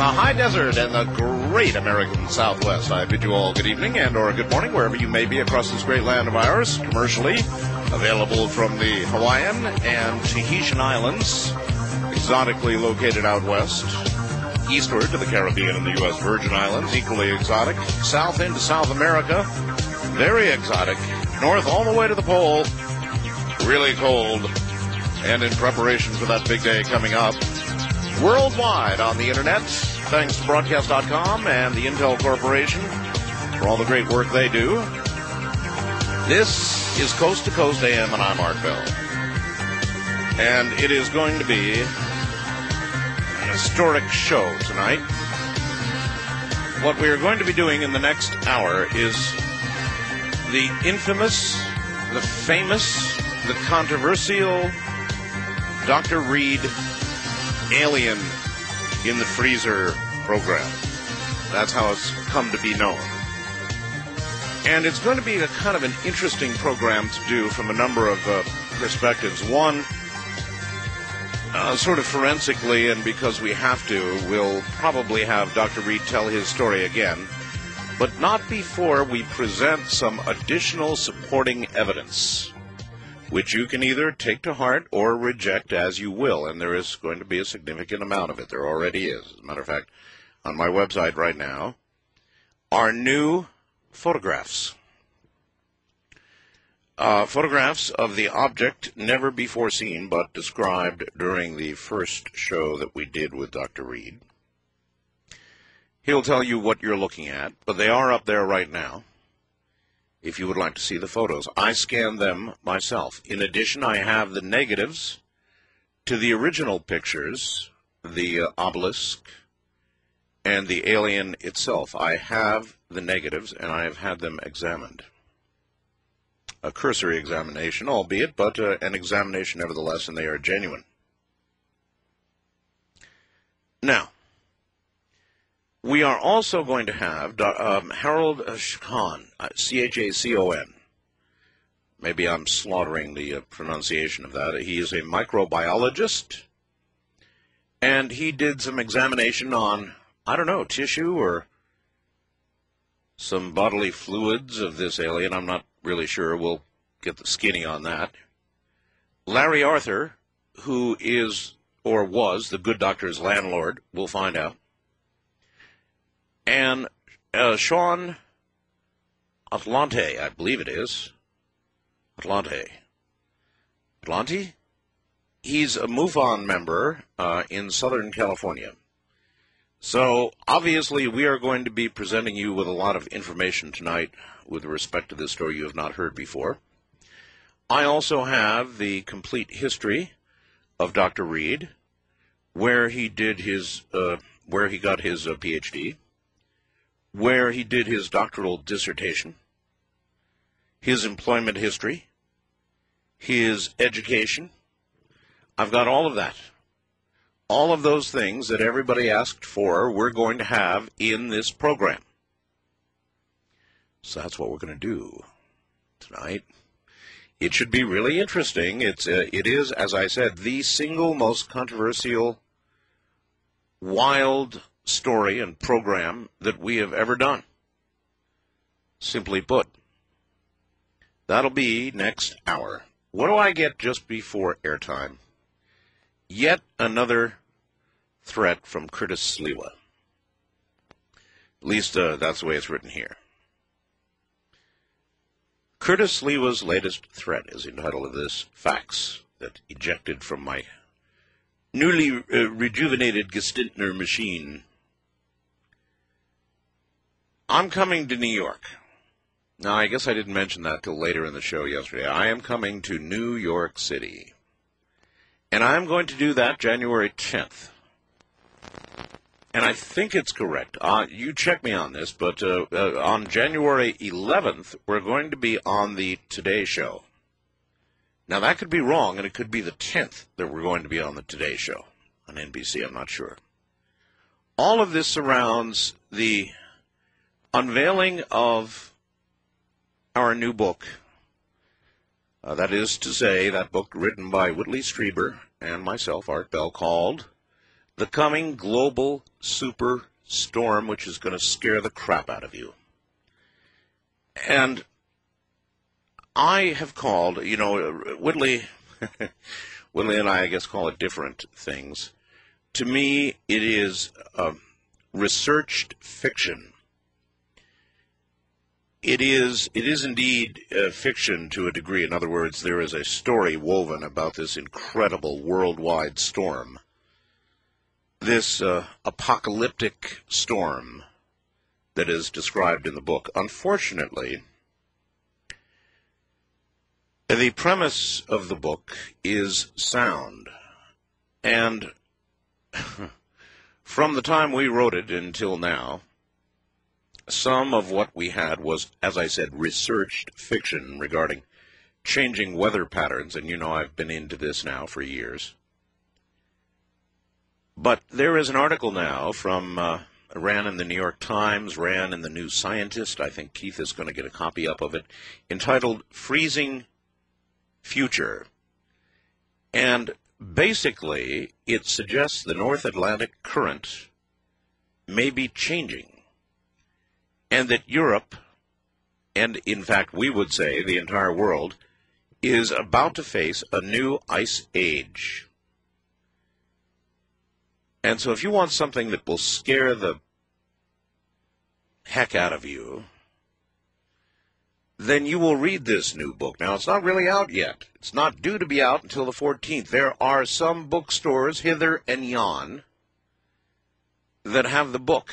the high desert and the great American Southwest. I bid you all good evening and or good morning wherever you may be across this great land of ours, commercially available from the Hawaiian and Tahitian Islands, exotically located out west, eastward to the Caribbean and the U.S. Virgin Islands, equally exotic, south into South America, very exotic, north all the way to the pole, really cold, and in preparation for that big day coming up, worldwide on the internet, thanks to Broadcast.com and the Intel Corporation for all the great work they do. This is Coast to Coast AM, and I'm Art Bell. And it is going to be an historic show tonight. What we are going to be doing in the next hour is the infamous, the famous, the controversial Dr. Reed Alien in the Freezer program. That's how it's come to be known. And it's going to be a kind of an interesting program to do from a number of uh, perspectives. One, uh, sort of forensically, and because we have to, we'll probably have Dr. Reed tell his story again, but not before we present some additional supporting evidence which you can either take to heart or reject as you will, and there is going to be a significant amount of it. There already is. As a matter of fact, on my website right now are new photographs. Uh, photographs of the object never before seen but described during the first show that we did with Dr. Reed. He'll tell you what you're looking at, but they are up there right now if you would like to see the photos. I scanned them myself. In addition, I have the negatives to the original pictures, the uh, obelisk and the alien itself. I have the negatives and I have had them examined. A cursory examination, albeit, but uh, an examination nevertheless, and they are genuine. Now, we are also going to have um, Harold Chacon, uh, C H A C O N. Maybe I'm slaughtering the uh, pronunciation of that. He is a microbiologist, and he did some examination on, I don't know, tissue or some bodily fluids of this alien. I'm not really sure. We'll get the skinny on that. Larry Arthur, who is or was the good doctor's landlord, we'll find out and uh, Sean Atlante, I believe it is. Atlante. Atlante? He's a MUFON member uh, in Southern California. So, obviously, we are going to be presenting you with a lot of information tonight with respect to this story you have not heard before. I also have the complete history of Dr. Reed, where he did his, uh, where he got his uh, PhD, where he did his doctoral dissertation, his employment history, his education. I've got all of that. All of those things that everybody asked for, we're going to have in this program. So that's what we're going to do tonight. It should be really interesting. It's uh, it is, as I said, the single most controversial, wild story and program that we have ever done. Simply put, that'll be next hour. What do I get just before airtime? Yet another threat from Curtis Sliwa. At least uh, that's the way it's written here. Curtis Sliwa's latest threat is entitled this fax that ejected from my newly uh, rejuvenated Gestetner machine I'm coming to New York. Now, I guess I didn't mention that till later in the show yesterday. I am coming to New York City. And I'm going to do that January 10th. And I think it's correct. Uh, you check me on this, but uh, uh, on January 11th, we're going to be on the Today Show. Now, that could be wrong, and it could be the 10th that we're going to be on the Today Show on NBC. I'm not sure. All of this surrounds the unveiling of our new book. Uh, that is to say, that book written by Whitley Strieber and myself, Art Bell, called the coming global super storm, which is going to scare the crap out of you. And I have called, you know, Whitley, Whitley and I, I guess, call it different things. To me, it is uh, researched fiction. It is, it is indeed uh, fiction to a degree. In other words, there is a story woven about this incredible worldwide storm this uh, apocalyptic storm that is described in the book. Unfortunately, the premise of the book is sound. And from the time we wrote it until now, some of what we had was, as I said, researched fiction regarding changing weather patterns. And you know, I've been into this now for years. But there is an article now from uh, ran in the New York Times, ran in the New Scientist. I think Keith is going to get a copy up of it, entitled "Freezing Future," and basically it suggests the North Atlantic current may be changing, and that Europe, and in fact we would say the entire world, is about to face a new ice age. And so if you want something that will scare the heck out of you, then you will read this new book. Now, it's not really out yet. It's not due to be out until the 14th. There are some bookstores hither and yon that have the book.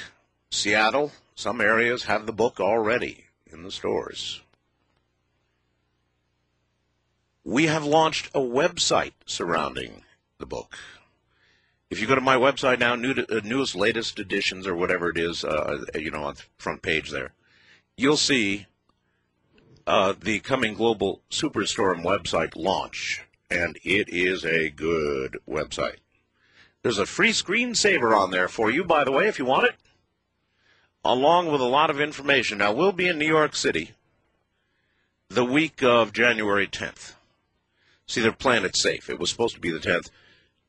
Seattle, some areas have the book already in the stores. We have launched a website surrounding the book. If you go to my website now, new to, uh, newest, latest editions, or whatever it is, uh, you know, on the front page there, you'll see uh, the coming global superstorm website launch, and it is a good website. There's a free screensaver on there for you, by the way, if you want it, along with a lot of information. Now, we'll be in New York City the week of January 10th. See, they're playing it safe. It was supposed to be the 10th.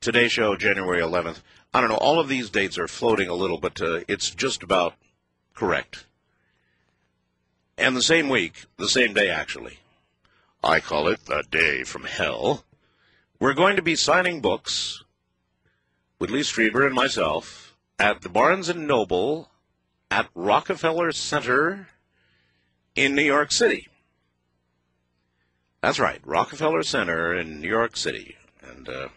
Today Show, January 11th. I don't know. All of these dates are floating a little, but uh, it's just about correct. And the same week, the same day actually, I call it the day from hell. We're going to be signing books with Lee Strieber and myself at the Barnes and Noble at Rockefeller Center in New York City. That's right, Rockefeller Center in New York City. And uh,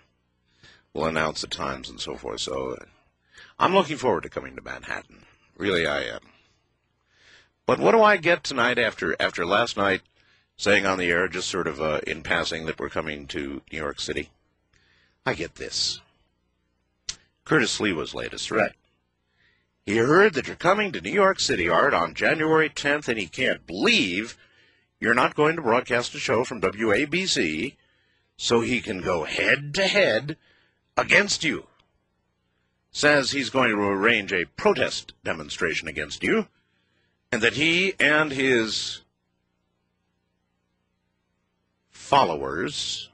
will announce the times and so forth. So uh, I'm looking forward to coming to Manhattan. Really, I am. But what do I get tonight after after last night saying on the air, just sort of uh, in passing, that we're coming to New York City? I get this. Curtis Sliwa's latest threat. He heard that you're coming to New York City, Art, on January 10th, and he can't believe you're not going to broadcast a show from WABC so he can go head to head against you. Says he's going to arrange a protest demonstration against you, and that he and his followers,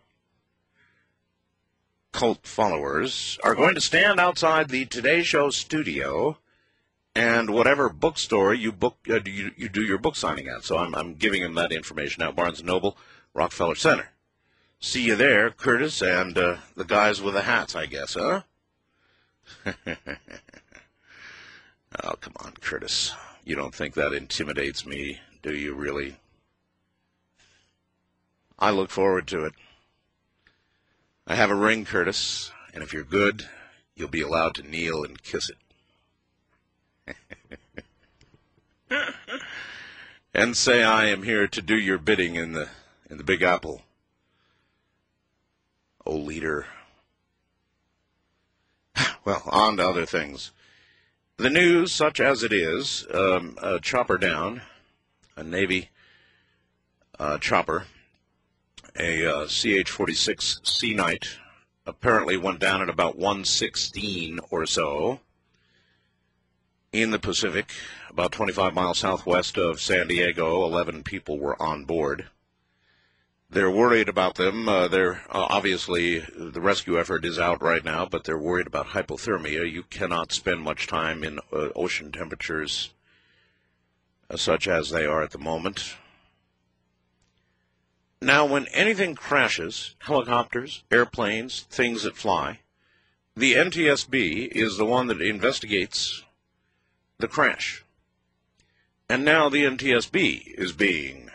cult followers, are going to stand outside the Today Show studio and whatever bookstore you book uh, you, you do your book signing at. So I'm, I'm giving him that information now. Barnes Noble, Rockefeller Center. See you there, Curtis, and uh, the guys with the hats, I guess, huh? oh, come on, Curtis. You don't think that intimidates me, do you really? I look forward to it. I have a ring, Curtis, and if you're good, you'll be allowed to kneel and kiss it. and say I am here to do your bidding in the in the Big Apple. O leader. Well, on to other things. The news, such as it is, um, a chopper down, a Navy uh, chopper, a uh, CH 46 Sea Knight, apparently went down at about 116 or so in the Pacific, about 25 miles southwest of San Diego. 11 people were on board. they're worried about them. Uh, they're uh, obviously the rescue effort is out right now, but they're worried about hypothermia. You cannot spend much time in uh, ocean temperatures uh, such as they are at the moment. Now, when anything crashes, helicopters, airplanes, things that fly, the NTSB is the one that investigates the crash. And now the NTSB is being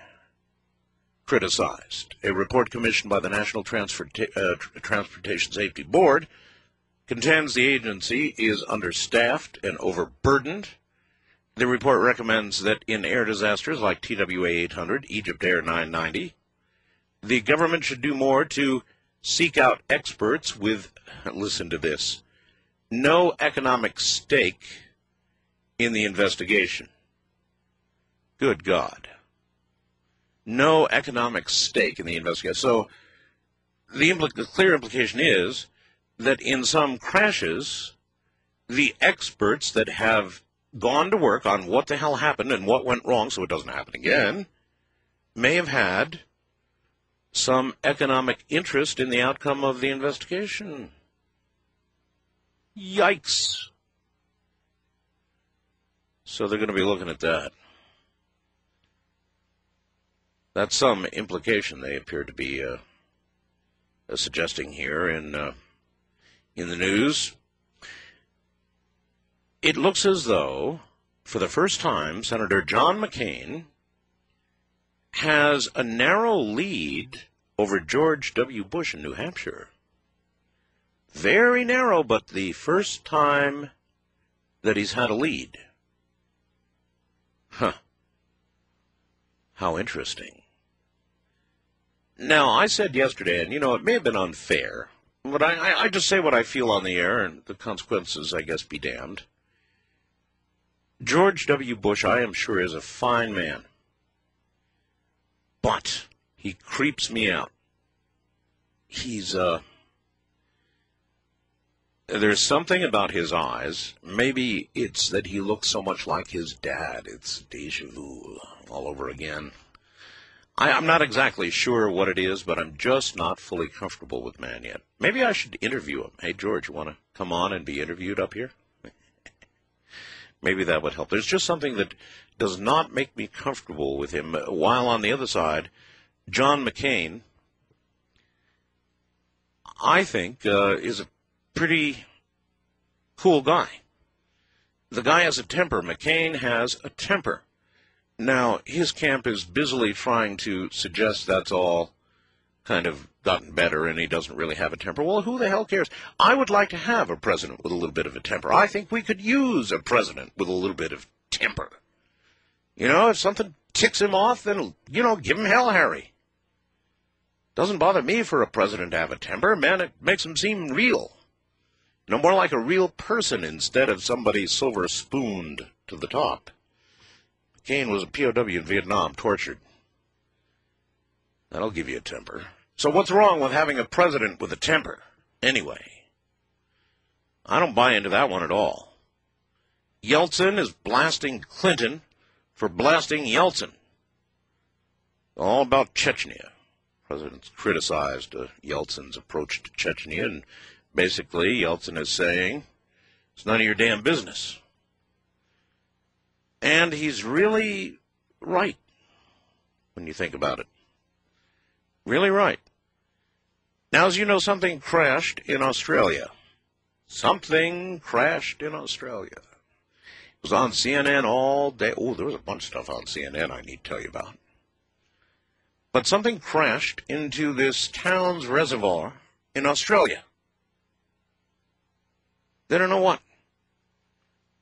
criticized. A report commissioned by the National uh, Transportation Safety Board contends the agency is understaffed and overburdened. The report recommends that in air disasters like TWA 800, Egypt Air 990, the government should do more to seek out experts with, listen to this, no economic stake in the investigation. Good God. No economic stake in the investigation. So the, impl- the clear implication is that in some crashes, the experts that have gone to work on what the hell happened and what went wrong so it doesn't happen again may have had some economic interest in the outcome of the investigation. Yikes. So they're going to be looking at that. That's some implication they appear to be uh, uh, suggesting here in uh, in the news. It looks as though, for the first time, Senator John McCain has a narrow lead over George W. Bush in New Hampshire. Very narrow, but the first time that he's had a lead. Huh. How interesting. Now, I said yesterday, and you know, it may have been unfair, but I, I, I just say what I feel on the air, and the consequences, I guess, be damned. George W. Bush, I am sure, is a fine man. But he creeps me out. He's, uh, there's something about his eyes. Maybe it's that he looks so much like his dad. It's deja vu all over again. I, am not exactly sure what it is, but I'm just not fully comfortable with man yet. Maybe I should interview him. Hey, George, you want to come on and be interviewed up here? Maybe that would help. There's just something that does not make me comfortable with him. While on the other side, John McCain, I think, uh, is a pretty cool guy. The guy has a temper. McCain has a temper. Now, his camp is busily trying to suggest that's all kind of gotten better and he doesn't really have a temper. Well, who the hell cares? I would like to have a president with a little bit of a temper. I think we could use a president with a little bit of temper. You know, if something ticks him off, then, you know, give him hell, Harry. Doesn't bother me for a president to have a temper. Man, it makes him seem real. Know, more like a real person instead of somebody silver spooned to the top. Kane was a POW in Vietnam, tortured. That'll give you a temper. So what's wrong with having a president with a temper? Anyway, I don't buy into that one at all. Yeltsin is blasting Clinton for blasting Yeltsin. All about Chechnya. President's criticized uh, Yeltsin's approach to Chechnya, and basically Yeltsin is saying, it's none of your damn business. And he's really right when you think about it. Really right. Now, as you know, something crashed in Australia. Something crashed in Australia. It was on CNN all day. Oh, there was a bunch of stuff on CNN I need to tell you about. But something crashed into this town's reservoir in Australia. They don't know what.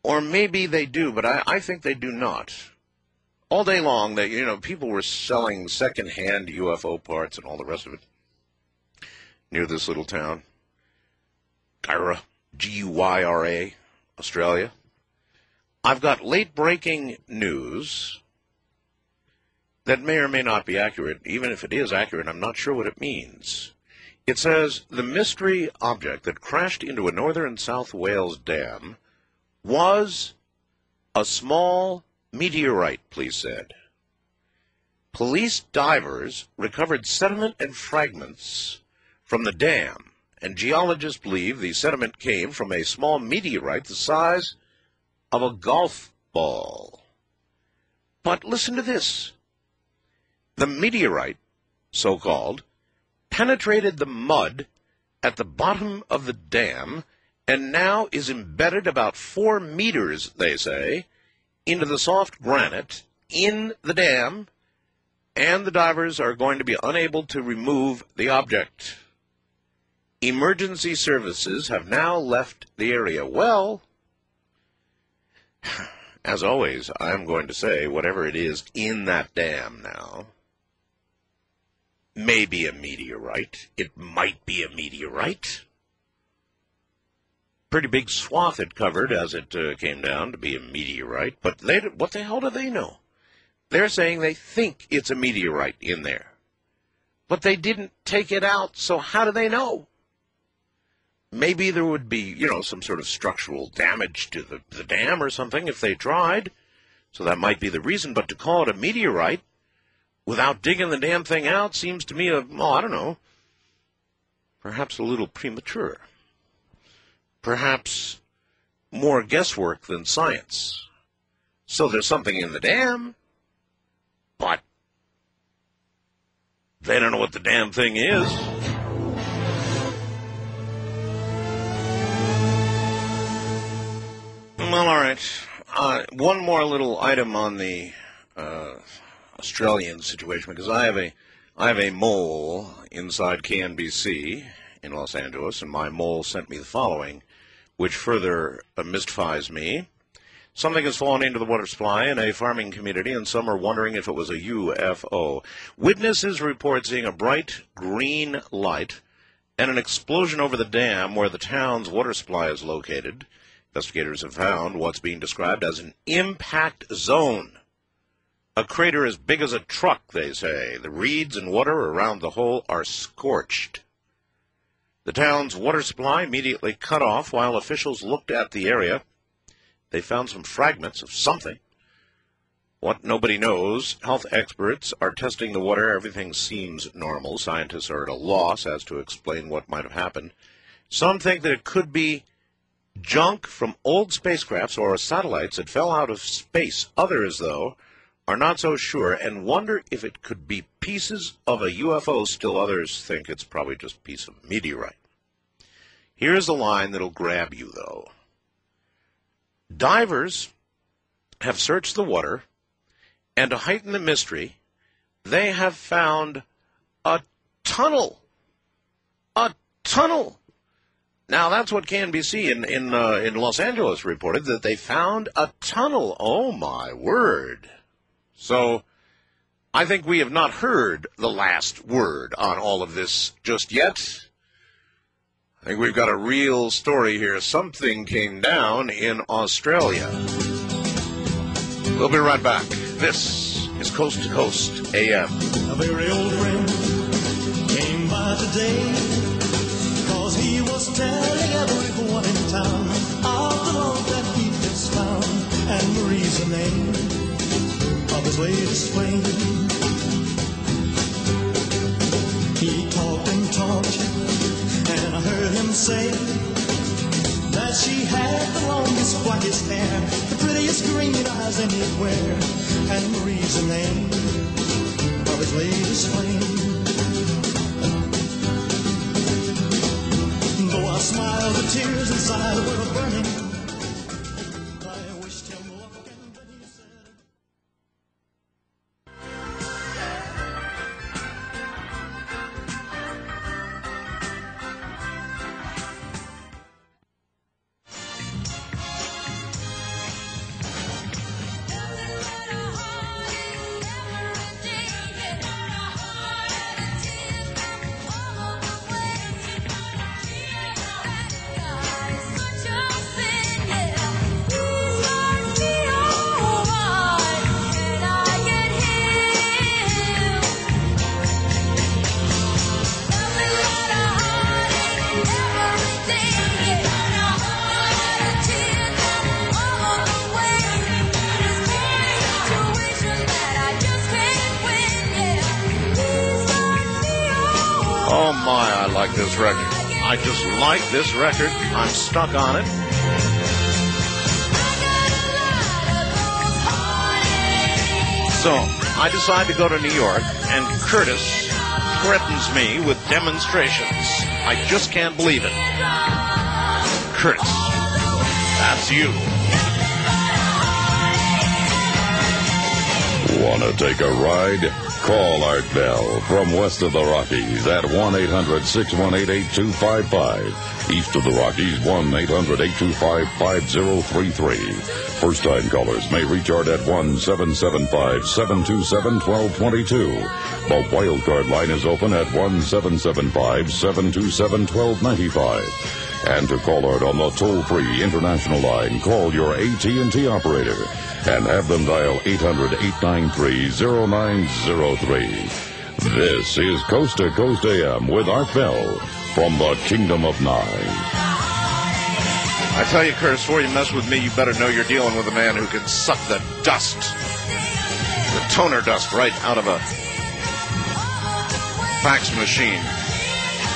Or maybe they do, but I, I think they do not. All day long, that you know, people were selling second-hand UFO parts and all the rest of it near this little town, Guyra, G-U-Y-R-A, Australia. I've got late-breaking news that may or may not be accurate. Even if it is accurate, I'm not sure what it means. It says the mystery object that crashed into a northern South Wales dam was a small meteorite, police said. police divers recovered sediment and fragments from the dam, and geologists believe the sediment came from a small meteorite the size of a golf ball. But listen to this. The meteorite, so called, penetrated the mud at the bottom of the dam and now is embedded about four meters, they say, into the soft granite in the dam, and the divers are going to be unable to remove the object. Emergency services have now left the area. Well, as always, I'm going to say whatever it is in that dam now may be a meteorite. It might be a meteorite pretty big swath it covered as it uh, came down to be a meteorite. But they, what the hell do they know? They're saying they think it's a meteorite in there. But they didn't take it out, so how do they know? Maybe there would be, you know, some sort of structural damage to the, the dam or something if they tried. So that might be the reason. But to call it a meteorite without digging the damn thing out seems to me a, well, I don't know, perhaps a little premature perhaps more guesswork than science. So there's something in the dam, but they don't know what the damn thing is. Well, all right. Uh, one more little item on the uh, Australian situation because I have a I have a mole inside KNBC in Los Angeles, and my mole sent me the following which further uh, mystifies me. Something has fallen into the water supply in a farming community, and some are wondering if it was a UFO. Witnesses report seeing a bright green light and an explosion over the dam where the town's water supply is located. Investigators have found what's being described as an impact zone. A crater as big as a truck, they say. The reeds and water around the hole are scorched. The town's water supply immediately cut off while officials looked at the area. They found some fragments of something. What nobody knows, health experts are testing the water. Everything seems normal. Scientists are at a loss as to explain what might have happened. Some think that it could be junk from old spacecrafts or satellites that fell out of space. Others, though, are not so sure and wonder if it could be pieces of a UFO. Still others think it's probably just a piece of meteorite. Here's a line that'll grab you, though. Divers have searched the water, and to heighten the mystery, they have found a tunnel. A tunnel. Now that's what KNBC in in uh, in Los Angeles reported that they found a tunnel. Oh my word! So I think we have not heard the last word on all of this just yet. I think we've got a real story here. Something came down in Australia. We'll be right back. This is Coast to Coast AM. A very old friend came by today because he was telling everyone in town of the love that he just found and his latest flame. He talked and talked, and I heard him say that she had the longest, blackest hair, the prettiest green eyes anywhere, and Marie's the name of his latest flame. Though I smiled, the tears inside were burning. Like this record. I'm stuck on it. So I decide to go to New York, and Curtis threatens me with demonstrations. I just can't believe it. Curtis, that's you. Want to take a ride? Call Art Bell from west of the Rockies at 1-800-618-8255. East of the Rockies, 1-800-825-5033. First time callers may reach Art at 1-775-727-1222. The wildcard line is open at 1-775-727-1295. And to call Art on the toll-free international line, call your AT&T operator and have them dial 800-893-0903. This is Coast to Coast AM with Art Bell from the Kingdom of Nye. I tell you, Curtis, before you mess with me, you better know you're dealing with a man who can suck the dust, the toner dust, right out of a fax machine.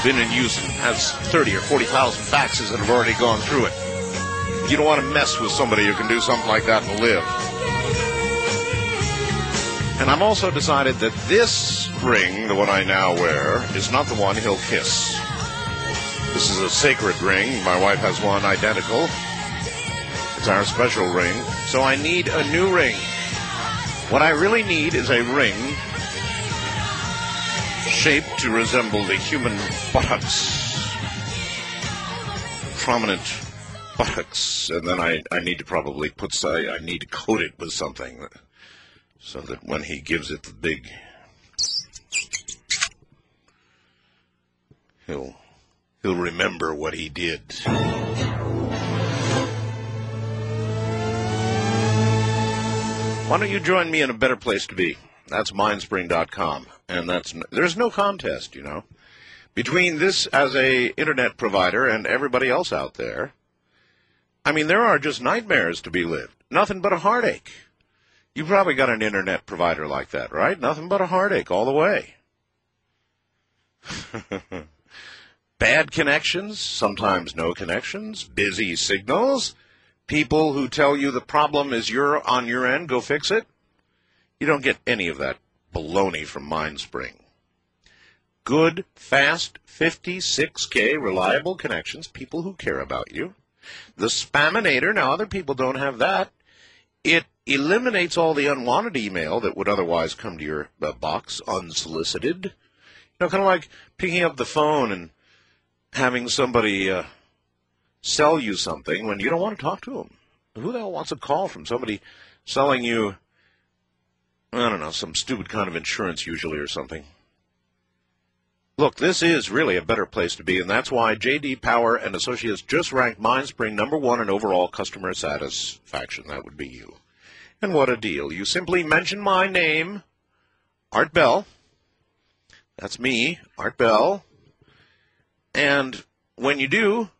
Been in use and has 30 or 40,000 faxes that have already gone through it. You don't want to mess with somebody who can do something like that and live. And I've also decided that this ring, the one I now wear, is not the one he'll kiss. This is a sacred ring. My wife has one identical. It's our special ring. So I need a new ring. What I really need is a ring shaped to resemble the human buttocks. Prominent buttocks. And then I, I need to probably put, I, I need to coat it with something so that when he gives it the big, he'll he'll remember what he did. Why don't you join me in a better place to be? That's mindspring.com, and that's there's no contest, you know, between this as a internet provider and everybody else out there. I mean, there are just nightmares to be lived. Nothing but a heartache. You probably got an internet provider like that, right? Nothing but a heartache all the way. Bad connections, sometimes no connections, busy signals, people who tell you the problem is your on your end, go fix it. You don't get any of that baloney from MindSpring. Good, fast, 56K reliable connections, people who care about you. The Spaminator, now other people don't have that. It eliminates all the unwanted email that would otherwise come to your uh, box unsolicited. You know, kind of like picking up the phone and having somebody uh, sell you something when you don't want to talk to them. Who the hell wants a call from somebody selling you, I don't know, some stupid kind of insurance usually or something? Look, this is really a better place to be, and that's why J.D. Power and Associates just ranked MindSpring number one in overall customer satisfaction. That would be you. And what a deal. You simply mention my name, Art Bell. That's me, Art Bell. And when you do,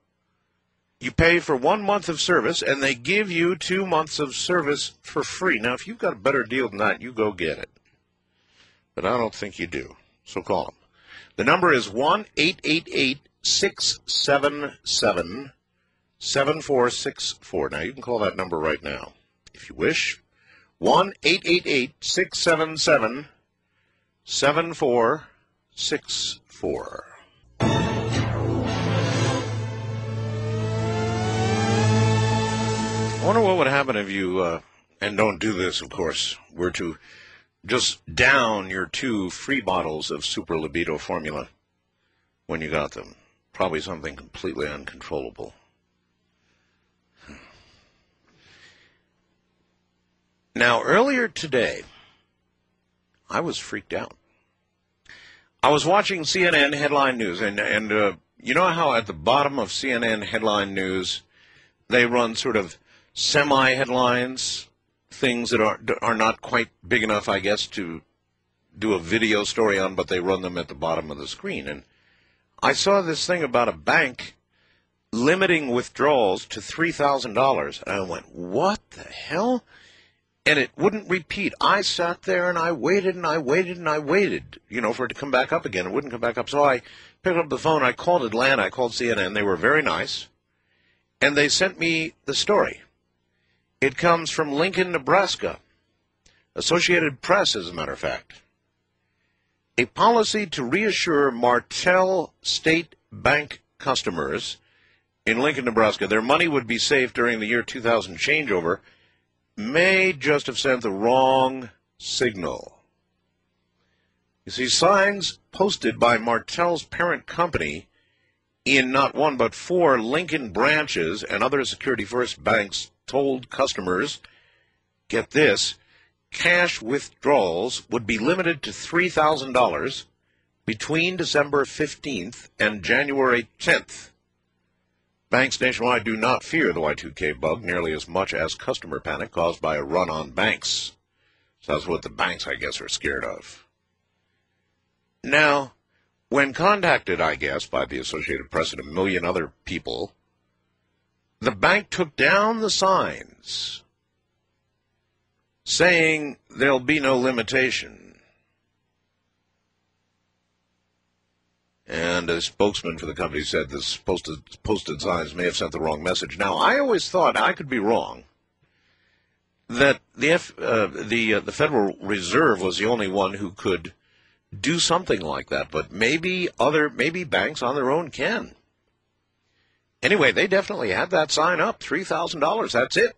you pay for one month of service, and they give you two months of service for free. Now, if you've got a better deal than that, you go get it. But I don't think you do. So call them. The number is 1 888 677 7464. Now, you can call that number right now if you wish. 1 888 677 7464. I wonder what would happen if you, uh, and don't do this, of course, were to just down your two free bottles of Super Libido formula when you got them. Probably something completely uncontrollable. Now, earlier today, I was freaked out. I was watching CNN headline news, and and uh, you know how at the bottom of CNN headline news, they run sort of semi headlines, things that are are not quite big enough, I guess, to do a video story on, but they run them at the bottom of the screen. And I saw this thing about a bank limiting withdrawals to three thousand dollars, and I went, "What the hell?" and it wouldn't repeat. I sat there and I waited and I waited and I waited, you know, for it to come back up again. It wouldn't come back up. So I picked up the phone. I called Atlanta. I called CNN. They were very nice. And they sent me the story. It comes from Lincoln, Nebraska. Associated Press, as a matter of fact. A policy to reassure Martell State Bank customers in Lincoln, Nebraska, their money would be safe during the year 2000 changeover may just have sent the wrong signal. You see, signs posted by Martell's parent company in not one but four Lincoln branches and other Security First banks told customers, get this, cash withdrawals would be limited to $3,000 between December 15th and January 10th. Banks nationwide do not fear the Y2K bug nearly as much as customer panic caused by a run on banks. So that's what the banks, I guess, are scared of. Now, when contacted, I guess, by the Associated Press and a million other people, the bank took down the signs saying there'll be no limitation. And a spokesman for the company said this posted, posted signs may have sent the wrong message. Now, I always thought, I could be wrong, that the, F, uh, the, uh, the Federal Reserve was the only one who could do something like that, but maybe other, maybe banks on their own can. Anyway, they definitely had that sign up, $3,000, that's it.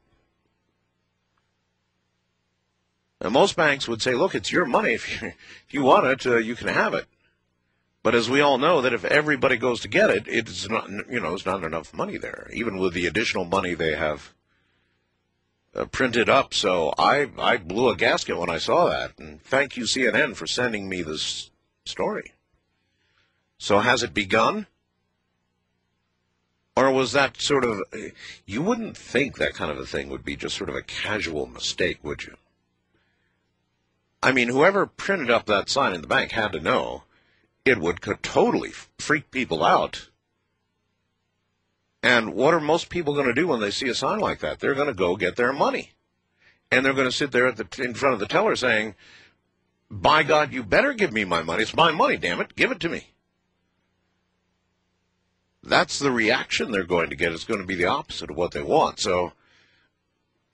And most banks would say, look, it's your money. If you, if you want it, uh, you can have it. But as we all know, that if everybody goes to get it, it's not, you know, there's not enough money there, even with the additional money they have uh, printed up. So I, I blew a gasket when I saw that. And thank you, CNN, for sending me this story. So has it begun? Or was that sort of, you wouldn't think that kind of a thing would be just sort of a casual mistake, would you? I mean, whoever printed up that sign in the bank had to know it would totally freak people out. And what are most people going to do when they see a sign like that? They're going to go get their money. And they're going to sit there the, in front of the teller saying, By God, you better give me my money. It's my money, damn it. Give it to me. That's the reaction they're going to get. It's going to be the opposite of what they want. So,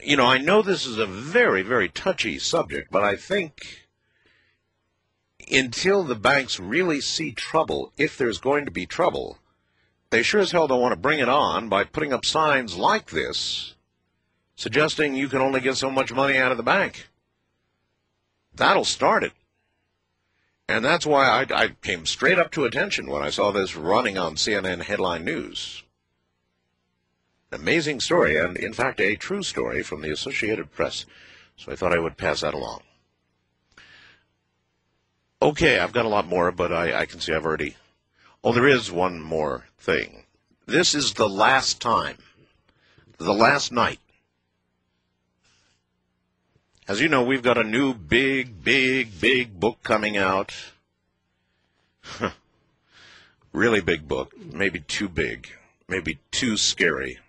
you know, I know this is a very, very touchy subject, but I think until the banks really see trouble, if there's going to be trouble, they sure as hell don't want to bring it on by putting up signs like this suggesting you can only get so much money out of the bank. That'll start it. And that's why I, I came straight up to attention when I saw this running on CNN headline news. Amazing story, and in fact, a true story from the Associated Press. So I thought I would pass that along. Okay, I've got a lot more, but I, I can see I've already. Oh, there is one more thing. This is the last time, the last night. As you know, we've got a new big, big, big book coming out. really big book, maybe too big, maybe too scary,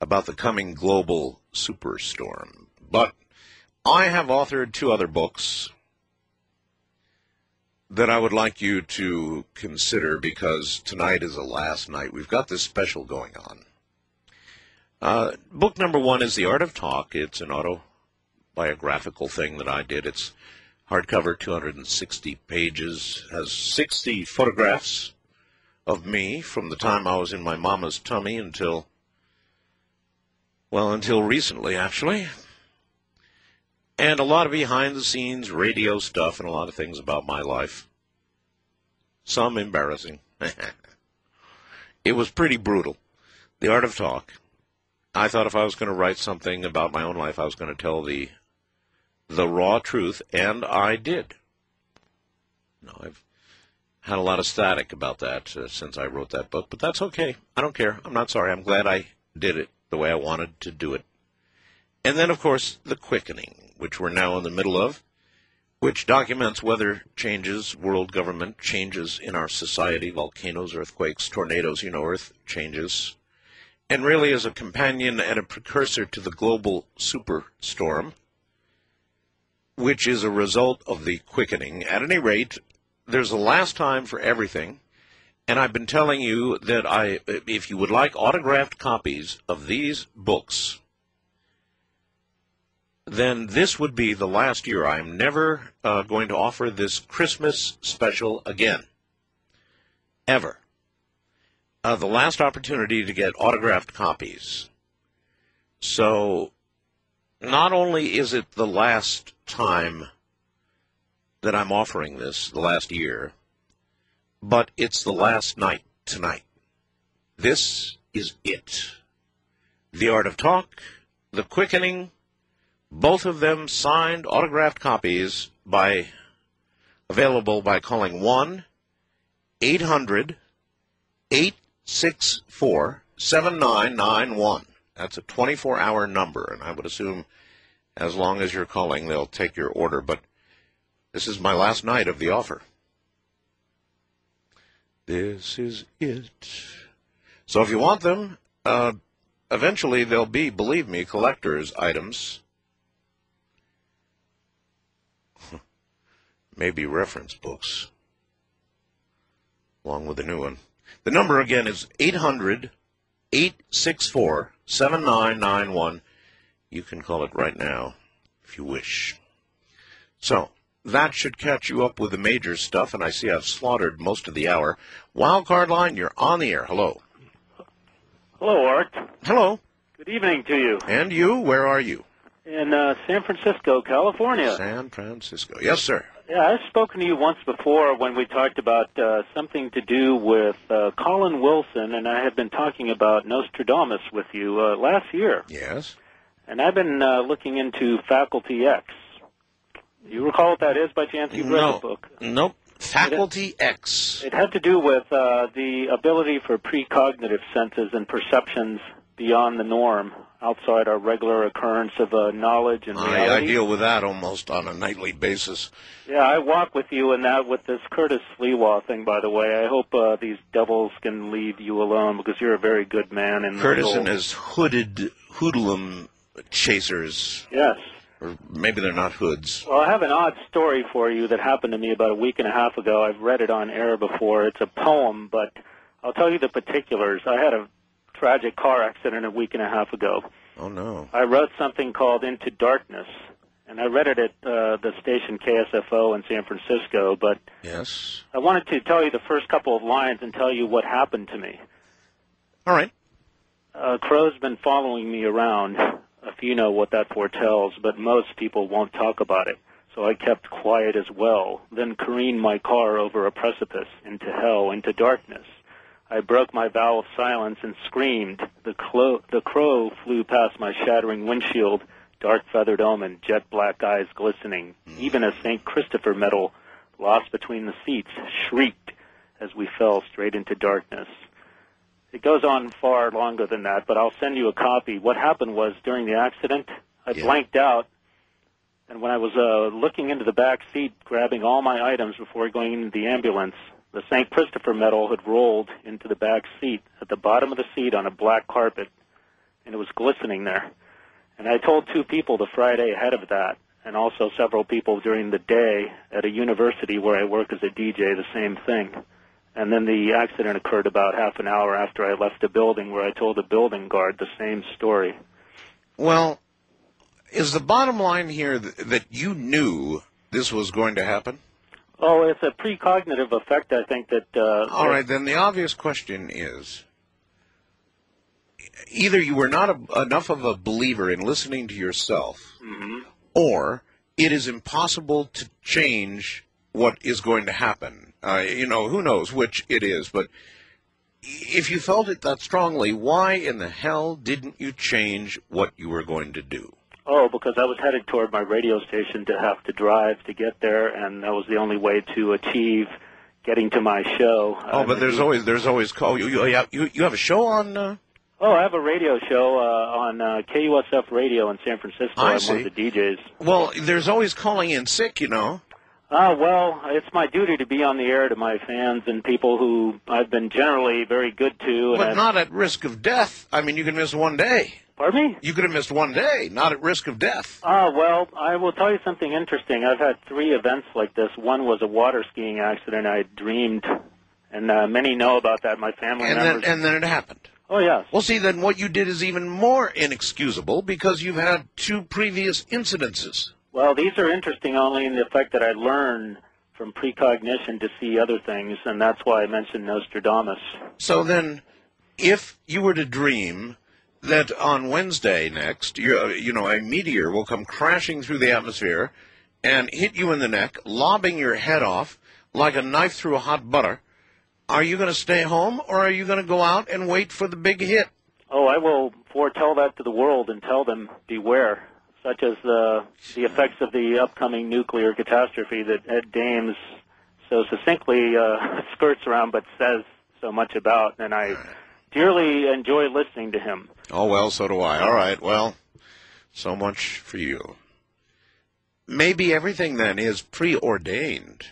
about the coming global superstorm. But I have authored two other books that I would like you to consider because tonight is the last night. We've got this special going on. Uh, book number one is The Art of Talk. It's an autobiographical thing that I did. It's hardcover, 260 pages, has 60 photographs of me from the time I was in my mama's tummy until, well, until recently, actually and a lot of behind the scenes radio stuff and a lot of things about my life. Some embarrassing. it was pretty brutal. The Art of Talk. I thought if I was going to write something about my own life, I was going to tell the the raw truth, and I did. No, I've had a lot of static about that uh, since I wrote that book, but that's okay. I don't care. I'm not sorry. I'm glad I did it the way I wanted to do it. And then, of course, the quickening which we're now in the middle of, which documents weather changes, world government changes in our society, volcanoes, earthquakes, tornadoes, you know, earth changes, and really is a companion and a precursor to the global superstorm, which is a result of the quickening. At any rate, there's a last time for everything, And I've been telling you that I, if you would like autographed copies of these books, then this would be the last year. I'm never uh, going to offer this Christmas special again. Ever. Uh, the last opportunity to get autographed copies. So, not only is it the last time that I'm offering this, the last year, but it's the last night tonight. This is it. The Art of Talk, The Quickening, both of them signed autographed copies by available by calling 1 800 864 7991. That's a 24 hour number, and I would assume as long as you're calling, they'll take your order. But this is my last night of the offer. This is it. So if you want them, uh, eventually they'll be, believe me, collector's items. Maybe reference books, along with the new one. The number again is 800 864 7991. You can call it right now if you wish. So, that should catch you up with the major stuff, and I see I've slaughtered most of the hour. Wildcard line, you're on the air. Hello. Hello, Art. Hello. Good evening to you. And you, where are you? In uh, San Francisco, California. San Francisco. Yes, sir. Yeah, I've spoken to you once before when we talked about uh, something to do with uh, Colin Wilson, and I had been talking about Nostradamus with you uh, last year. Yes. And I've been uh, looking into Faculty X. You recall what that is by chance? You've read no. the book. Nope. Faculty X. It had to do with uh, the ability for precognitive senses and perceptions beyond the norm, outside our regular occurrence of uh, knowledge and I, reality. I deal with that almost on a nightly basis. Yeah, I walk with you in that with this Curtis Lewa thing, by the way. I hope uh, these devils can leave you alone because you're a very good man. And Curtis and his hooded hoodlum chasers, Yes. or maybe they're not hoods. Well, I have an odd story for you that happened to me about a week and a half ago. I've read it on air before. It's a poem, but I'll tell you the particulars. I had a tragic car accident a week and a half ago. Oh no. I wrote something called Into Darkness, and I read it at uh, the station KSFO in San Francisco, but Yes. I wanted to tell you the first couple of lines and tell you what happened to me. All right. Uh, Crow's been following me around, if you know what that foretells, but most people won't talk about it. So I kept quiet as well, then careened my car over a precipice, into hell, into darkness. I broke my vow of silence and screamed. The, clo- the crow flew past my shattering windshield, dark feathered omen, jet black eyes glistening. Mm. Even a St. Christopher medal, lost between the seats, shrieked as we fell straight into darkness. It goes on far longer than that, but I'll send you a copy. What happened was during the accident, I Yeah. blanked out, and when I was uh, looking into the back seat, grabbing all my items before going into the ambulance, the St. Christopher medal had rolled into the back seat at the bottom of the seat on a black carpet, and it was glistening there. And I told two people the Friday ahead of that, and also several people during the day at a university where I work as a DJ, the same thing. And then the accident occurred about half an hour after I left the building, where I told the building guard the same story. Well, is the bottom line here th- that you knew this was going to happen? Oh, it's a precognitive effect, I think that. Uh, All right, then the obvious question is either you were not a, enough of a believer in listening to yourself, or it is impossible to change what is going to happen. Uh, you know, who knows which it is, but if you felt it that strongly, why in the hell didn't you change what you were going to do? Oh, because I was headed toward my radio station to have to drive to get there, and that was the only way to achieve getting to my show. Oh, but there's always there's always call you you you have, you, you have a show on. Uh, Oh, I have a radio show uh, on uh, KUSF Radio in San Francisco. I I'm see. one of the DJs. well, there's always calling in sick, you know. Ah, well, it's my duty to be on the air to my fans and people who I've been generally very good to. And But I've- not at risk of death. I mean, you can miss one day. Pardon me? You could have missed one day, not at risk of death. Ah, well, I will tell you something interesting. I've had three events like this. One was a water skiing accident I dreamed and uh, many know about that. My family And then, and then it happened. oh yes. Well, see, then what you did is even more inexcusable because you've had two previous incidences. Well, these are interesting only in the effect that I learn from precognition to see other things, and that's why I mentioned Nostradamus. So then, if you were to dream that on Wednesday next, you, you know, a meteor will come crashing through the atmosphere and hit you in the neck, lobbing your head off like a knife through a hot butter, are you going to stay home or are you going to go out and wait for the big hit? Oh, I will foretell that to the world and tell them beware, such as the the effects of the upcoming nuclear catastrophe that Ed Dames so succinctly uh, skirts around but says so much about, and I dearly enjoy listening to him. Oh, well, so do I. All right, well, so much for you. Maybe everything then is preordained.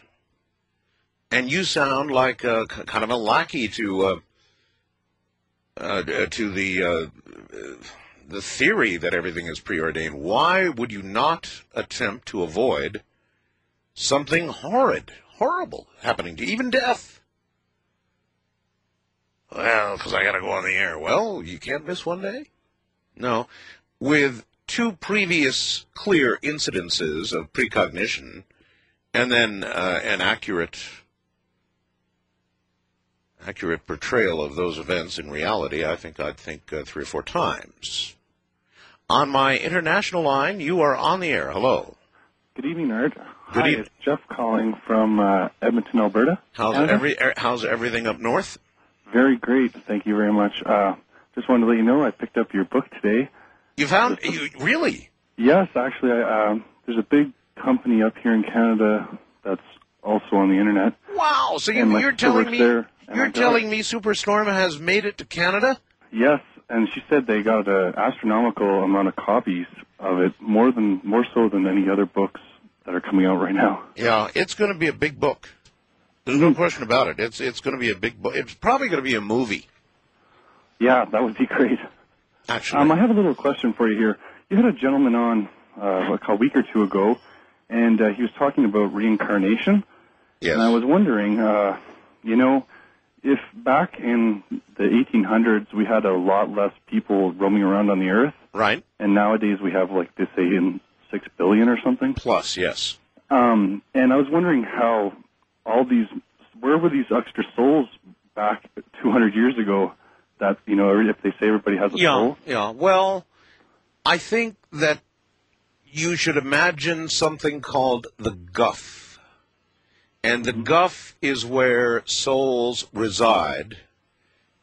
And you sound like a, k- kind of a lackey to uh, uh, to the uh, the theory that everything is preordained. Why would you not attempt to avoid something horrid, horrible happening to even death? Well, because I got to go on the air. Well, you can't miss one day. No, with two previous clear incidences of precognition, and then uh, an accurate accurate portrayal of those events in reality, I think I'd think uh, three or four times. On my international line, you are on the air. Hello. Good evening, Art. Good Hi, eve- it's Jeff calling from uh, Edmonton, Alberta. How's Canada. every er, how's everything up north? Very great. Thank you very much. Uh, just wanted to let you know I picked up your book today. You found you really? Yes, actually, I, um, there's a big company up here in Canada that's also on the internet. Wow! So you, you're telling me you're telling me Superstorm has made it to Canada? Yes, and she said they got an astronomical amount of copies of it, more than more so than any other books that are coming out right now. Yeah, it's going to be a big book. There's no question about it. It's it's going to be a big book. It's probably going to be a movie. Yeah, that would be great. Actually, Um, I have a little question for you here. You had a gentleman on uh, like a week or two ago, and uh, he was talking about reincarnation. yes. And I was wondering, uh, you know, if back in the 1800s we had a lot less people roaming around on the earth, right. and nowadays we have like they say in six billion or something. Plus, yes. Um, and I was wondering how all these, where were these extra souls back 200 years ago? That you know, if they say everybody has a Yeah, soul. yeah. Well, I think that you should imagine something called the guff. And the guff is where souls reside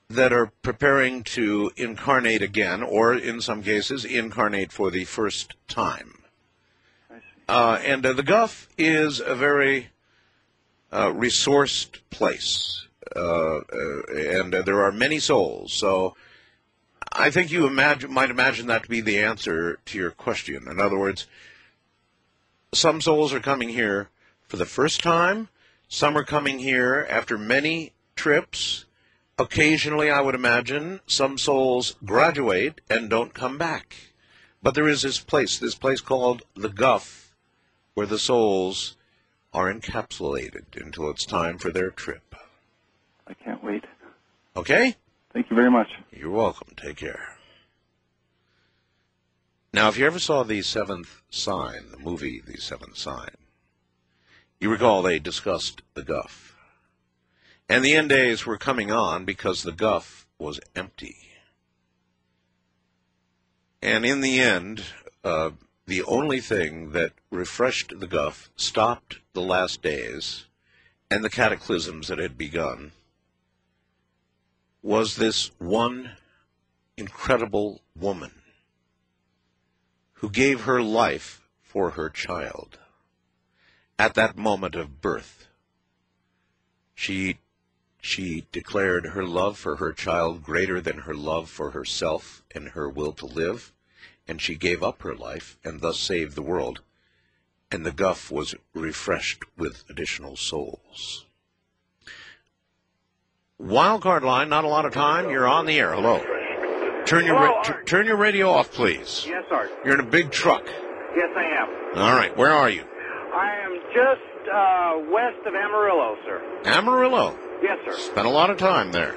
that are preparing to incarnate again, or in some cases, incarnate for the first time. Uh, and uh, the guff is a very uh, resourced place. Uh, uh, and uh, there are many souls. So I think you imagine, might imagine that to be the answer to your question. In other words, some souls are coming here for the first time. Some are coming here after many trips. Occasionally, I would imagine, some souls graduate and don't come back. But there is this place, this place called the Guff, where the souls are encapsulated until it's time for their trip. I can't wait. Okay? Thank you very much. You're welcome. Take care. Now, if you ever saw The Seventh Sign, the movie The Seventh Sign, you recall they discussed the Guff. And the end days were coming on because the Guff was empty. And in the end, uh, the only thing that refreshed the Guff, stopped the last days, and the cataclysms that had begun, was this one incredible woman who gave her life for her child. At that moment of birth, she she declared her love for her child greater than her love for herself and her will to live, and she gave up her life and thus saved the world. And the guff was refreshed with additional souls. Wildcard line, not a lot of time. You're on the air. Hello. Turn your ra- Hello, t- turn your radio off, please. Yes, Art. You're in a big truck. Yes, I am. All right, where are you? I am just uh, west of Amarillo, sir. Amarillo. Yes, sir. Spent a lot of time there.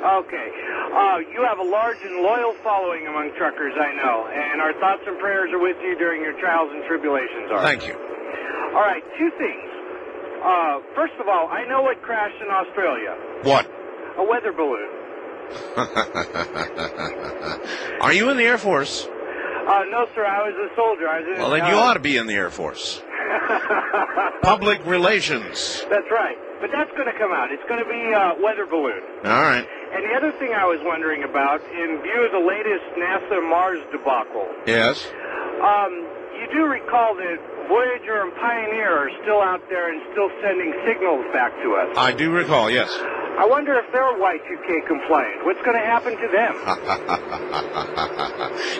Okay. Uh, you have a large and loyal following among truckers, I know, and our thoughts and prayers are with you during your trials and tribulations, Art. Thank you. All right, two things. Uh, first of all, I know what crashed in Australia. What? A weather balloon. Are you in the Air Force? Uh, no, sir, I was a soldier. I was in, Well, then you uh, ought to be in the Air Force. Public relations. That's right. But that's going to come out. It's going to be a weather balloon. All right. And the other thing I was wondering about, in view of the latest NASA Mars debacle, Yes. um, you do recall that Voyager and Pioneer are still out there and still sending signals back to us. I do recall, yes. I wonder if they're Y2K compliant. What's going to happen to them?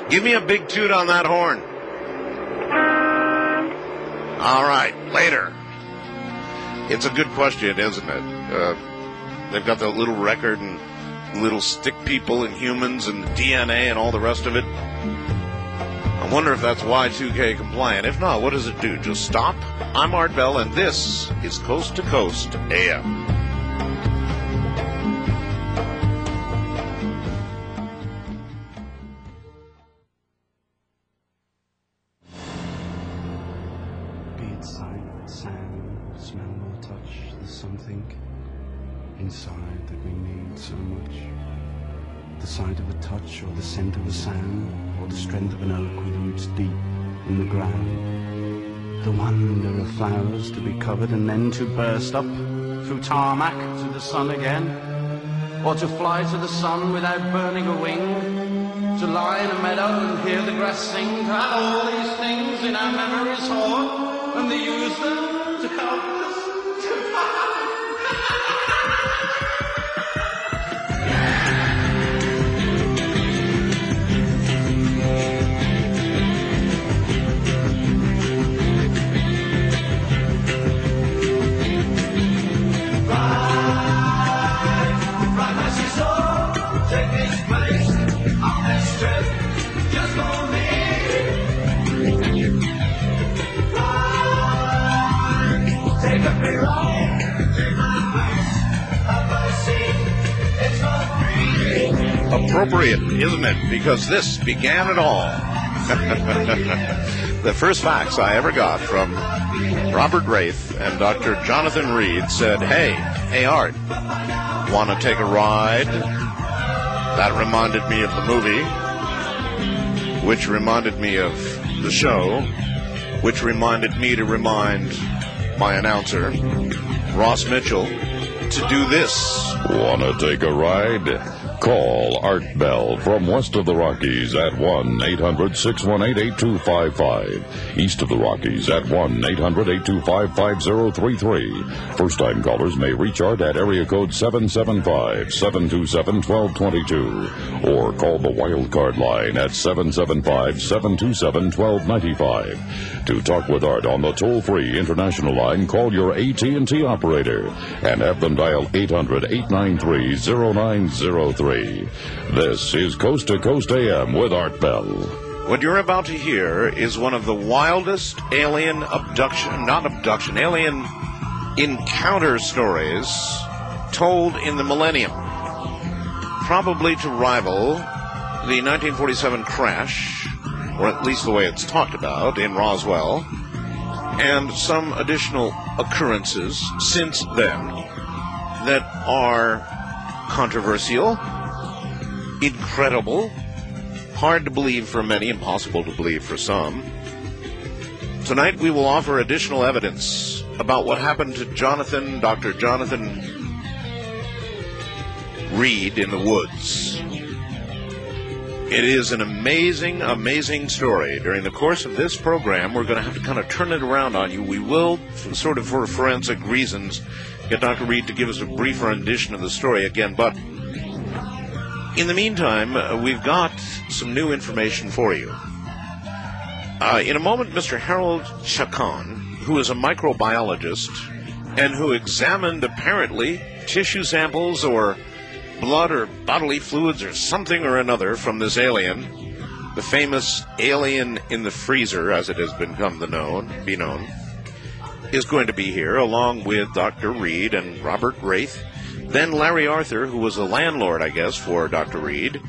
Give me a big toot on that horn. All right, later. It's a good question, isn't it? Uh, they've got the little record and little stick people and humans and DNA and all the rest of it. I wonder if that's Y2K compliant. If not, what does it do? Just stop? I'm Art Bell, and this is Coast to Coast AM. To be covered and then to burst up through tarmac to the sun again. Or to fly to the sun without burning a wing. To lie in a meadow and hear the grass sing. To have all these things in our memories hoard and to use them to help appropriate, isn't it? Because this began it all. the first fax I ever got from Robert Wraith and Dr. Jonathan Reed said, Hey, hey, Art, want to take a ride? That reminded me of the movie, which reminded me of the show, which reminded me to remind my announcer, Ross Mitchell, to do this. Want to take a ride? Call Art Bell from west of the Rockies at 1 800 618 8255. East of the Rockies at 1 800 825 5033. First time callers may reach Art at area code 775 727 1222 or call the wild card line at 775 727 1295. To talk with Art on the toll free international line, call your AT&T operator and have them dial 800 893 0903. This is Coast to Coast AM with Art Bell. What you're about to hear is one of the wildest alien abduction, not abduction, alien encounter stories told in the millennium. Probably to rival the 1947 crash, or at least the way it's talked about, in Roswell, and some additional occurrences since then that are controversial, incredible, hard to believe for many, impossible to believe for some. Tonight we will offer additional evidence about what happened to Jonathan, Dr. Jonathan Reed in the woods. It is an amazing, amazing story. During the course of this program, we're going to have to kind of turn it around on you. We will, sort of for forensic reasons, get Dr. Reed to give us a brief rendition of the story again, but in the meantime, uh, we've got some new information for you. Uh, in a moment, Mr. Harold Chacon, who is a microbiologist and who examined apparently tissue samples or blood or bodily fluids or something or another from this alien, the famous alien in the freezer, as it has become the known, be known, is going to be here along with Dr. Reed and Robert Wraith Then Larry Arthur, who was the landlord, I guess, for Dr. Reed,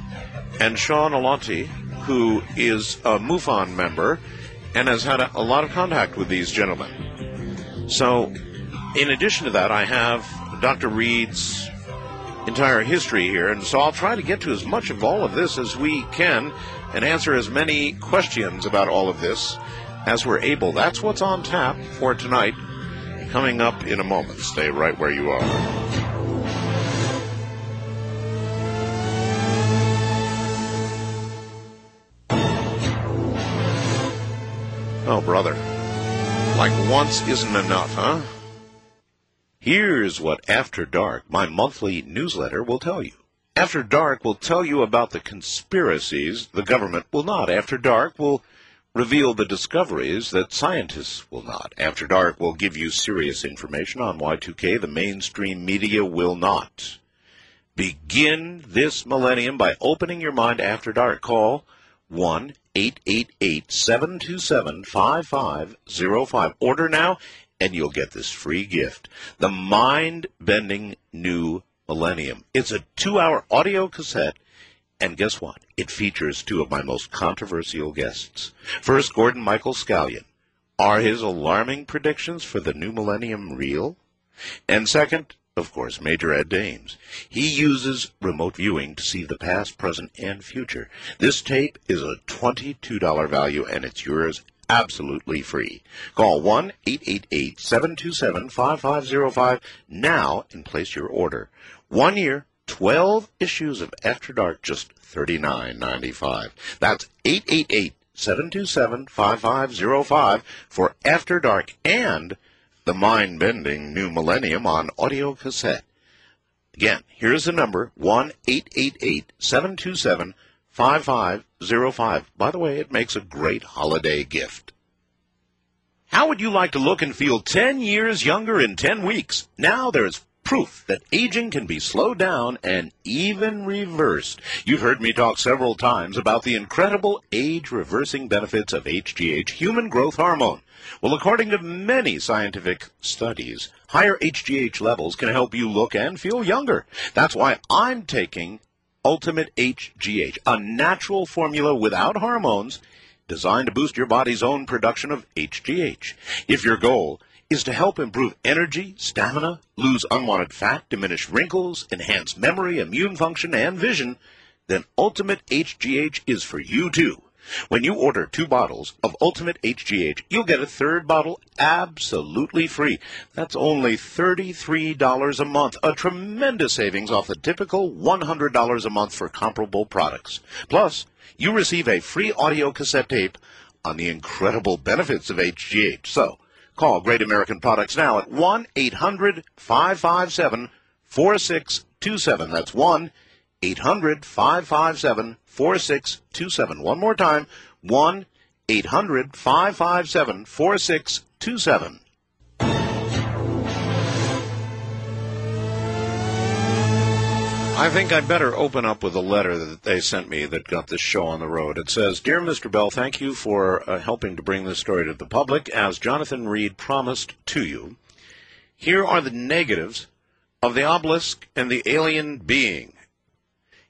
and Sean Alonti, who is a MUFON member and has had a, a lot of contact with these gentlemen. So, in addition to that, I have Dr. Reed's entire history here, and so I'll try to get to as much of all of this as we can and answer as many questions about all of this as we're able. That's what's on tap for tonight. Coming up in a moment. Stay right where you are. Oh, brother. Like once isn't enough, huh? Here's what After Dark, my monthly newsletter, will tell you. After Dark will tell you about the conspiracies the government will not. After Dark will reveal the discoveries that scientists will not. After Dark will give you serious information on Y2K the mainstream media will not. Begin this millennium by opening your mind after dark. Call 1 888 727 5505. Order now, and you'll get this free gift the mind bending new millennium. It's a two hour audio cassette. And guess what? It features two of my most controversial guests. First, Gordon Michael Scallion. Are his alarming predictions for the new millennium real? And second, of course, Major Ed Dames. He uses remote viewing to see the past, present, and future. This tape is a $22 value, and it's yours absolutely free. Call 1 888 727 5505 now and place your order. One year, 12 issues of After Dark, just $39.95. That's 888 727 5505 for After Dark and the mind bending new millennium on audio cassette. Again, here's the number 1 888 727 5505. By the way, it makes a great holiday gift. How would you like to look and feel 10 years younger in 10 weeks? Now there's proof that aging can be slowed down and even reversed. You've heard me talk several times about the incredible age reversing benefits of HGH, human growth hormone. Well, according to many scientific studies, higher HGH levels can help you look and feel younger. That's why I'm taking Ultimate HGH, a natural formula without hormones designed to boost your body's own production of HGH. If your goal is to help improve energy, stamina, lose unwanted fat, diminish wrinkles, enhance memory, immune function, and vision, then Ultimate HGH is for you too. When you order two bottles of Ultimate HGH, you'll get a third bottle absolutely free. That's only $33 a month, a tremendous savings off the typical $100 a month for comparable products. Plus, you receive a free audio cassette tape on the incredible benefits of HGH. So, call Great American Products now at 1 800 557 4627. That's 1 800 557 4627. One more time 1 800 557 4627. I think I'd better open up with a letter that they sent me that got this show on the road. It says, Dear Mr. Bell, thank you for uh, helping to bring this story to the public. As Jonathan Reed promised to you, here are the negatives of the obelisk and the alien being.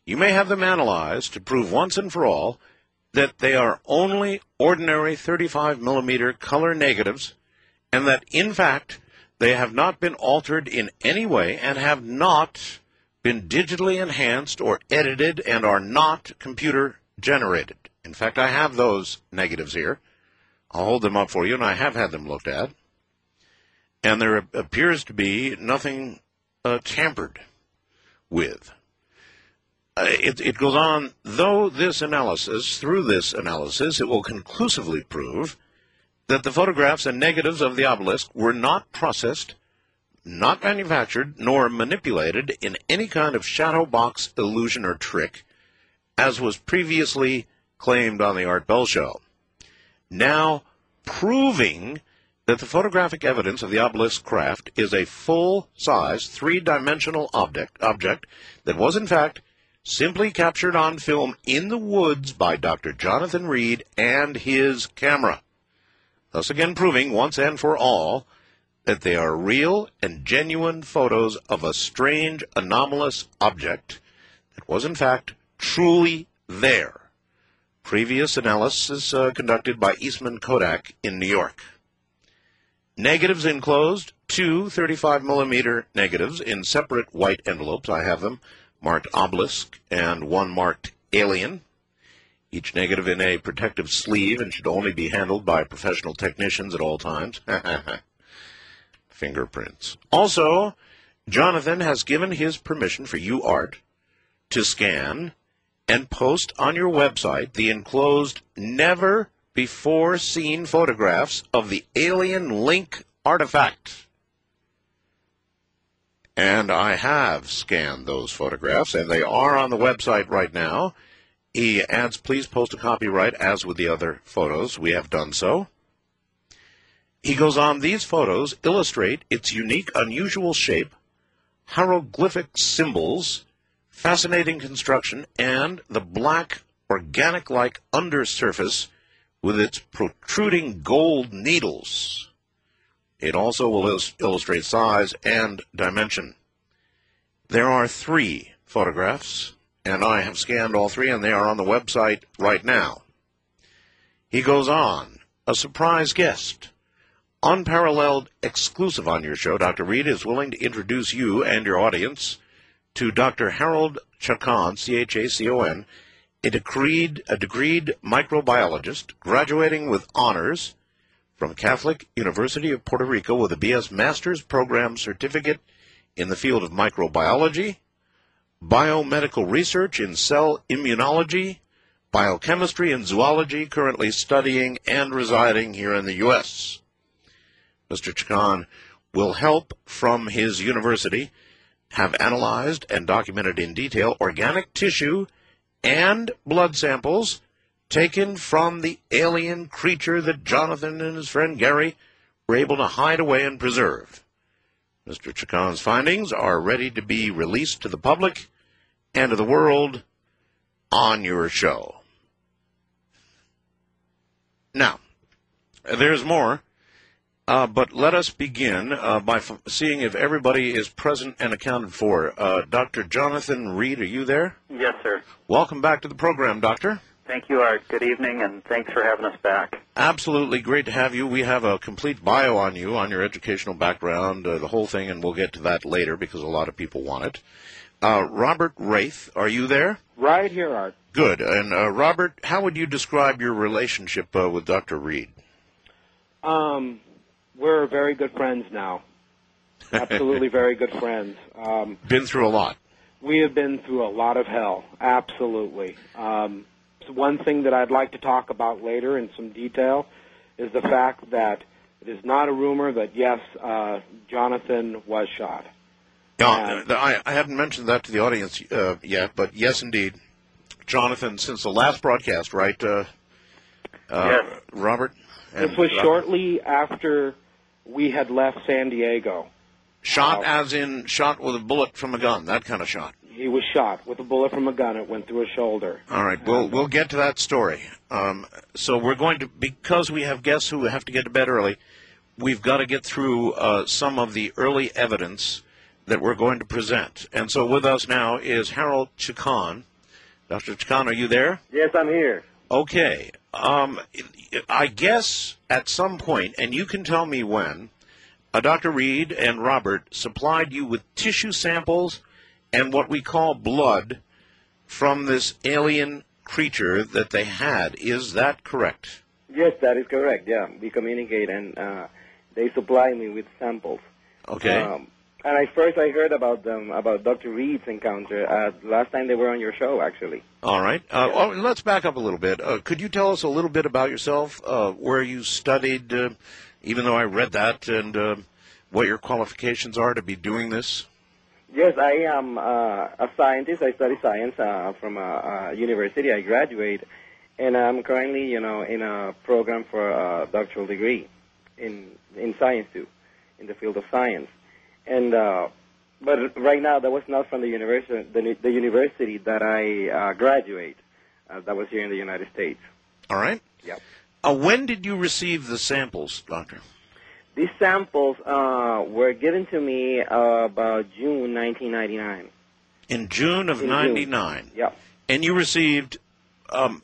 You may have them analyzed to prove once and for all that they are only ordinary 35 millimeter color negatives and that in fact they have not been altered in any way and have not been digitally enhanced or edited and are not computer generated. In fact, I have those negatives here. I'll hold them up for you, and I have had them looked at. And there appears to be nothing uh, tampered with. Uh, it, it goes on, though this analysis, through this analysis, it will conclusively prove that the photographs and negatives of the obelisk were not processed not manufactured nor manipulated in any kind of shadow box illusion or trick, as was previously claimed on the Art Bell Show. Now, proving that the photographic evidence of the obelisk craft is a full-size, three-dimensional object, object that was, in fact, simply captured on film in the woods by Dr. Jonathan Reed and his camera. Thus again proving once and for all that they are real and genuine photos of a strange, anomalous object that was, in fact, truly there. Previous analysis uh, conducted by Eastman Kodak in New York. Negatives enclosed, two 35 millimeter negatives in separate white envelopes. I have them marked obelisk and one marked alien. Each negative in a protective sleeve and should only be handled by professional technicians at all times. Fingerprints. Also, Jonathan has given his permission for UART to scan and post on your website the enclosed never before seen photographs of the alien link artifact. And I have scanned those photographs, and they are on the website right now. He adds, please post a copyright as with the other photos. We have done so. He goes on, these photos illustrate its unique, unusual shape, hieroglyphic symbols, fascinating construction, and the black, organic like undersurface with its protruding gold needles. It also will illus- illustrate size and dimension. There are three photographs, and I have scanned all three, and they are on the website right now. He goes on, a surprise guest. Unparalleled exclusive on your show, Dr. Reed is willing to introduce you and your audience to Dr. Harold Chacon, C-H-A-C-O-N, a decreed, a degreed microbiologist, graduating with honors from Catholic University of Puerto Rico with a BS Master's Program certificate in the field of microbiology, biomedical research in cell immunology, biochemistry, and zoology, currently studying and residing here in the U.S. Mr. Chacon will help from his university have analyzed and documented in detail organic tissue and blood samples taken from the alien creature that Jonathan and his friend Gary were able to hide away and preserve. Mr. Chacon's findings are ready to be released to the public and to the world on your show. Now, there's more, uh, but let us begin uh, by f- seeing if everybody is present and accounted for. Uh, Dr. Jonathan Reed, are you there? Yes, sir. Welcome back to the program, Doctor. Thank you, Art. Good evening, and thanks for having us back. Absolutely great to have you. We have a complete bio on you, on your educational background, uh, the whole thing, and we'll get to that later because a lot of people want it. Uh, Robert Wraith, are you there? Right here, Art. Good. And uh, Robert, how would you describe your relationship uh, with Dr. Reed? Um, we're very good friends now. Absolutely very good friends. Um, Been through a lot. we have been through a lot of hell. Absolutely. Um, so one thing that I'd like to talk about later in some detail is the fact that it is not a rumor that yes, uh, Jonathan was shot. Yeah, uh, I, I hadn't mentioned that to the audience uh, yet, but yes, indeed. Jonathan, since the last broadcast, right, uh, uh, Yes. Robert? And This was Robert- shortly after we had left San Diego. Shot Wow. as in shot with a bullet from a gun, that kind of shot. He was shot with a bullet from a gun. It went through his shoulder. All right, we'll we'll get to that story. Um, so we're going to because we have guests who have to get to bed early. We've got to get through uh, some of the early evidence that we're going to present. And so with us now is Harold Chacon. Dr. Chacon, are you there? Yes, I'm here. Okay. Um, I guess at some point, and you can tell me when, uh, Dr. Reed and Robert supplied you with tissue samples and what we call blood from this alien creature that they had. Is that correct? Yes, that is correct. Yeah, we communicate, and uh, they supply me with samples. Okay. Um, and I first I heard about them about Dr. Reed's encounter uh, last time they were on your show, actually. All right. Uh, oh, let's back up a little bit. Uh, could you tell us a little bit about yourself, uh, where you studied, uh, even though I read that, and uh, what your qualifications are to be doing this? Yes, I am uh, a scientist. I study science uh, from a, a university. I graduate, and I'm currently, you know, in a program for a doctoral degree in in science too, in the field of science. And uh, but right now, that was not from the university, the, the university that I uh, graduate. Uh, that was here in the United States. All right. Yep. Uh, when did you receive the samples, Doctor? These samples uh, were given to me uh, about June 1999. In June of In June. '99. Yep. And you received um,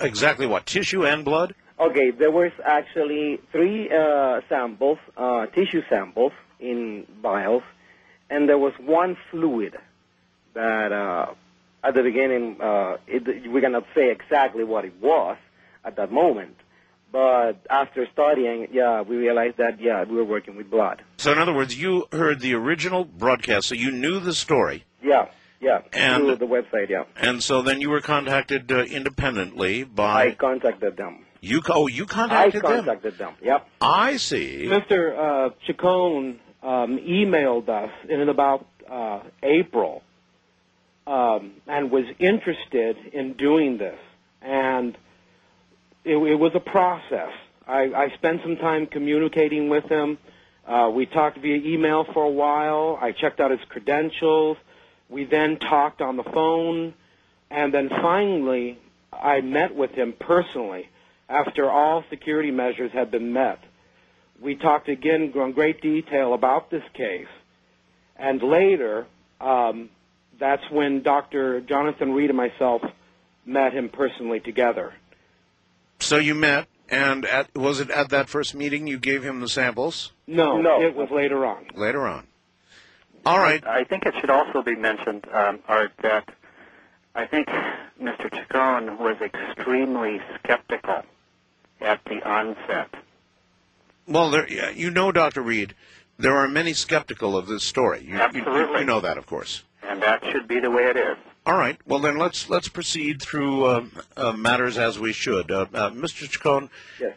exactly what? Tissue and blood? Okay, there was actually three uh, samples, uh, tissue samples in vials, and there was one fluid that uh, at the beginning uh, it, we cannot say exactly what it was at that moment. But after studying, yeah, we realized that yeah, we were working with blood. So, in other words, you heard the original broadcast, so you knew the story. Yeah, yeah, And- through the website. Yeah, And so then you were contacted uh, independently by. I contacted them. you. Oh, you contacted them. I contacted them. Yep. I see. Mr. Uh, Chacon um, emailed us in about uh, April um, and was interested in doing this. And it, it was a process. I, I spent some time communicating with him. Uh, we talked via email for a while. I checked out his credentials. We then talked on the phone. And then finally, I met with him personally after all security measures had been met. We talked again in great detail about this case. And later, um, that's when Dr. Jonathan Reed and myself met him personally together. So you met, and at, was it at that first meeting you gave him the samples? No, No. it was later on. Later on. All right. I think it should also be mentioned, um, Art, that I think Mr. Chacon was extremely skeptical at the onset. Well, there, yeah, you know, Dr. Reed, there are many skeptical of this story. You, you- you, Absolutely. you know that, of course. And that should be the way it is. All right. Well, then let's let's proceed through um, uh, matters as we should. Uh, uh, Mr. Chacon, Yes.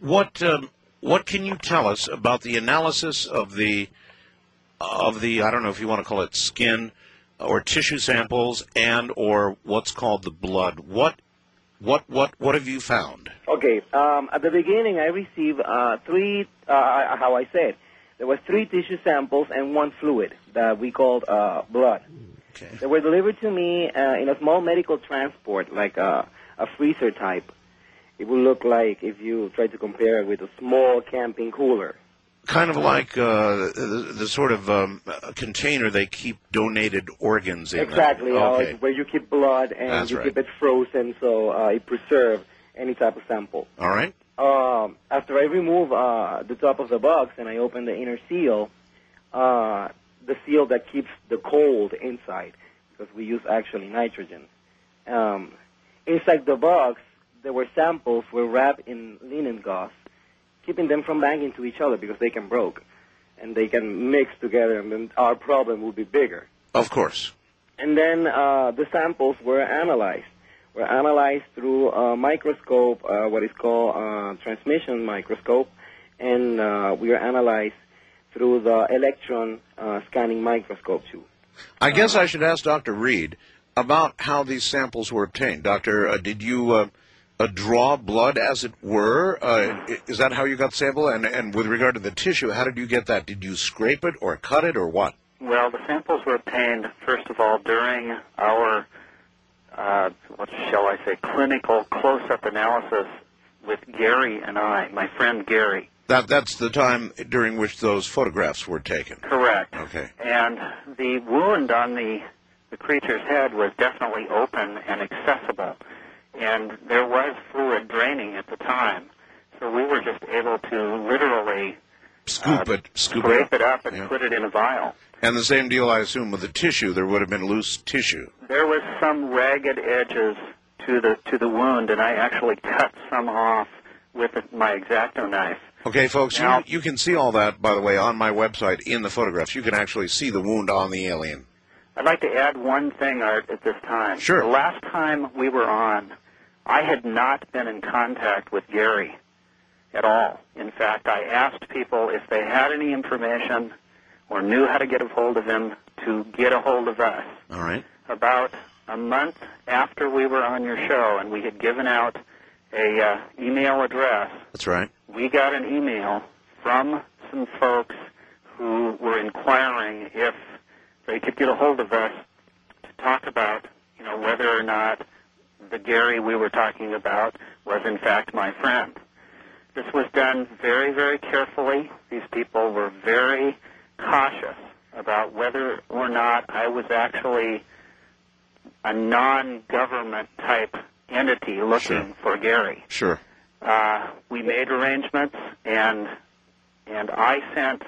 what um, what can you tell us about the analysis of the of the I don't know if you want to call it skin or tissue samples and or what's called the blood? What what what what have you found? Okay. Um, at the beginning, I received uh, three. Uh, how I said, there was three tissue samples and one fluid that we called uh, blood. Okay. They were delivered to me uh, in a small medical transport, like a, a freezer type. It would look like if you try to compare it with a small camping cooler. Kind of like uh, the, the sort of um, container they keep donated organs in. Exactly. uh, where you keep blood and That's you right. keep it frozen so uh, it preserves any type of sample. All right. um, after I remove uh, the top of the box and I open the inner seal, uh, the seal that keeps the cold inside, because we use actually nitrogen. Um, inside the box, there were samples were wrapped in linen gauze, keeping them from banging to each other because they can broke, and they can mix together, and then our problem will be bigger. Of course. And then uh, the samples were analyzed. Were analyzed through a microscope, uh, what is called uh, transmission microscope, and uh, we were analyzed through the electron uh, scanning microscope too. I guess I should ask Dr. Reed about how these samples were obtained. Doctor, uh, did you uh, uh, draw blood, as it were? Uh, is that how you got the sample? And, and with regard to the tissue, how did you get that? Did you scrape it or cut it or what? Well, the samples were obtained, first of all, during our, uh, what shall I say, clinical close-up analysis with Gary and I, my friend Gary. That that's the time during which those photographs were taken. Correct. Okay. And the wound on the, the creature's head was definitely open and accessible. And there was fluid draining at the time. So we were just able to literally Scoop uh, it, scoop scrape it it up and Yeah. put it in a vial. And the same deal, I assume, with the tissue. There would have been loose tissue. There was some ragged edges to the to the wound, and I actually cut some off with my X-Acto knife. Okay, folks, you, you can see all that, by the way, on my website in the photographs. You can actually see the wound on the alien. I'd like to add one thing, Art, at this time. Sure. The last time we were on, I had not been in contact with Gary at all. In fact, I asked people if they had any information or knew how to get a hold of him to get a hold of us. All right. About a month after we were on your show and we had given out a uh, email address, That's right. we got an email from some folks who were inquiring if they could get a hold of us to talk about, you know, whether or not the Gary we were talking about was in fact my friend. This was done very, very carefully. These people were very cautious about whether or not I was actually a non-government type entity looking Sure. for Gary. Sure. Uh, we made arrangements, and and I sent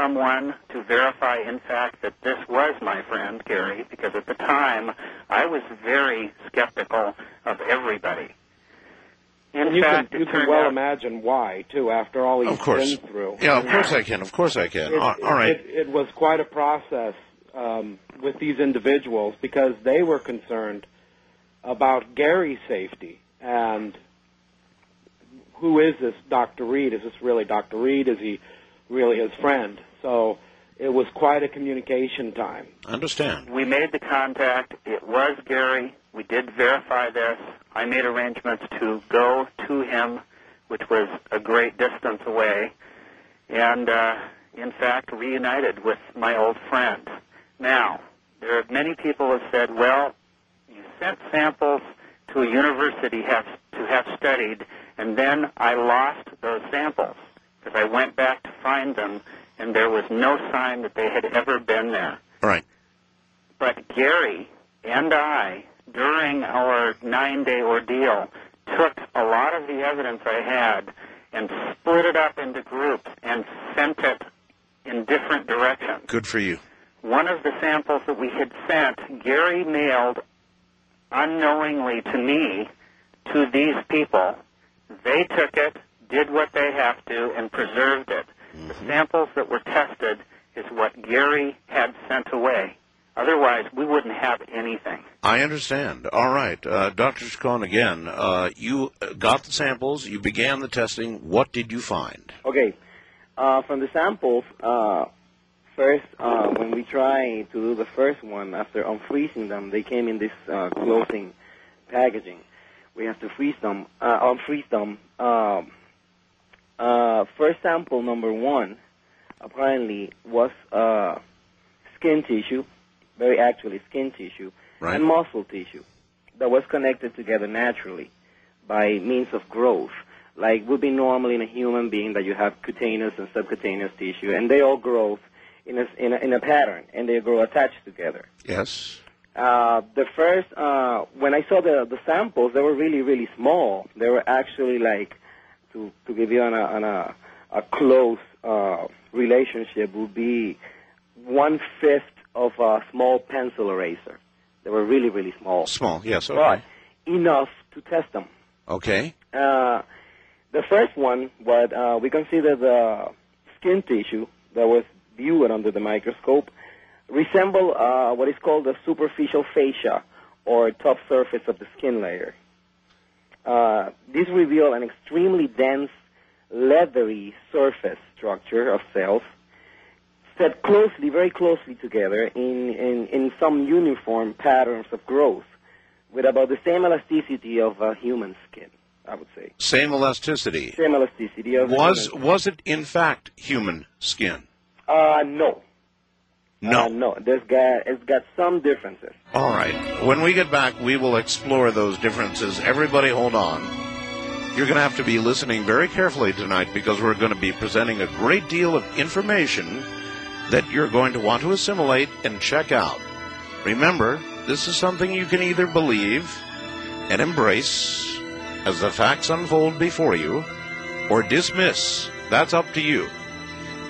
someone to verify, in fact, that this was my friend Gary, because at the time I was very skeptical of everybody. In And you fact, can, you can well out imagine why, too, after all he's Of course. been through. Yeah, of course I can. Of course I can. It, all all right. It, it was quite a process um, with these individuals because they were concerned about Gary's safety and who is this Dr. Reed? Is this really Dr. Reed? Is he really his friend? So it was quite a communication time. I understand. we made the contact. It was Gary. We did verify this. I made arrangements to go to him, which was a great distance away, and uh, in fact reunited with my old friend. Now, there are many people who have said, well, you sent samples to a university have, to have studied, and then I lost those samples because I went back to find them, and there was no sign that they had ever been there. Right. But Gary and I, during our nine day ordeal, took a lot of the evidence I had and split it up into groups and sent it in different directions. Good for you. One of the samples that we had sent, Gary mailed unknowingly to me to these people. They took it, did what they have to, and preserved it. The samples that were tested is what Gary had sent away. Otherwise, we wouldn't have anything. I understand. All right. Uh, Dr. Chacon, again, uh, you uh, got the samples, you began the testing. What did you find? Okay. Uh, from the samples, uh, first, uh, when we try to do the first one, after unfreezing them, they came in this uh, closing packaging. We have to freeze them, uh, unfreeze them. Um, uh, first sample number one, apparently, was uh, skin tissue, very actually skin tissue, Right. and muscle tissue that was connected together naturally by means of growth, like would be normal in a human being that you have cutaneous and subcutaneous tissue, and they all grow in a, in a, in a pattern, and they grow attached together. Yes. Uh, the first, uh, when I saw the, the samples, they were really, really small. They were actually like, to, to give you an, a, an, a, a close uh, relationship, would be one fifth of a small pencil eraser. They were really, really small. Small, yes. Okay. But enough to test them. Okay. Uh, the first one, what uh, we consider the skin tissue that was viewed under the microscope, resemble uh, what is called the superficial fascia or top surface of the skin layer. Uh, this revealed an extremely dense, leathery surface structure of cells set closely, very closely together in, in, in some uniform patterns of growth with about the same elasticity of a human skin, I would say. Same elasticity. Same elasticity of Was was it in fact human skin? Uh, no. No. Uh, no. There's got, it's got some differences. All right. When we get back, we will explore those differences. Everybody, hold on. You're going to have to be listening very carefully tonight because we're going to be presenting a great deal of information that you're going to want to assimilate and check out. Remember, this is something you can either believe and embrace as the facts unfold before you or dismiss. That's up to you.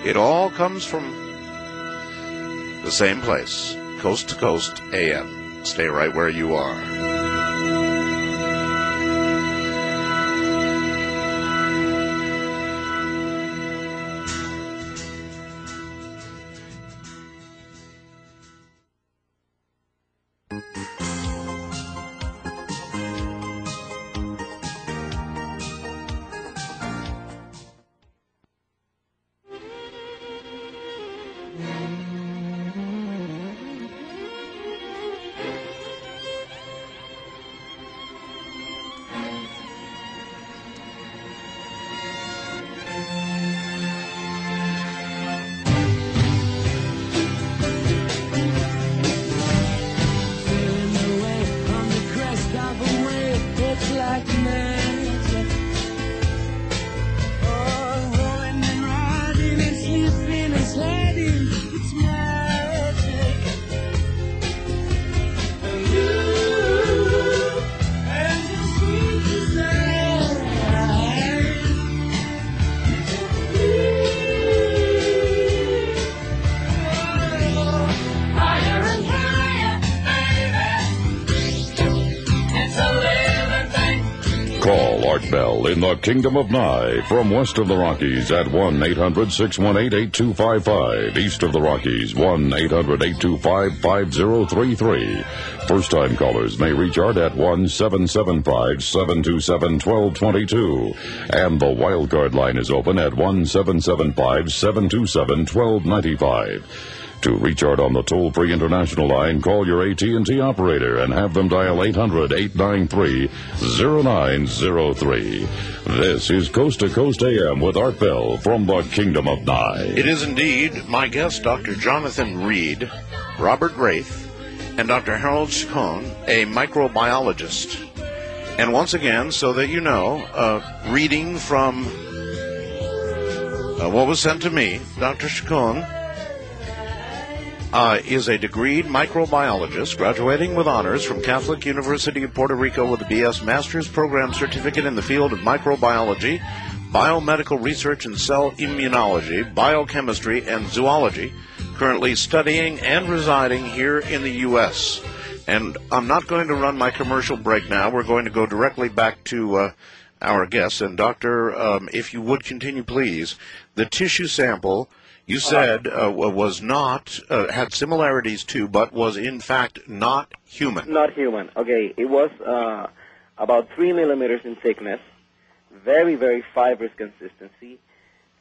It all comes from the same place, coast to coast AM. Stay right where you are. Kingdom of Nye from west of the Rockies at 1 800 618 8255. East of the Rockies, 1 800 825 5033. First time callers may reach Art at 1 775 727 1222. And the wildcard line is open at 1 775 727 1295. To reach on the toll-free international line, call your AT&T operator and have them dial 800-893-0903. This is Coast to Coast AM with Art Bell from the Kingdom of Nye. It is indeed my guest, Dr. Jonathan Reed, Robert Wraith, and Dr. Harold Chacon, a microbiologist. And once again, so that you know, reading from uh, what was sent to me, Dr. Chacon uh, is a degreed microbiologist graduating with honors from Catholic University of Puerto Rico with a BS Master's Program certificate in the field of microbiology, biomedical research and cell immunology, biochemistry, and zoology, currently studying and residing here in the U.S. And I'm not going to run my commercial break now. We're going to go directly back to uh, our guest. And, Doctor, um, if you would continue, please, the tissue sample you said uh, was not uh, had similarities to, but was in fact not human. Not human. Okay, it was uh, about three millimeters in thickness, very very fibrous consistency,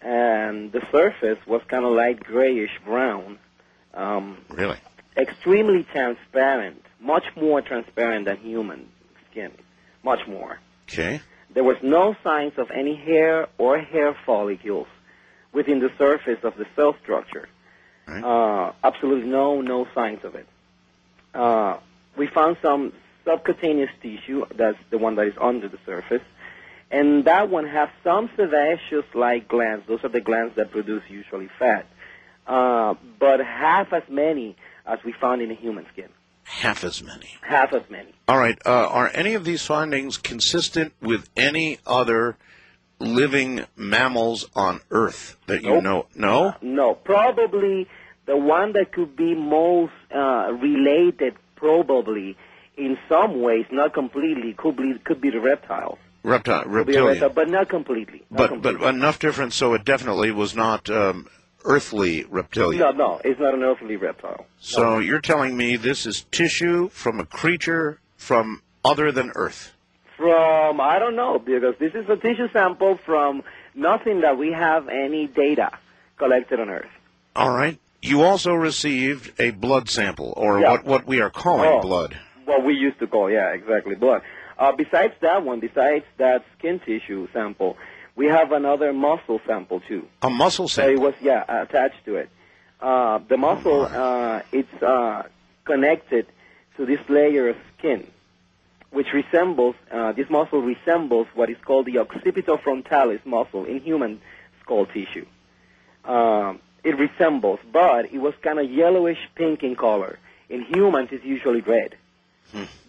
and the surface was kind of light grayish brown. Um, really? Extremely transparent, much more transparent than human skin, much more. Okay. There was no signs of any hair or hair follicles within the surface of the cell structure. Right. Uh, absolutely no no signs of it. Uh, we found some subcutaneous tissue. That's the one that is under the surface, and that one has some sebaceous-like glands. Those are the glands that produce usually fat, uh, but half as many as we found in a human skin. Half as many. Half as many. All right. Uh, are any of these findings consistent with any other living mammals on Earth that you Nope. know? No. No, probably the one that could be most uh, related, probably in some ways, not completely, could be could be the reptiles. Reptile, Could be a reptilian. reptile, but not completely. Not But completely. but enough difference so it definitely was not um, earthly reptilian. no, no, it's not an earthly reptile. So you're telling me this is tissue from a creature from other than Earth? From I don't know because this is a tissue sample from nothing that we have any data collected on Earth. All right. You also received a blood sample, or Yeah. what what we are calling Oh. blood. What we used to call, yeah, exactly, blood. Uh, besides that one, besides that skin tissue sample, we have another muscle sample too. A muscle So it was yeah attached to it. Uh, the muscle uh, it's uh, connected to this layer of skin, which resembles uh, this muscle resembles what is called the occipital frontalis muscle in human skull tissue. Um, it resembles, but it was kind of yellowish pink in color. In humans, it's usually red.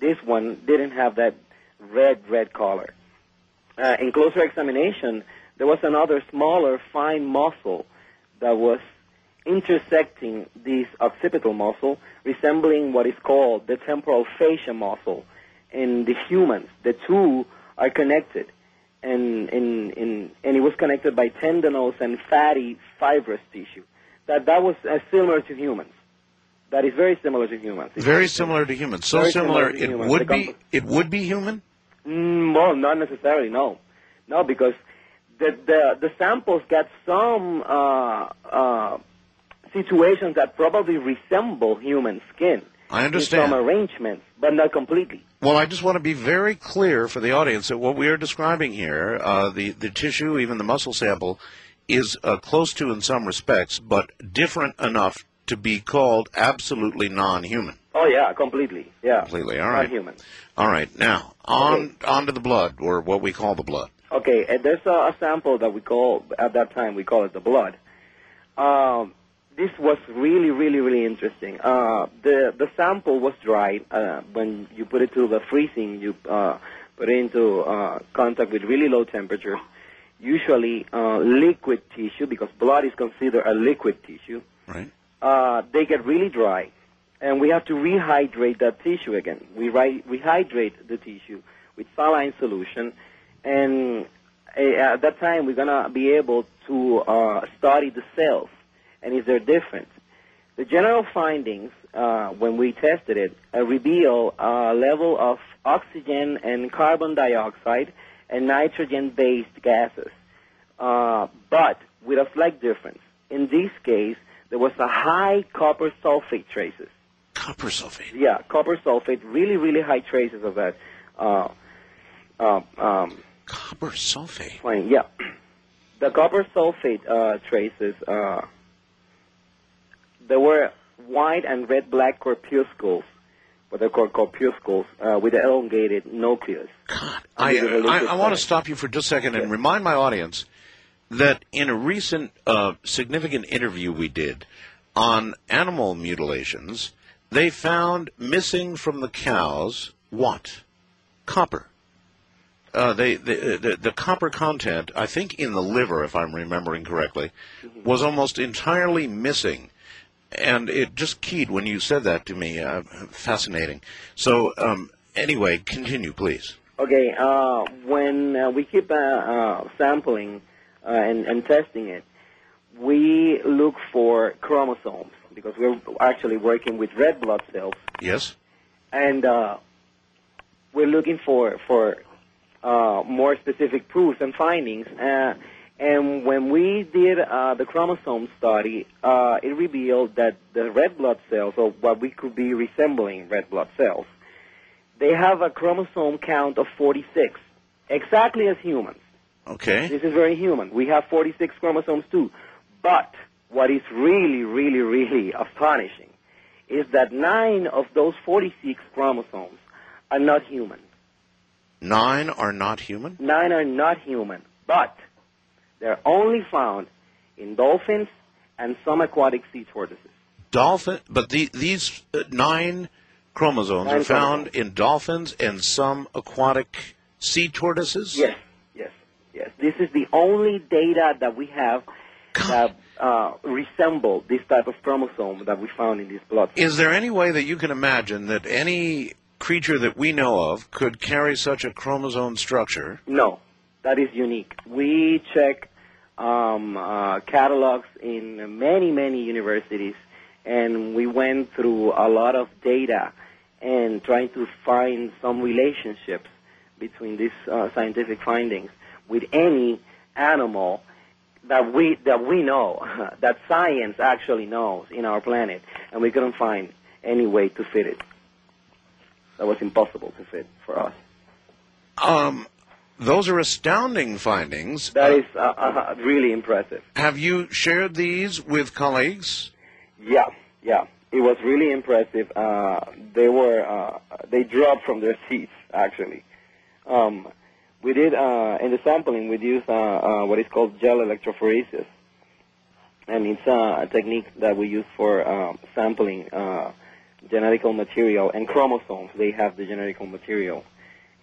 This one didn't have that red red color. Uh, in closer examination, there was another smaller fine muscle that was intersecting this occipital muscle, resembling what is called the temporal fascia muscle. In the humans, the two are connected, and in, in, and it was connected by tendinous and fatty fibrous tissue. That that was uh, similar to humans. That is very similar to humans. It's Very similar to humans. So similar, similar it humans. would be it would be human. Mm, well, not necessarily. No, no, because the the the samples got some uh, uh, situations that probably resemble human skin. I In understand. some arrangements, but not completely. Well, I just want to be very clear for the audience that what we are describing here, uh, the the tissue, even the muscle sample, is uh, close to in some respects, but different enough to be called absolutely non-human. Oh yeah, completely. Yeah, Completely. All right. not right. human. All right. Now on onto the blood, or what we call the blood. Okay, and there's a, a sample that we call at that time we call it the blood. Um, this was really, really, really interesting. Uh, the the sample was dried uh, when you put it to the freezing. You uh, put it into uh, contact with really low temperatures. Usually, uh, liquid tissue because blood is considered a liquid tissue. Right. Uh, they get really dry, and we have to rehydrate that tissue again. We rehydrate the tissue with saline solution, and uh, at that time we're gonna be able to uh, study the cells and is there a difference. The general findings uh, when we tested it uh, reveal a level of oxygen and carbon dioxide and nitrogen-based gases, uh, but with a slight difference. In this case, there was a high copper sulfate traces. Copper sulfate. Yeah, copper sulfate, really, really high traces of that. Uh, uh, um, Copper sulfate. fine, yeah. The copper sulfate uh, traces, uh, there were white and red black corpuscles, what they're called corpuscles, uh, with elongated nucleus. I, I, I want to stop you for just a second and remind my audience that in a recent uh, significant interview we did on animal mutilations, they found missing from the cows what? Copper. Uh, they, the, the, the copper content, I think in the liver, if I'm remembering correctly, was almost entirely missing. And it just keyed when you said that to me. Uh, fascinating. So, um, anyway, continue, please. Okay, uh, when uh, we keep uh, uh, sampling uh, and, and testing it, we look for chromosomes because we're actually working with red blood cells, Yes? and uh, we're looking for for uh, more specific proofs and findings. And when we did uh, the chromosome study, uh, it revealed that the red blood cells, or what we could be resembling red blood cells, they have a chromosome count of 46, exactly as humans. Okay. This is very human. We have 46 chromosomes too. But what is really, really, really astonishing is that nine of those 46 chromosomes are not human. Nine are not human? Nine are not human, but they're only found in dolphins and some aquatic sea tortoises. Dolphin, but the, these uh, nine chromosomes Nine are found in dolphins and some aquatic sea tortoises? Yes, yes, yes. This is the only data that we have that uh, resemble this type of chromosome that we found in these blood. Is there any way that you can imagine that any creature that we know of could carry such a chromosome structure? No, that is unique. We check um, uh, catalogs in many, many universities, and we went through a lot of data and trying to find some relationships between these uh, scientific findings with any animal that we that we know that science actually knows in our planet, and we couldn't find any way to fit it. That was impossible to fit for us. Um, those are astounding findings. That is uh, uh, really impressive. Have you shared these with colleagues? Yeah, yeah. It was really impressive. Uh, they were uh, they dropped from their seats actually. Um, we did uh, in the sampling we used uh, what is called gel electrophoresis, and it's uh, a technique that we use for um, sampling uh, genetical material and chromosomes. They have the genetical material,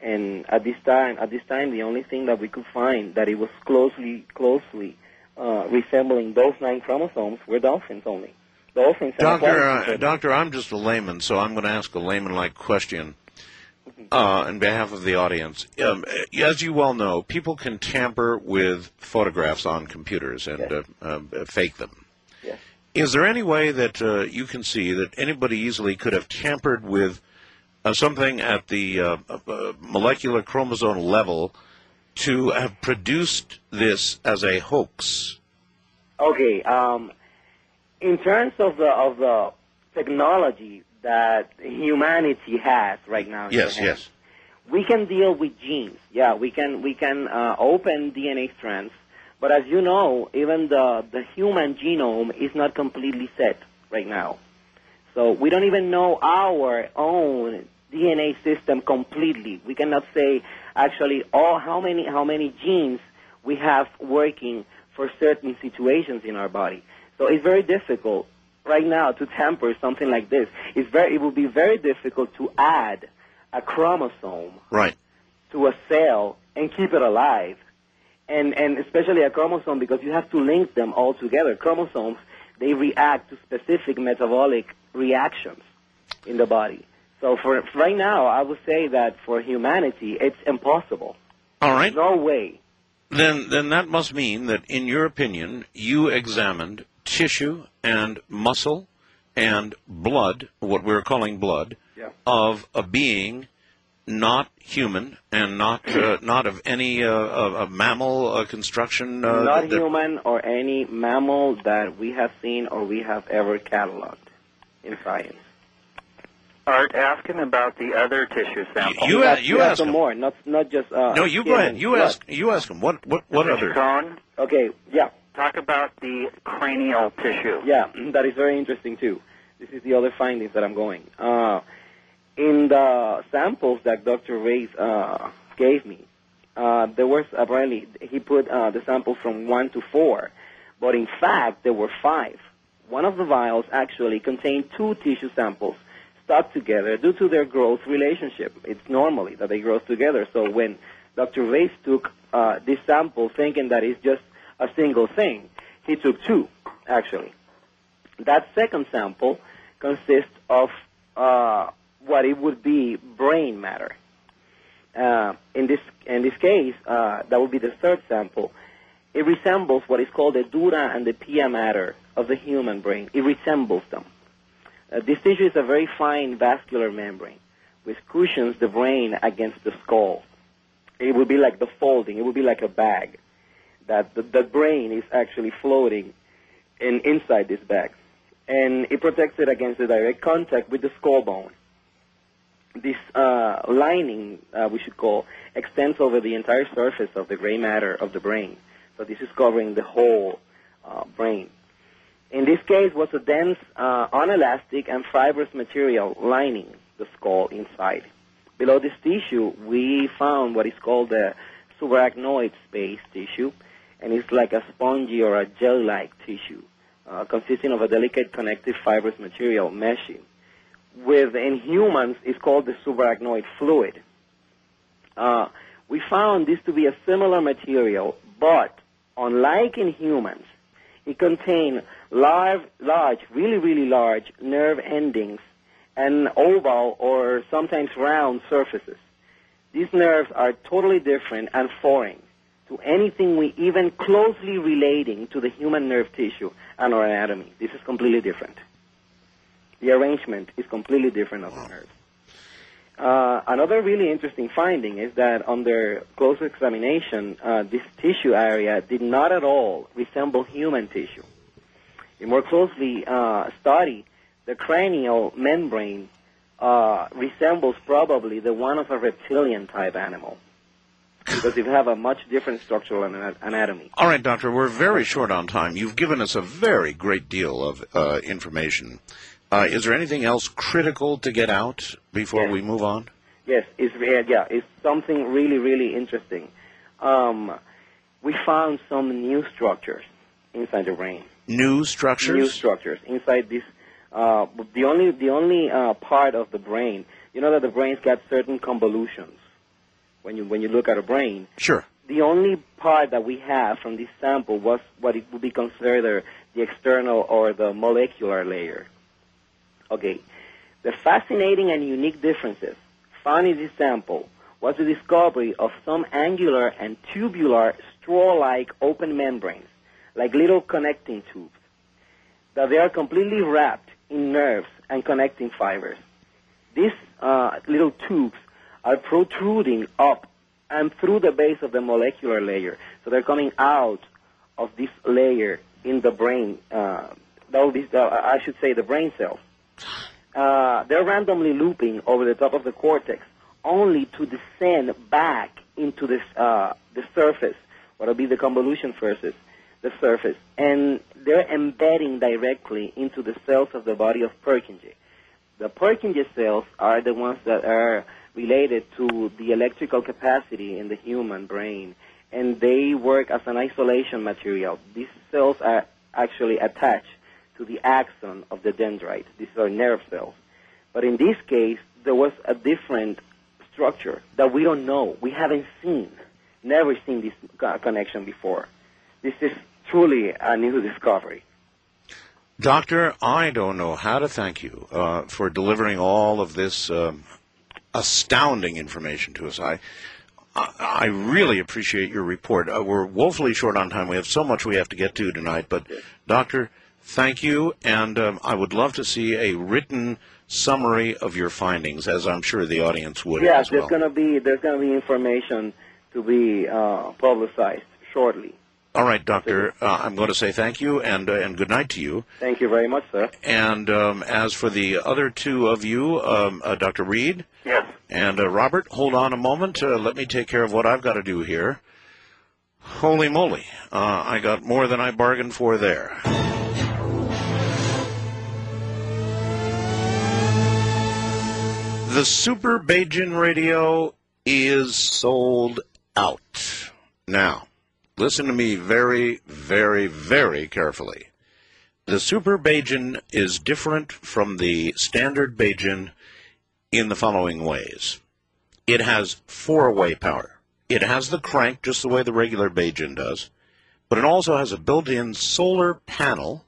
and at this time, at this time, the only thing that we could find that it was closely closely uh, resembling those nine chromosomes were dolphins only. Dolphins. Doctor, uh, doctor, I'm just a layman, so I'm going to ask a layman-like question uh, on behalf of the audience. Um, as you well know, people can tamper with photographs on computers and uh, uh, fake them. Yes. Is there any way that uh, you can see that anybody easily could have tampered with uh, something at the uh, uh, molecular chromosome level to have produced this as a hoax? Okay. Um, in terms of the of the technology that humanity has right now, Yes, yes. we can deal with genes. Yeah, we can we can uh, open DNA strands, but as you know, even the the human genome is not completely set right now. So we don't even know our own DNA system completely. We cannot say actually all how many how many genes we have working for certain situations in our body. So it's very difficult right now to tamper something like this. It's very it will be very difficult to add a chromosome Right. to a cell and keep it alive. And and especially a chromosome because you have to link them all together. Chromosomes they react to specific metabolic reactions in the body. So for right now, I would say that for humanity, it's impossible. All right. No way. Then, then that must mean that, in your opinion, you examined tissue and muscle and blood, what we're calling blood, Yeah. of a being not human and not uh, not of any uh, of a mammal uh, construction. Uh, Not that- that- human or any mammal that we have seen or we have ever cataloged in science. Art, ask him about the other tissue sample. You, We a- have- you we have ask some him. more, not not just. Uh, No, you skin go ahead. You blood. ask. You ask him. What what what Mr. other? Cohn, Okay, yeah, talk about the cranial tissue. yeah, that is very interesting too. This is the other findings that I'm going. Uh, in the samples that Dr. Reyes uh, gave me, uh, there was apparently he put uh, the samples from one to four, but in fact there were five. One of the vials actually contained two tissue samples stuck together due to their growth relationship. It's normally that they grow together. So when Dr. Reyes took uh, this sample thinking that it's just a single thing, he took two actually. That second sample consists of uh, what it would be brain matter. Uh, in this in this case, uh, that would be the third sample. It resembles what is called the dura and the pia mater of the human brain. It resembles them. Uh, this tissue is a very fine vascular membrane which cushions the brain against the skull. It would be like the folding. It would be like a bag that the, the brain is actually floating in inside this bag, and it protects it against the direct contact with the skull bone. This uh, lining, uh, we should call, extends over the entire surface of the gray matter of the brain. So this is covering the whole uh, brain. In this case, was a dense, uh, unelastic, and fibrous material lining the skull inside. Below this tissue, we found what is called the subarachnoid space tissue, and it's like a spongy or a gel-like tissue, uh, consisting of a delicate connective fibrous material meshing. With in humans, it's called the subarachnoid fluid. Uh, we found this to be a similar material, but unlike in humans, it contained large, large, really, really large nerve endings and oval or sometimes round surfaces. These nerves are totally different and foreign to anything we even closely relating to the human nerve tissue and our anatomy. This is completely different. The arrangement is completely different of the nerves. Uh, another really interesting finding is that under close examination, uh, this tissue area did not at all resemble human tissue. In more closely uh, study, the cranial membrane uh, resembles probably the one of a reptilian type animal because it have a much different structural ana- anatomy. All right, doctor. We're very short on time. You've given us a very great deal of uh, information. Uh, is there anything else critical to get out before Yes. we move on? Yes, it's yeah, it's something really, really interesting. Um, we found some new structures inside the brain. New structures. New structures inside this. Uh, the only the only uh, part of the brain, you know that the brain's got certain convolutions. When you when you look at a brain, Sure. the only part that we have from this sample was what it would be considered the external or the molecular layer. Okay. The fascinating and unique differences found in this sample was the discovery of some angular and tubular straw-like open membranes, like little connecting tubes, that they are completely wrapped in nerves and connecting fibers. These uh, little tubes are protruding up and through the base of the molecular layer. So they're coming out of this layer in the brain. Uh, would be, I should say, the brain cells. Uh, they're randomly looping over the top of the cortex, only to descend back into this, uh, the surface, what will be the convolution surface, the surface, and they're embedding directly into the cells of the body of Purkinje. The Purkinje cells are the ones that are related to the electrical capacity in the human brain, and they work as an isolation material. These cells are actually attached to the axon of the dendrite. These are nerve cells. But in this case, there was a different structure that we don't know. We haven't seen, never seen this connection before. This is truly a new discovery. Doctor, I don't know how to thank you uh, for delivering all of this um, astounding information to us. I, I, really appreciate your report. Uh, we're woefully short on time. We have so much we have to get to tonight. But, Doctor, thank you. And um, I would love to see a written summary of your findings, as I'm sure the audience would Yes, as well. there's gonna be there's gonna be information to be uh, publicized shortly. All right, Doctor. Uh, I'm going to say thank you and uh, and good night to you. Thank you very much, sir. And um, as for the other two of you, um, uh, Dr. Reed Yes. and uh, Robert, hold on a moment. Uh, let me take care of what I've got to do here. Holy moly, uh, I got more than I bargained for there. The Super Baygen radio is sold out. Now, listen to me very, very, very carefully. The Super Baygen is different from the standard Baygen in the following ways. It has four-way power. It has the crank just the way the regular Baygen does, but it also has a built-in solar panel,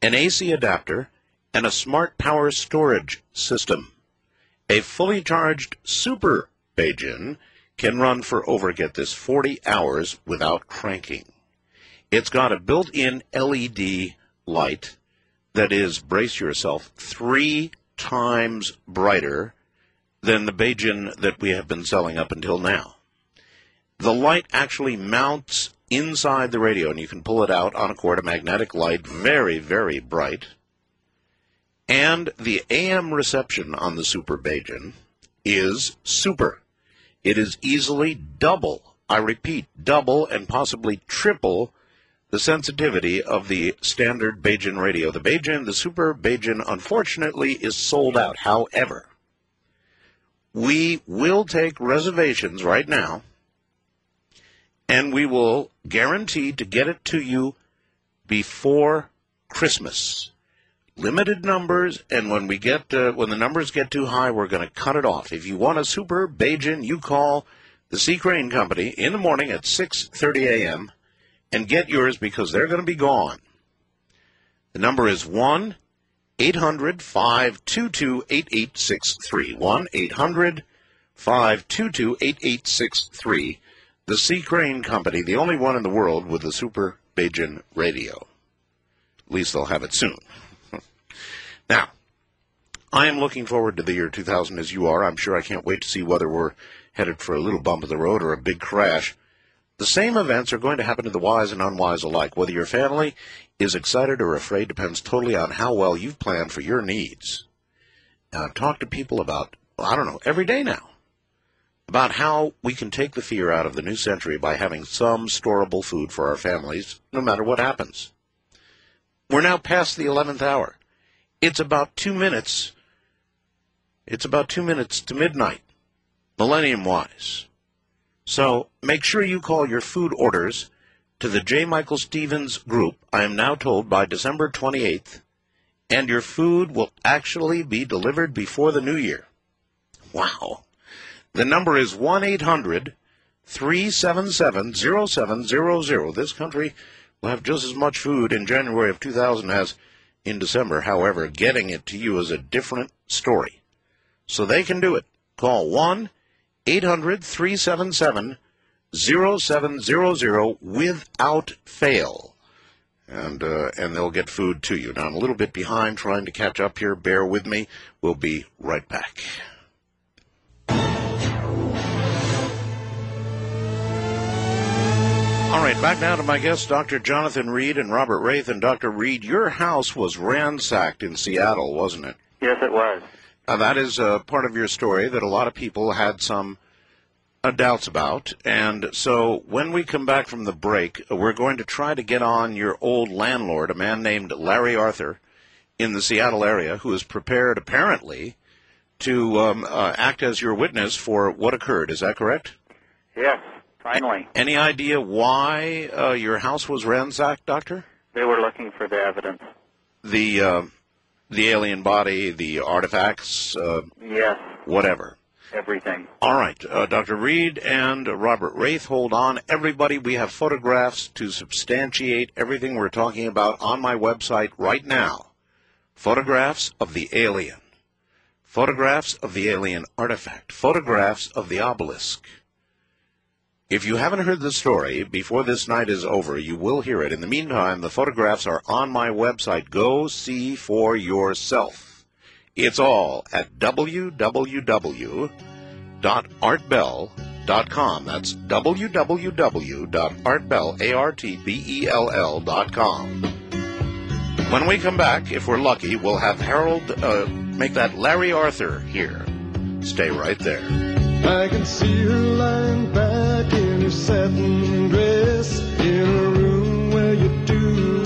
an AC adapter, and a smart power storage system. A fully charged Super Baygen can run for over, get this, 40 hours without cranking. It's got a built-in LED light that is, brace yourself, three times brighter than the Baygen that we have been selling up until now. The light actually mounts inside the radio, and you can pull it out on a cord, a magnetic light, very, very bright. And the AM reception on the Super Baygen is super. It is easily double, I repeat, double and possibly triple the sensitivity of the standard Baygen radio. The Baygen, the Super Baygen, unfortunately, is sold out. However, we will take reservations right now, and we will guarantee to get it to you before Christmas. Limited numbers, and when we get uh, when the numbers get too high, we're going to cut it off. If you want a Super Baygen, you call the C. Crane Company in the morning at 6:30 a.m. and get yours because they're going to be gone. The number is 1 800 522 8863. 1 800 522 8863. The C. Crane Company, the only one in the world with a Super Baygen radio. At least they'll have it soon. Now, I am looking forward to the year 2000 as you are. I'm sure I can't wait to see whether we're headed for a little bump of the road or a big crash. The same events are going to happen to the wise and unwise alike. Whether your family is excited or afraid depends totally on how well you've planned for your needs. Now, I've talked to people about, well, I don't know, every day now, about how we can take the fear out of the new century by having some storable food for our families, no matter what happens. We're now past the 11th hour. It's about two minutes. It's about two minutes to midnight, millennium wise. So make sure you call your food orders to the J. Michael Stevens group, I am now told, by December 28th, and your food will actually be delivered before the new year. Wow. The number is 1 800 377 0700. This country will have just as much food in January of 2000 as in December. However, getting it to you is a different story. So they can do it. Call 1 800 377 0700 without fail. And, uh, and they'll get food to you. Now, I'm a little bit behind trying to catch up here. Bear with me. We'll be right back. All right, back now to my guests, Dr. Jonathan Reed and Robert Wraith. And Dr. Reed, your house was ransacked in Seattle, wasn't it? Yes, it was. Now, that is uh, part of your story that a lot of people had some uh, doubts about. And so when we come back from the break, uh, we're going to try to get on your old landlord, a man named Larry Arthur in the Seattle area, who is prepared, apparently, to um, uh, act as your witness for what occurred. Is that correct? Yes, finally. Any idea why uh, your house was ransacked, Doctor? They were looking for the evidence. The uh, the alien body, the artifacts, uh, Yes, whatever. everything. All right, uh, Dr. Reed and Robert Wraith, hold on. Everybody, we have photographs to substantiate everything we're talking about on my website right now. Photographs of the alien. Photographs of the alien artifact. Photographs of the obelisk. If you haven't heard the story before this night is over, you will hear it. In the meantime, the photographs are on my website. Go see for yourself. It's all at www.artbell.com. That's www.artbell.com. When we come back, if we're lucky, we'll have Harold uh, make that Larry Arthur here. Stay right there. I can see her lying back her satin dress in a room where you do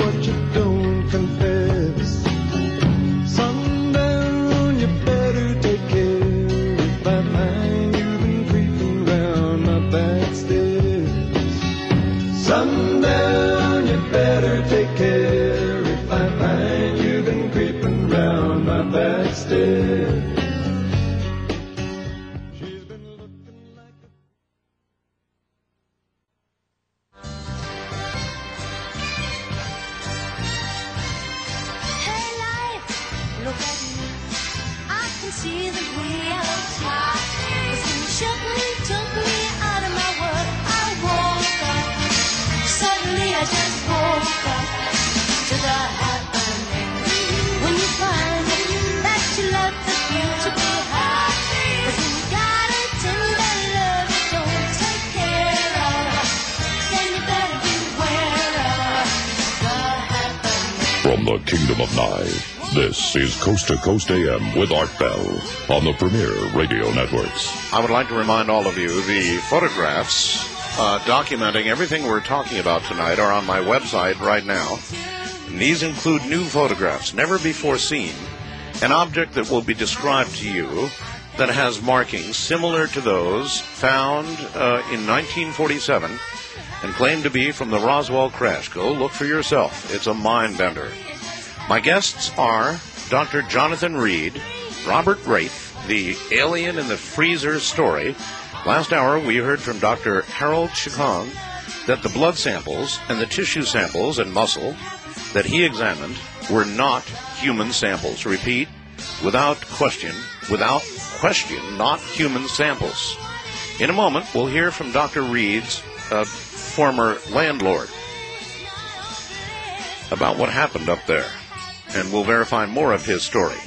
Nye, this is Coast to Coast AM with Art Bell on the Premier Radio Networks. I would like to remind all of you the photographs uh, documenting everything we're talking about tonight are on my website right now. And these include new photographs, never before seen, an object that will be described to you that has markings similar to those found uh, in 1947 and claimed to be from the Roswell crash. Go look for yourself. It's a mind bender. My guests are Dr. Jonathan Reed, Robert Wraith, the alien in the freezer story. Last hour, we heard from Dr. Harold Chacon that the blood samples and the tissue samples and muscle that he examined were not human samples. Repeat, without question, without question, not human samples. In a moment, we'll hear from Dr. Reed's uh, former landlord about what happened up there, and we'll verify more of his story.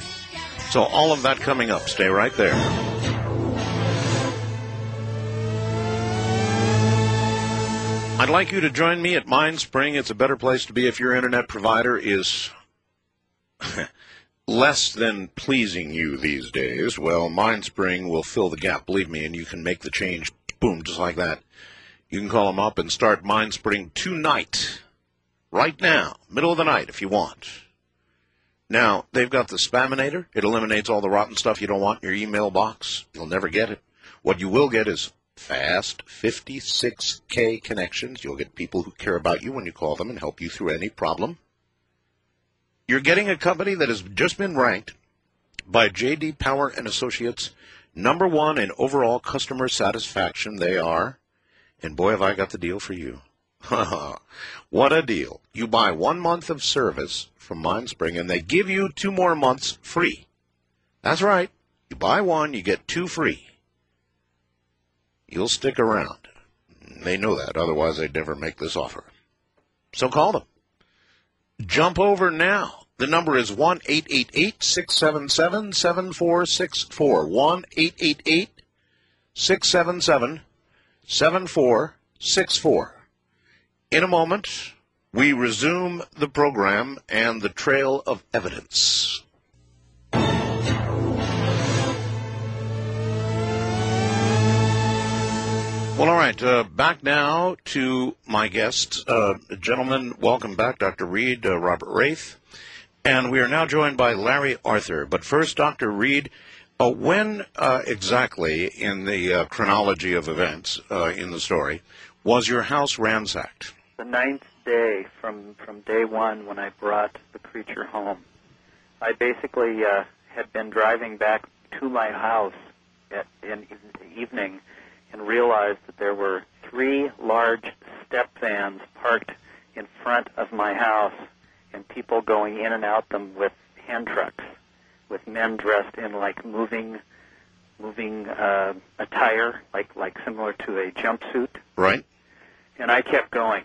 So, all of that coming up. Stay right there. I'd like you to join me at MindSpring. It's a better place to be if your internet provider is less than pleasing you these days. Well, MindSpring will fill the gap, believe me, and you can make the change, boom, just like that. You can call them up and start MindSpring tonight, right now, middle of the night if you want. Now, they've got the Spaminator. It eliminates all the rotten stuff you don't want in your email box. You'll never get it. What you will get is fast 56K connections. You'll get people who care about you when you call them and help you through any problem. You're getting a company that has just been ranked by JD Power and Associates number 1 in overall customer satisfaction. They are. And boy have I got the deal for you. what a deal. You buy 1 month of service from MindSpring and they give you 2 more months free. That's right. You buy one, you get 2 free you'll stick around. They know that, otherwise they'd never make this offer. So call them. Jump over now. The number is 1 888 677 7464. 1 888 677 7464. In a moment, we resume the program and the trail of evidence. Well, all right. Uh, back now to my guests. Uh, gentlemen, welcome back, Dr. Reed, uh, Robert Wraith. And we are now joined by Larry Arthur. But first, Dr. Reed, uh, when uh, exactly in the uh, chronology of events in the story was your house ransacked? The ninth day from, from day one when I brought the creature home. I basically uh, had been driving back to my house at, in the evening and realized that there were three large step vans parked in front of my house and people going in and out them with hand trucks with men dressed in like moving moving uh, attire, like like similar to a jumpsuit, Right? and I kept going.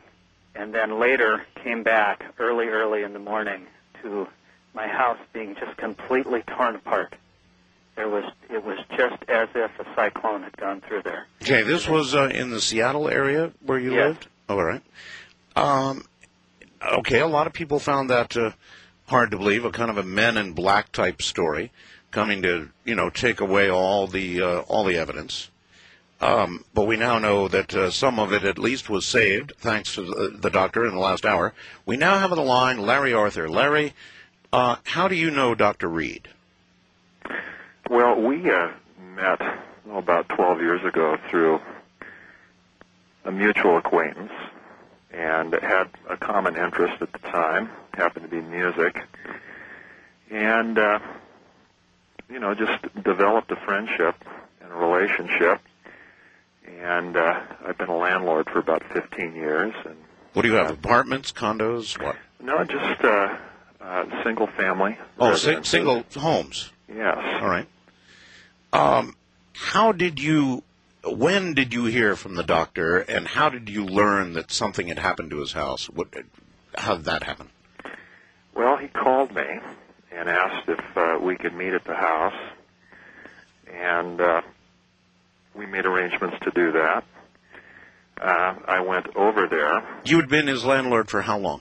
And then later came back early, early in the morning to my house being just completely torn apart. There was it was just as if a cyclone had gone through there. Okay, this was uh, in the Seattle area where you Yes. lived? All right. Um, okay, a lot of people found that uh, hard to believe, a kind of a men in black type story coming to, you know, take away all the uh, all the evidence. Um, but we now know that uh, some of it at least was saved, thanks to the, the doctor in the last hour. We now have on the line Larry Arthur. Larry, uh, how do you know Dr. Reed? Well, we uh, met oh, about 12 years ago through a mutual acquaintance and had a common interest at the time, happened to be music. And, uh, you know, just developed a friendship and a relationship. And uh, I've been a landlord for about 15 years. And What do you have? Apartments, condos, what? no, just uh, uh, single family. Oh, si- single homes. Yes. All right. Um, how did you? When did you hear from the doctor, and how did you learn that something had happened to his house? What? How did that happen? Well, he called me and asked if uh, we could meet at the house, and uh, we made arrangements to do that. Uh, I went over there. You had been his landlord for how long?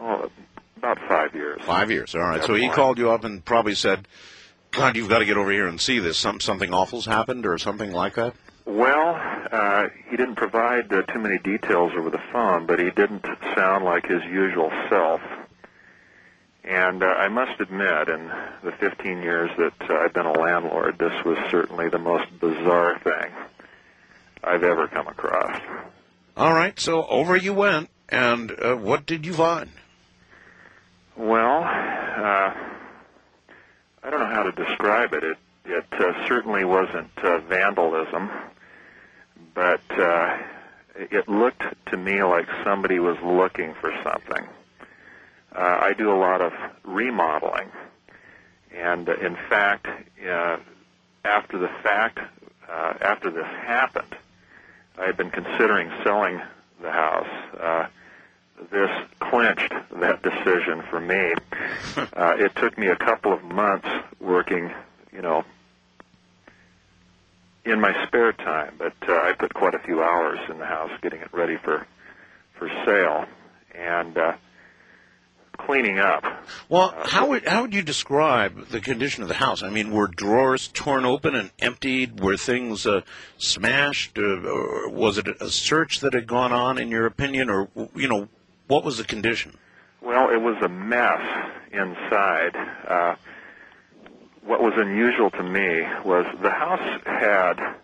Oh, about five years. Five years. All right. So he point. called you up and probably said, "God, you've got to get over here and see this. Some something awful's happened, or something like that." Well, uh, he didn't provide uh, too many details over the phone, but he didn't sound like his usual self. And uh, I must admit, in the 15 years that uh, I've been a landlord, this was certainly the most bizarre thing I've ever come across. All right. So over you went, and uh, what did you find? Well, uh, I don't know how to describe it. It, it uh, certainly wasn't uh, vandalism, but uh, it looked to me like somebody was looking for something. Uh, I do a lot of remodeling, and uh, in fact, uh, after the fact, uh, after this happened, I had been considering selling the house. Uh, this clinched that decision for me. Uh, it took me a couple of months working, you know, in my spare time, but uh, I put quite a few hours in the house getting it ready for for sale and uh, cleaning up. Well, how would how would you describe the condition of the house? I mean, were drawers torn open and emptied? Were things uh, smashed? Uh, or was it a search that had gone on, in your opinion, or you know, what was the condition? Well, it was a mess inside. Uh, what was unusual to me was the house had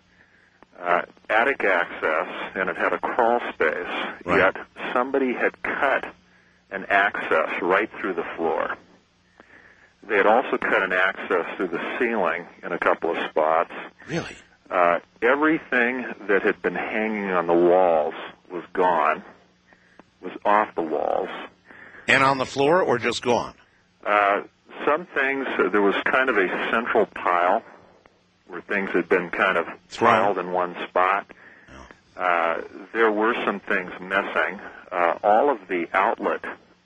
uh, attic access and it had a crawl space, yet somebody had cut an access right through the floor. They had also cut an access through the ceiling in a couple of spots. Really? Uh, everything that had been hanging on the walls was gone, was off the walls. And on the floor, or just gone? Uh, some things, uh, there was kind of a central pile where things had been kind of piled in one spot. Uh, there were some things missing. Uh, all of the outlet,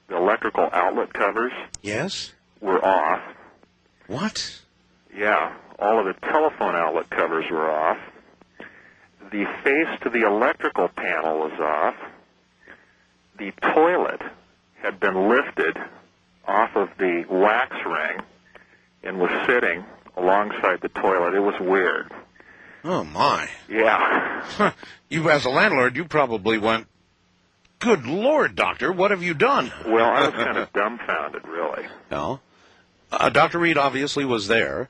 the electrical outlet covers Yes. were off. What? Yeah, all of the telephone outlet covers were off. The face to the electrical panel was off. The toilet had been lifted off of the wax ring and was sitting alongside the toilet. It was weird. Oh my! Yeah. you, as a landlord, you probably went. Good Lord, doctor, what have you done? Well, I was kind of dumbfounded, really. No. Uh, Dr. Reed obviously was there.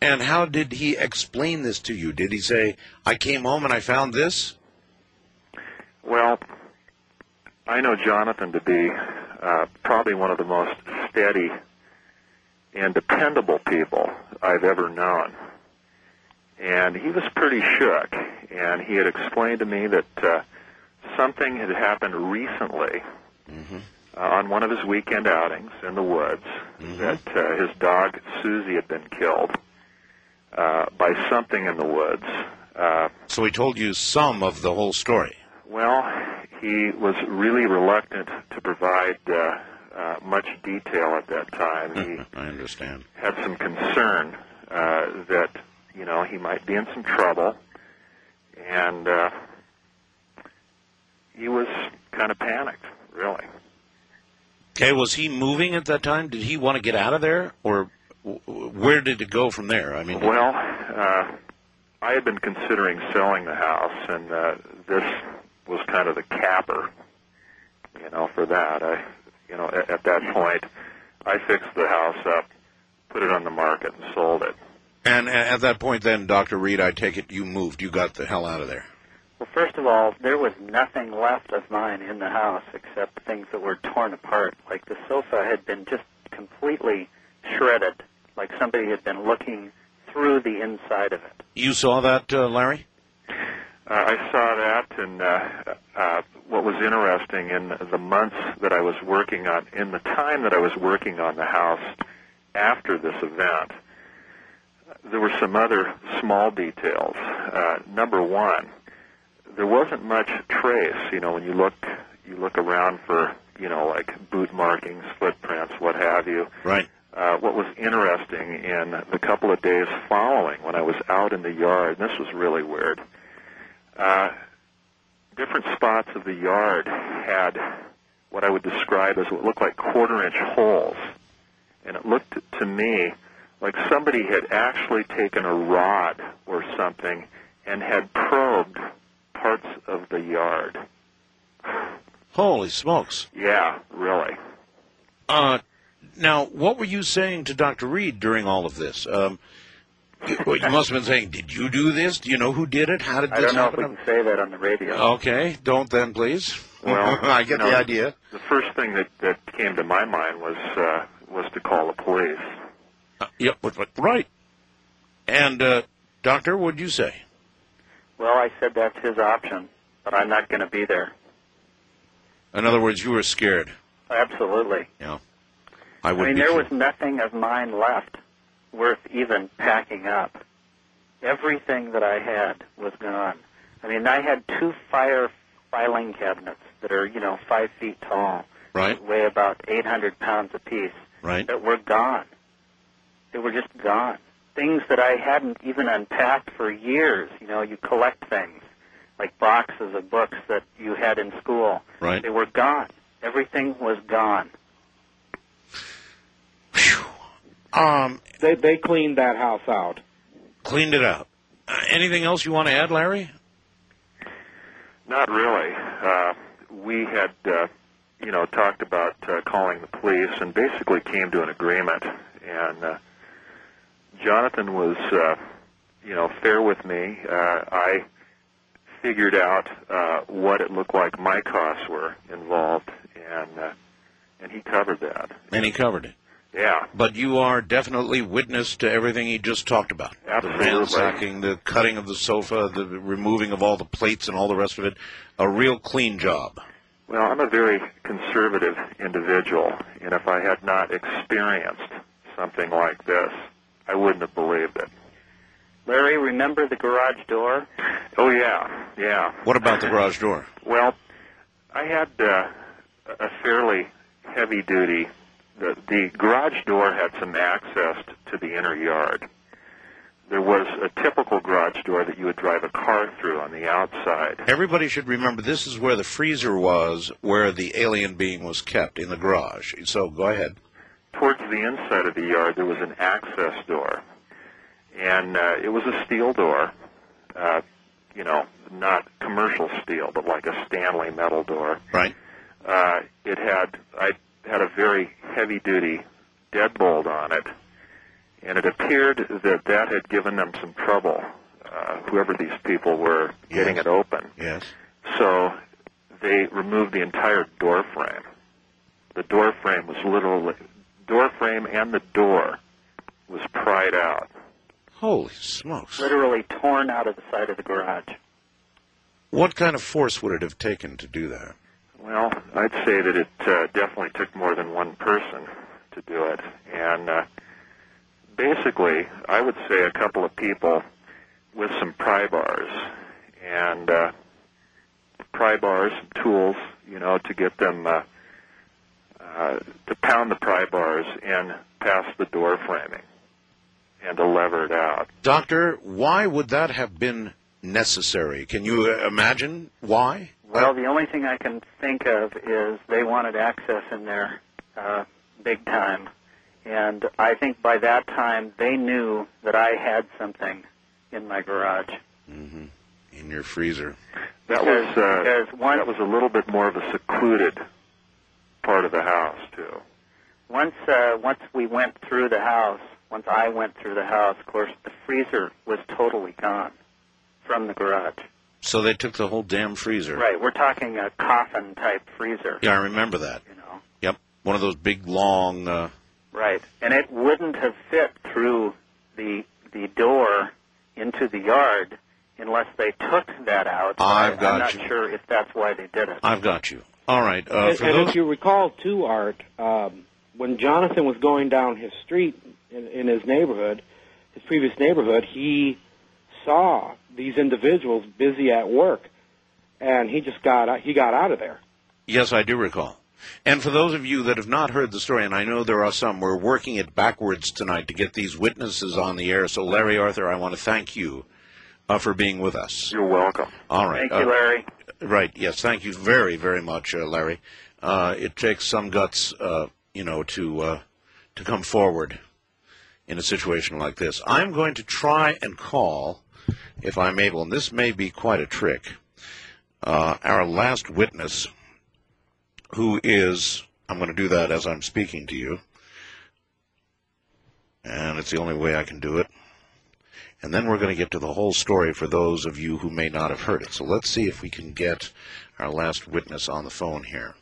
And how did he explain this to you? Did he say, I came home and I found this? Well, I know Jonathan to be uh, probably one of the most steady and dependable people I've ever known. And he was pretty shook, and he had explained to me that uh, something had happened recently uh, on one of his weekend outings in the woods, that uh, his dog Susie had been killed uh, by something in the woods. Uh, So he told you some of the whole story. well, he was really reluctant to provide uh, uh, much detail at that time. He I understand. had some concern uh, that you know he might be in some trouble, and uh, he was kind of panicked, really. Okay, was he moving at that time? Did he want to get out of there, or where did it go from there? I mean, Well, uh, I had been considering selling the house, and uh, this was kind of the capper, you know, for that. I, you know, at, at that point, I fixed the house up, put it on the market, and sold it. and at that point, then, Doctor Reed, I take it you moved. You got the hell out of there. Well, first of all, there was nothing left of mine in the house except things that were torn apart. Like the sofa had been just completely shredded, like somebody had been looking through the inside of it. You saw that, uh, Larry? Uh, I saw that, and uh, uh, what was interesting in the months that I was working on, in the time that I was working on the house after this event, there were some other small details. Uh, number one, there wasn't much trace. You know, when you look, you look around for, you know, like boot markings, footprints, what have you. Right. Uh, what was interesting in the couple of days following, when I was out in the yard, and this was really weird. Uh, different spots of the yard had what I would describe as what looked like quarter-inch holes, and it looked to me like somebody had actually taken a rod or something and had probed parts of the yard. Holy smokes! Yeah, really. Uh, now, what were you saying to Doctor Reed during all of this? Um, you, well, you must have been saying, "Did you do this? Do you know who did it? How did this happen?" I don't know if we happen?" can say that on the radio. Okay, don't then, please. Well, I get you know, the idea. The first thing that that came to my mind was uh, was to call the police. Uh, yep, but, right. And uh, doctor, what'd you say? Well, I said that's his option, but I'm not going to be there. In other words, you were scared. Absolutely. Yeah, I would I mean, there too. was nothing of mine left worth even packing up. Everything that I had was gone. I mean, I had two fire filing cabinets that are, you know, five feet tall, right, weigh about 800 pounds apiece, right. that were gone. They were just gone. Things that I hadn't even unpacked for years. You know, you collect things like boxes of books that you had in school. Right. They were gone. Everything was gone. Um, They they cleaned that house out. cleaned it out. Uh, anything else you want to add, Larry? Not really. Uh, we had, uh, you know, talked about uh, calling the police and basically came to an agreement. And uh, Jonathan was, uh, you know, fair with me. Uh, I figured out uh, what it looked like my costs were involved, and uh, and he covered that. And he covered it. Yeah, But you are definitely witness to everything he just talked about. Absolutely. The ransacking, the cutting of the sofa, the removing of all the plates and all the rest of it. A real clean job. Well, I'm a very conservative individual, and if I had not experienced something like this, I wouldn't have believed it. Larry, remember the garage door? Oh yeah, yeah. What about the garage door? Well, I had uh, a fairly heavy duty. The, the garage door had some access to the inner yard. There was a typical garage door that you would drive a car through on the outside. Everybody should remember this is where the freezer was, where the alien being was kept in the garage. So go ahead. Towards the inside of the yard, there was an access door, and uh, it was a steel door. Uh, you know, not commercial steel, but like a Stanley metal door. Right. Uh, it had I had a very heavy duty deadbolt on it, and it appeared that that had given them some trouble. Uh, whoever these people were getting Yes. it open. Yes. So they removed the entire door frame. The door frame was literally door frame and the door was pried out. Holy smokes. Literally torn out of the side of the garage. What kind of force would it have taken to do that? Well, I'd say that it uh, definitely took more than one person to do it, and uh, basically, I would say a couple of people with some pry bars and uh, pry bars, tools, you know, to get them uh, uh, to pound the pry bars in past the door framing and to lever it out. Doctor, why would that have been necessary? Can you uh, imagine why? Well, the only thing I can think of is they wanted access in there uh, big time. And I think by that time they knew that I had something in my garage. hmm In your freezer. That Because- was uh, because one- that was a little bit more of a secluded part of the house too. Once uh, once we went through the house, once I went through the house, of course, the freezer was totally gone from the garage. So they took the whole damn freezer. Right, we're talking a coffin type freezer. Yeah, I remember that. You know. Yep. One of those big, long. Uh, Right, and it wouldn't have fit through the the door into the yard unless they took that out. I've I, got I'm not you. sure if that's why they did it. I've got you. All right. Uh, and and those, if you recall, too, Art, um, when Jonathan was going down his street in, in his neighborhood, his previous neighborhood, he saw these individuals busy at work, and he just got out, he got out of there. yes, I do recall. And for those of you that have not heard the story, and I know there are some, we're working it backwards tonight to get these witnesses on the air. So, Larry Arthur, I want to thank you uh, for being with us. You're welcome. All right. Thank you, uh, Larry. Right. Yes. Thank you very, very much, uh, Larry. Uh, it takes some guts, uh, you know, to uh, to come forward in a situation like this. I'm going to try and call, if I'm able, and this may be quite a trick. Uh, our last witness, who is, I'm going to do that as I'm speaking to you, and it's the only way I can do it. And then we're going to get to the whole story for those of you who may not have heard it. So let's see if we can get our last witness on the phone here.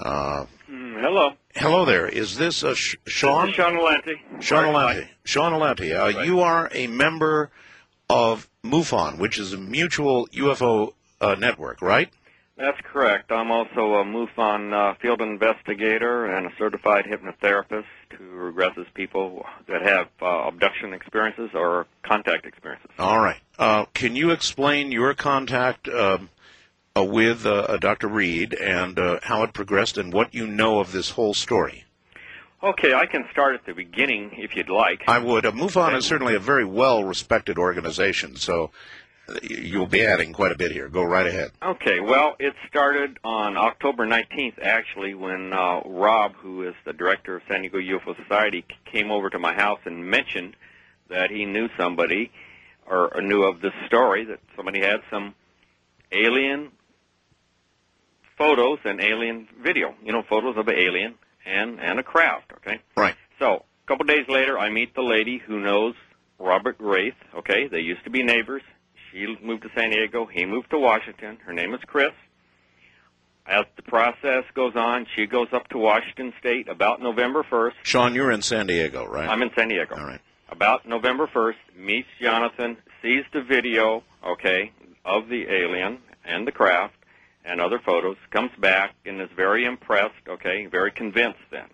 Uh, hello. hello there. Is this uh, Sh- Sean? This is Sean Alenti. Sean Right. Alenti. Sean Alenti. Uh, You are a member of MUFON, which is a mutual UFO uh, network, right? That's correct. I'm also a MUFON uh, field investigator and a certified hypnotherapist who regresses people that have uh, abduction experiences or contact experiences. All right. Uh, can you explain your contact um, uh, with uh, Dr. Reed and uh, how it progressed and what you know of this whole story? Okay, I can start at the beginning if you'd like. I would. Uh, MUFON is certainly a very well-respected organization, so uh, you'll be adding quite a bit here. Go right ahead. Okay, well, it started on October 19th, actually, when uh, Rob, who is the director of San Diego UFO Society, came over to my house and mentioned that he knew somebody or, or knew of this story that somebody had some alien photos and alien video. You know, photos of an alien and and a craft. Okay. Right. So a couple days later, I meet the lady who knows Robert Wraith. Okay, they used to be neighbors. She moved to San Diego. He moved to Washington. Her name is Chris. As the process goes on, she goes up to Washington State about November 1st. Sean, you're in San Diego, right? I'm in San Diego. All right. About November 1st, meets Jonathan, sees the video, okay, of the alien and the craft and other photos, comes back and is very impressed, okay, very convinced then.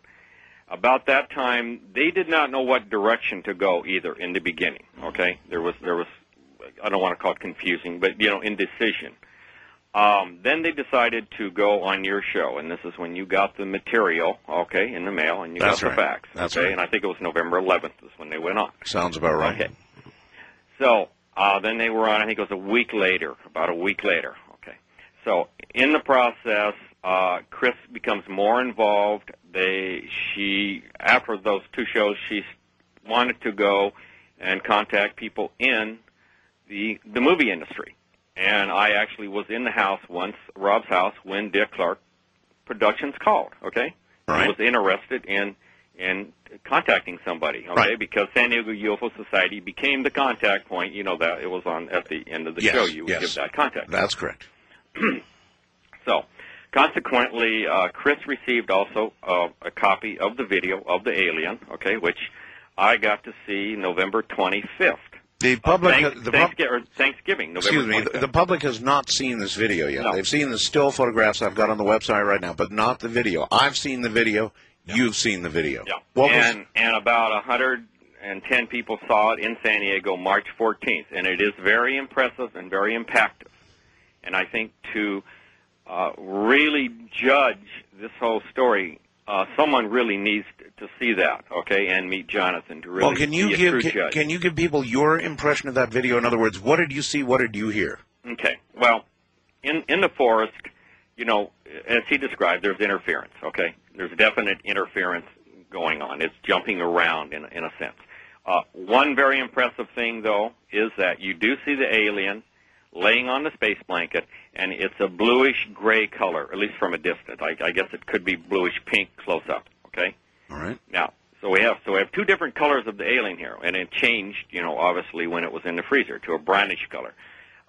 About that time, they did not know what direction to go either in the beginning, okay? There was, there was, I don't want to call it confusing, but, you know, indecision. Um, then they decided to go on your show, and this is when you got the material, okay, in the mail, and you That's got right. the facts, That's okay, right. and I think it was November 11th is when they went on. Sounds about right. Okay. So uh, then they were on. I think it was a week later, about a week later. Okay. So in the process, uh, Chris becomes more involved. They, she, after those two shows, she wanted to go and contact people in the the movie industry. And I actually was in the house once, Rob's house, when Dick Clark Productions called. Okay. Right. I was interested in in contacting somebody, okay? Right. Because San Diego UFO Society became the contact point. You know that it was on at the end of the Yes, show. You would yes. give that contact. That's correct. So, consequently, uh, Chris received also uh, a copy of the video of the alien, okay, which I got to see November 25th. The public, Uh, thank- the Thanksgiving, or Thanksgiving, November excuse me, the, the public has not seen this video yet. No. They've seen the still photographs I've got on the website right now, but not the video. I've seen the video. You've seen the video. Yeah. What was and and about a hundred and 10 people saw it in San Diego March 14th, and it is very impressive and very impactful. And I think to uh, really judge this whole story, uh, someone really needs to see that, okay, and meet Jonathan to really well, can you give can, can you give people your impression of that video? In other words, what did you see? What did you hear? Okay. Well, in in the forest, you know, as he described, there's interference. Okay, there's definite interference going on. It's jumping around in in a sense. Uh, one very impressive thing, though, is that you do see the alien laying on the space blanket, and it's a bluish gray color, at least from a distance. I, I guess it could be bluish pink close up. Okay. All right. Now, so we have so we have two different colors of the alien here, and it changed, you know, obviously when it was in the freezer to a brownish color.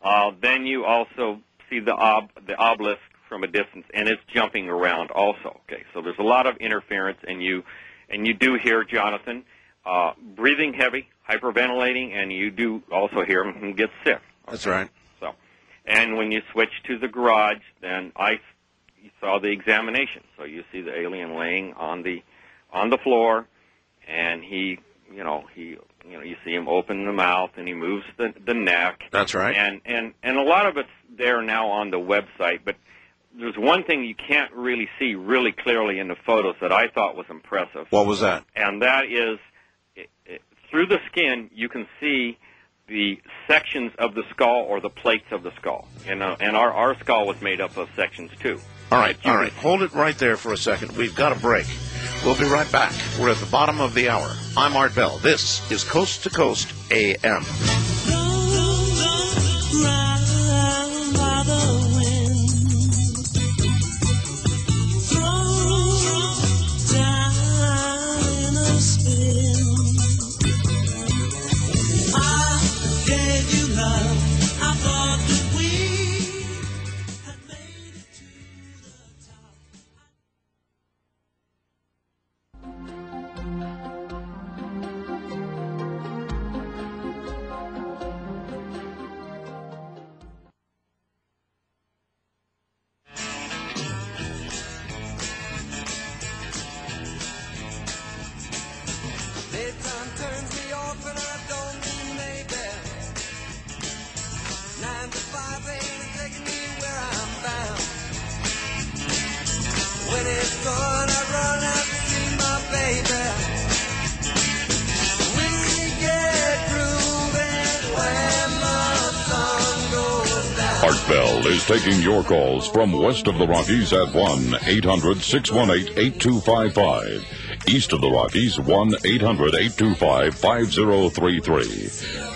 Uh, then you also see the ob the obelisk from a distance, and it's jumping around also. Okay, so there's a lot of interference, and you and you do hear Jonathan uh, breathing heavy, hyperventilating, and you do also hear him get sick. That's right. And when you switch to the garage, then I saw the examination. So you see the alien laying on the on the floor, and he, you know, he, you know, you see him open the mouth and he moves the the neck. That's right. And and and a lot of it's there now on the website, but there's one thing you can't really see really clearly in the photos that I thought was impressive What was that? and that is it, it, through the skin you can see the sections of the skull or the plates of the skull. And, uh, and our, our skull was made up of sections too. All right, all right. Hold it right there for a second. We've got a break. We'll be right back. We're at the bottom of the hour. I'm Art Bell. This is Coast to Coast AM. Your calls from west of the Rockies at 1 800 618 8255. East of the Rockies, 1 800 825 5033.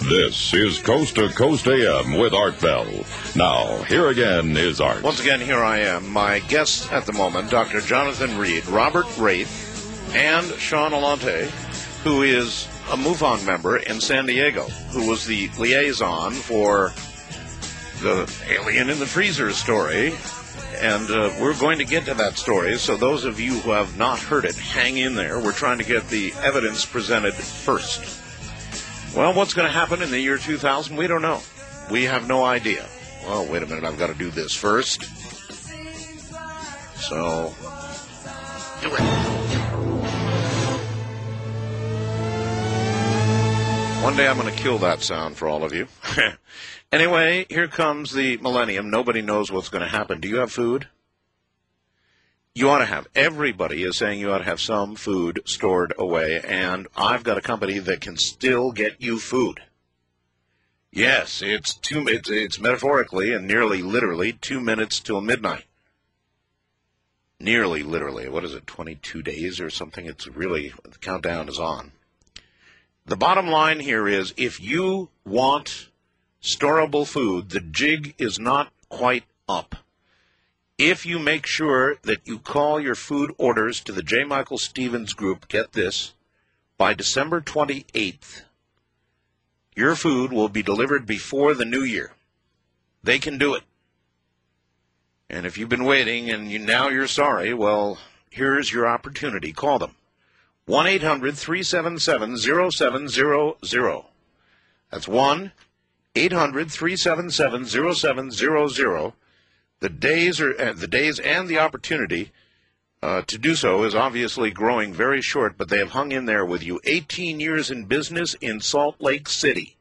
This is Coast to Coast AM with Art Bell. Now, here again is Art. Once again, here I am. My guests at the moment, Dr. Jonathan Reed, Robert Wraith, and Sean Alante, who is a MUFON member in San Diego, who was the liaison for the alien in the freezer story. And uh, we're going to get to that story. So, those of you who have not heard it, hang in there. We're trying to get the evidence presented first. Well, what's going to happen in the year 2000? We don't know. We have no idea. Well, wait a minute. I've got to do this first. So, do it. One day I'm going to kill that sound for all of you. anyway, here comes the millennium. Nobody knows what's going to happen. Do you have food? You ought to have. Everybody is saying you ought to have some food stored away, and I've got a company that can still get you food. Yes, it's two. It's, it's metaphorically and nearly literally two minutes till midnight. Nearly literally. What is it? Twenty-two days or something? It's really the countdown is on. The bottom line here is if you want storable food, the jig is not quite up. If you make sure that you call your food orders to the J. Michael Stevens Group, get this, by December 28th, your food will be delivered before the new year. They can do it. And if you've been waiting and you, now you're sorry, well, here's your opportunity. Call them. 1 800 377 0700. That's 1 800 377 0700. The days are uh, the days and the opportunity uh, to do so is obviously growing very short, but they have hung in there with you. 18 years in business in Salt Lake City.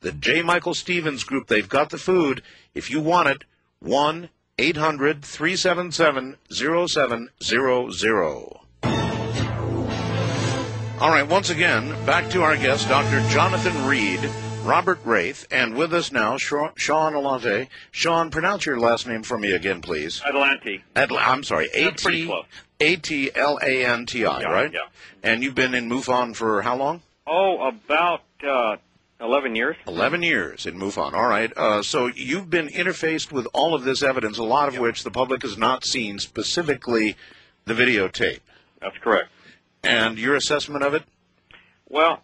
The J. Michael Stevens Group, they've got the food. If you want it, 1 800 377 0700. All right, once again, back to our guest, Dr. Jonathan Reed, Robert Wraith, and with us now, Sean Alante. Sean, pronounce your last name for me again, please. Atlante. Atl- I'm sorry, A That's pretty T close. A T L A N T I, Yeah, right? yeah. And you've been in MUFON for how long? Oh, about uh, 11 years. 11 years in MUFON. All right. Uh, so you've been interfaced with all of this evidence, a lot of which the public has not seen, specifically the videotape. That's correct. And your assessment of it? Well,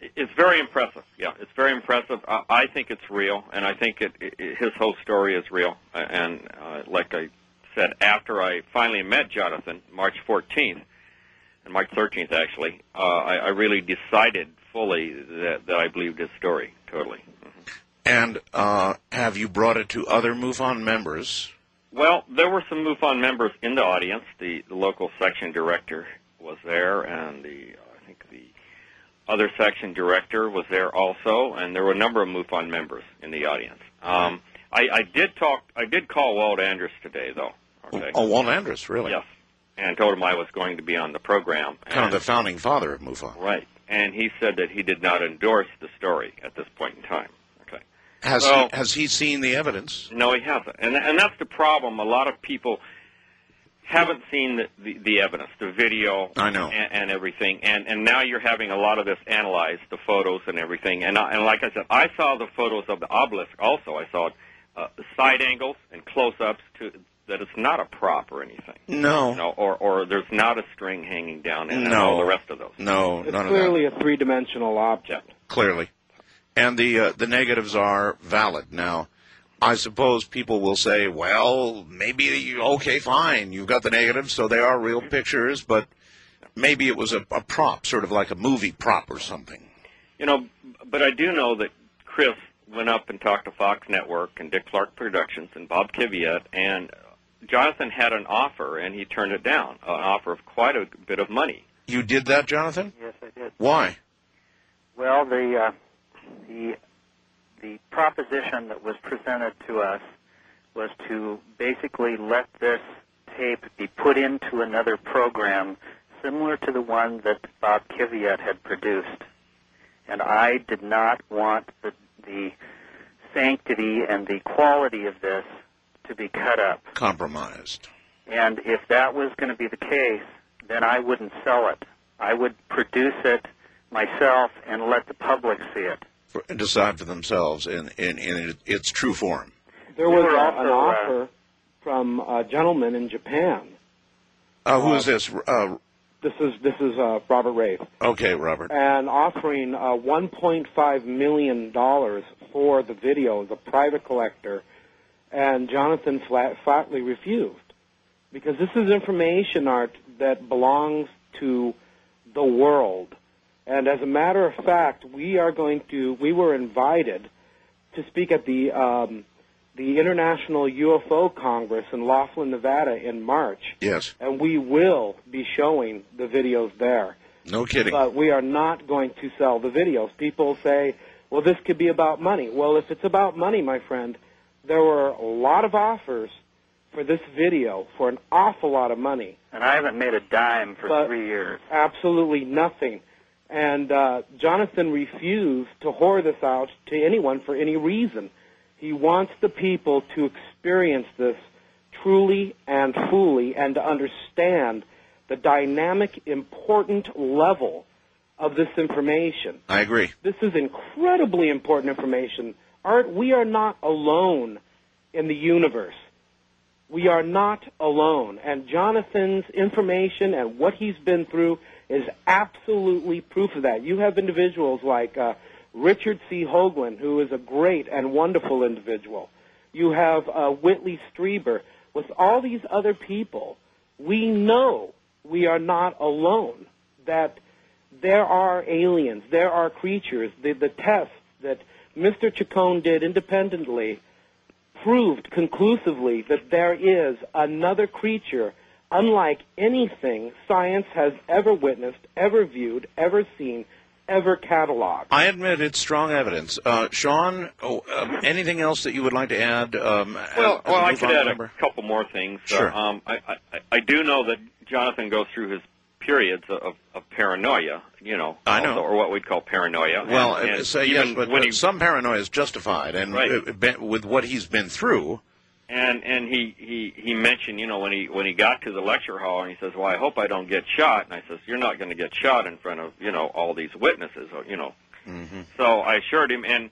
it's very impressive. Yeah, it's very impressive. I, I think it's real, and I think it, it, his whole story is real. And uh, like I said, after I finally met Jonathan, March 14th, and March 13th actually, uh, I, I really decided fully that, that I believed his story totally. And uh, have you brought it to other MUFON members? Well, there were some MUFON members in the audience. The, the local section director was there, and the I think the other section director was there also, and there were a number of MUFON members in the audience. Um, I, I did talk. I did call Walt Andrus today, though. Okay. Oh, Walt Andrus, really? Yes, and told him I was going to be on the program. Kind of and- the founding father of MUFON. right, and he said that he did not endorse the story at this point in time. Okay. Has, So- he, has he seen the evidence? No, he hasn't, and and that's the problem. A lot of people haven't seen the, the, the evidence, the video, I know. and, and everything, and and now you're having a lot of this analyzed, the photos and everything, and I, and like I said, I saw the photos of the obelisk. Also, I saw uh, side angles and close-ups to that it's not a prop or anything. No. You know, or or there's not a string hanging down and, and No. all the rest of those. No, It's none of that. clearly a three-dimensional object. Clearly. And the uh, the negatives are valid. Now, I suppose people will say, well, maybe okay, fine, you've got the negatives, so they are real pictures, but maybe it was a, a prop, sort of like a movie prop or something. You know, but I do know that Chris went up and talked to Fox Network and Dick Clark Productions and Bob Kiviat, and Jonathan had an offer, and he turned it down, an offer of quite a bit of money. You did that, Jonathan? Yes, I did. Why? Well, the uh, the the proposition that was presented to us was to basically let this tape be put into another program similar to the one that Bob Kiviat had produced. And I did not want the the sanctity and the quality of this to be cut up. Compromised. And if that was going to be the case, then I wouldn't sell it. I would produce it myself and let the public see it. For, decide for themselves in, in, in its true form. There was were a, an uh, offer from a gentleman in Japan. Uh, who is this? Uh, This is this is uh, Robert Wraith, okay, Robert. and offering uh, 1.5 million dollars for the video, the private collector, and Jonathan flat, flatly refused because this is information art that belongs to the world. And as a matter of fact, we are going to we were invited to speak at the um, the International UFO Congress in Laughlin, Nevada in March, Yes. and we will be showing the videos there. No kidding. But we are not going to sell the videos. People say, well, this could be about money. Well, if it's about money, my friend, there were a lot of offers for this video for an awful lot of money. And I haven't made a dime for But- three years. Absolutely nothing. And uh, Jonathan refused to whore this out to anyone for any reason. He wants the people to experience this truly and fully and to understand the dynamic, important level of this information. I agree. This is incredibly important information. Art, we are not alone in the universe. We are not alone. And Jonathan's information and what he's been through is absolutely proof of that. You have individuals like uh, Richard C. Hoagland, who is a great and wonderful individual. You have uh, Whitley Strieber. With all these other people, we know we are not alone. That there are aliens, there are creatures. The, the tests that Mr. Chacon did independently proved conclusively that there is another creature unlike anything science has ever witnessed, ever viewed, ever seen, ever cataloged. I admit it's strong evidence. Uh, Sean, oh, um, anything else that you would like to add? Um, Well, as well, I could add member? a couple more things. Uh, Sure. um, I, I, I do know that Jonathan goes through his periods of, of paranoia, you know, I know. also, or what we'd call paranoia. Well, and, uh, and so, yes, but when uh, he some paranoia is justified, and Right. uh, with what he's been through. And and he he he mentioned, you know, when he when he got to the lecture hall, and he says, "Well, I hope I don't get shot." And I says, "You're not going to get shot in front of you know all these witnesses, or, you know." Mm-hmm. So I assured him, and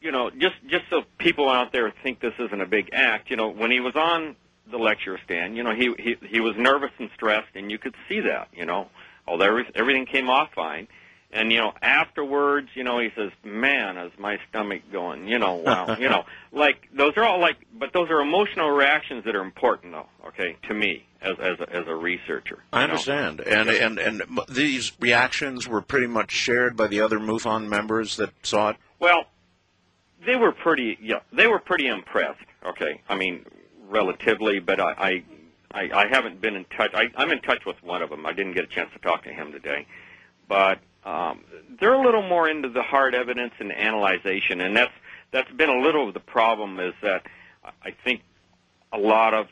you know, just just so people out there think this isn't a big act, you know, when he was on the lecture stand, you know, he he he was nervous and stressed, and you could see that, you know, although every- everything came off fine. And you know, afterwards, you know, he says, "Man, is my stomach going?" You know, wow, you know, like those are all like, but those are emotional reactions that are important, though. Okay, to me as as a, as a researcher. I you know. understand, and and and these reactions were pretty much shared by the other MUFON members that saw it. Well, they were pretty. Yeah, they were pretty impressed. Okay, I mean, relatively, but I, I, I, I haven't been in touch. I, I'm in touch with one of them. I didn't get a chance to talk to him today, but um, they're a little more into the hard evidence and analyzation, and that's that's been a little of the problem. Is that I think a lot of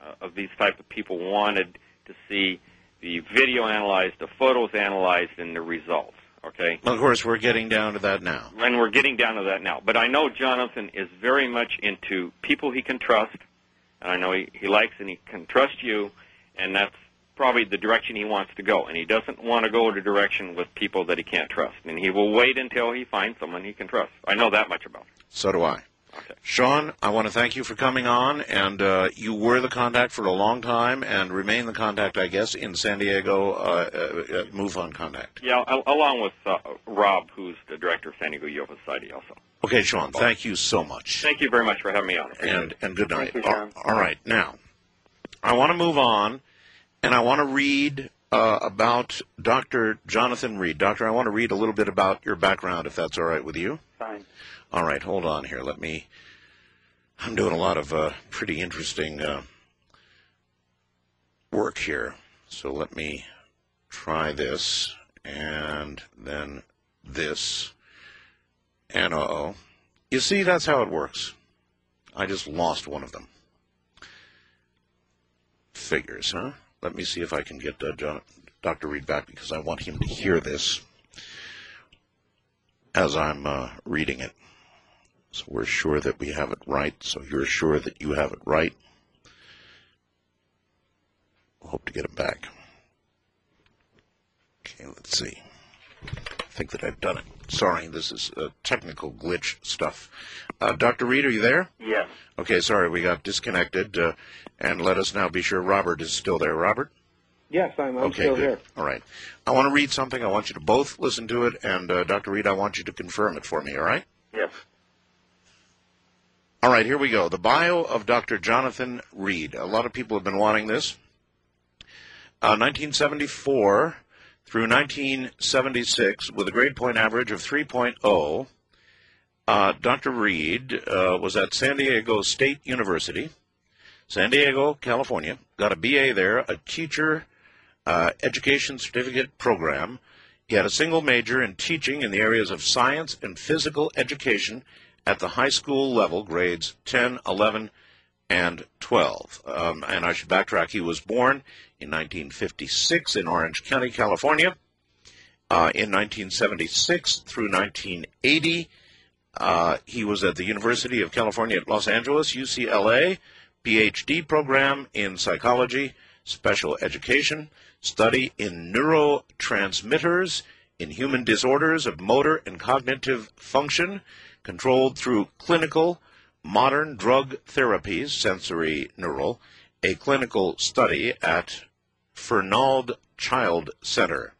uh, of these type of people wanted to see the video analyzed, the photos analyzed, and the results. Okay. Of course, we're getting down to that now. And we're getting down to that now. But I know Jonathan is very much into people he can trust, and I know he, he likes and he can trust you, and that's probably the direction he wants to go. And he doesn't want to go in a direction with people that he can't trust. And he will wait until he finds someone he can trust. I know that much about him. So do I. Sean, I want to thank you for coming on, and uh, you were the contact for a long time, and remain the contact, I guess, in San Diego. Uh, uh, uh, MUFON contact. Yeah, al- along with uh, Rob, who's the director of San Diego UFO Society also. Okay, Sean, thank you so much. Thank you very much for having me on. and and good night. You, John. all right, now I want to move on, and I want to read uh, about Dr. Jonathan Reed. Doctor, I want to read a little bit about your background, if that's all right with you. Fine. All right, hold on here. Let me. I'm doing a lot of uh, pretty interesting uh, work here, so let me try this and then this. And uh oh. You see, that's how it works. I just lost one of them. Figures, huh? Let me see if I can get uh, Dr. Reed back because I want him to hear this as I'm uh, reading it. So we're sure that we have it right. So you're sure that you have it right. Hope to get him back. Okay, let's see. I think that I've done it. Sorry, this is uh, technical glitch stuff. Uh, Dr. Reed, are you there? Yes. Okay, sorry, we got disconnected. Uh, and let us now be sure Robert is still there. Robert? Yes, I'm, I'm okay, still good. here. All right. I want to read something. I want you to both listen to it. And uh, Dr. Reed, I want you to confirm it for me, all right? Yes. All right, here we go. The bio of Dr. Jonathan Reed. A lot of people have been wanting this. Uh, 1974 through 1976, with a grade point average of 3.0, uh, Dr. Reed uh, was at San Diego State University, San Diego, California. Got a BA there, a teacher uh, education certificate program. He had a single major in teaching in the areas of science and physical education at the high school level, grades 10, 11, and 12. Um, and I should backtrack. He was born in 1956 in Orange County, California. Uh, in 1976 through 1980, uh, he was at the University of California at Los Angeles, UCLA, PhD program in psychology, special education, study in neurotransmitters in human disorders of motor and cognitive function, controlled through clinical modern drug therapies, sensory neural, a clinical study at Fernald Child Center.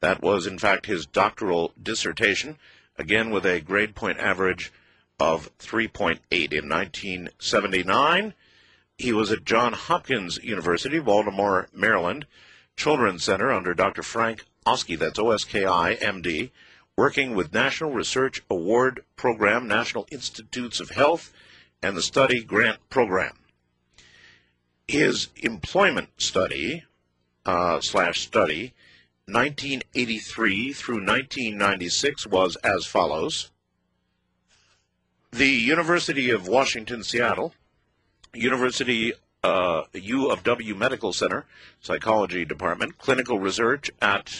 That was, in fact, his doctoral dissertation, again with a grade point average of 3.8. In 1979, he was at John Hopkins University, Baltimore, Maryland, Children's Center under Dr. Frank Oski, that's O-S-K-I, M.D., working with National Research Award Program, National Institutes of Health, and the Study Grant Program. His employment study uh, slash study, 1983 through 1996, was as follows. The University of Washington, Seattle, University uh, U of W Medical Center, Psychology Department, clinical research at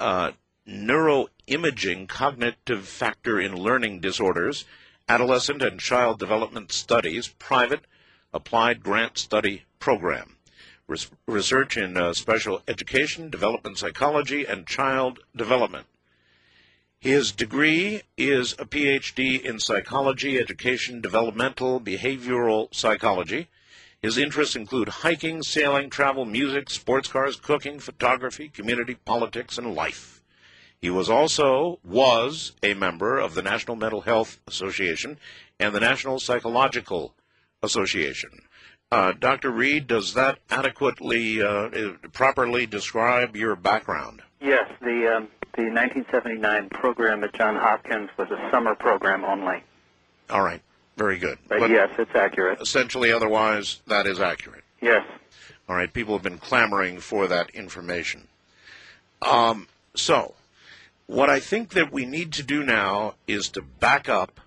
uh, Neuroimaging Cognitive Factor in Learning Disorders, Adolescent and Child Development Studies, private applied grant study program. Res- research in uh, special education, development psychology, and child development. His degree is a PhD in psychology, education, developmental, behavioral psychology. His interests include hiking, sailing, travel, music, sports cars, cooking, photography, community, politics, and life. He was also was a member of the National Mental Health Association and the National Psychological Association. Uh, Dr. Reed, does that adequately, uh, properly describe your background? Yes, the um, the 1979 program at Johns Hopkins was a summer program only. All right, very good. But, yes, it's accurate. Essentially, otherwise, that is accurate. Yes. All right, people have been clamoring for that information. Um, so, what I think that we need to do now is to back up,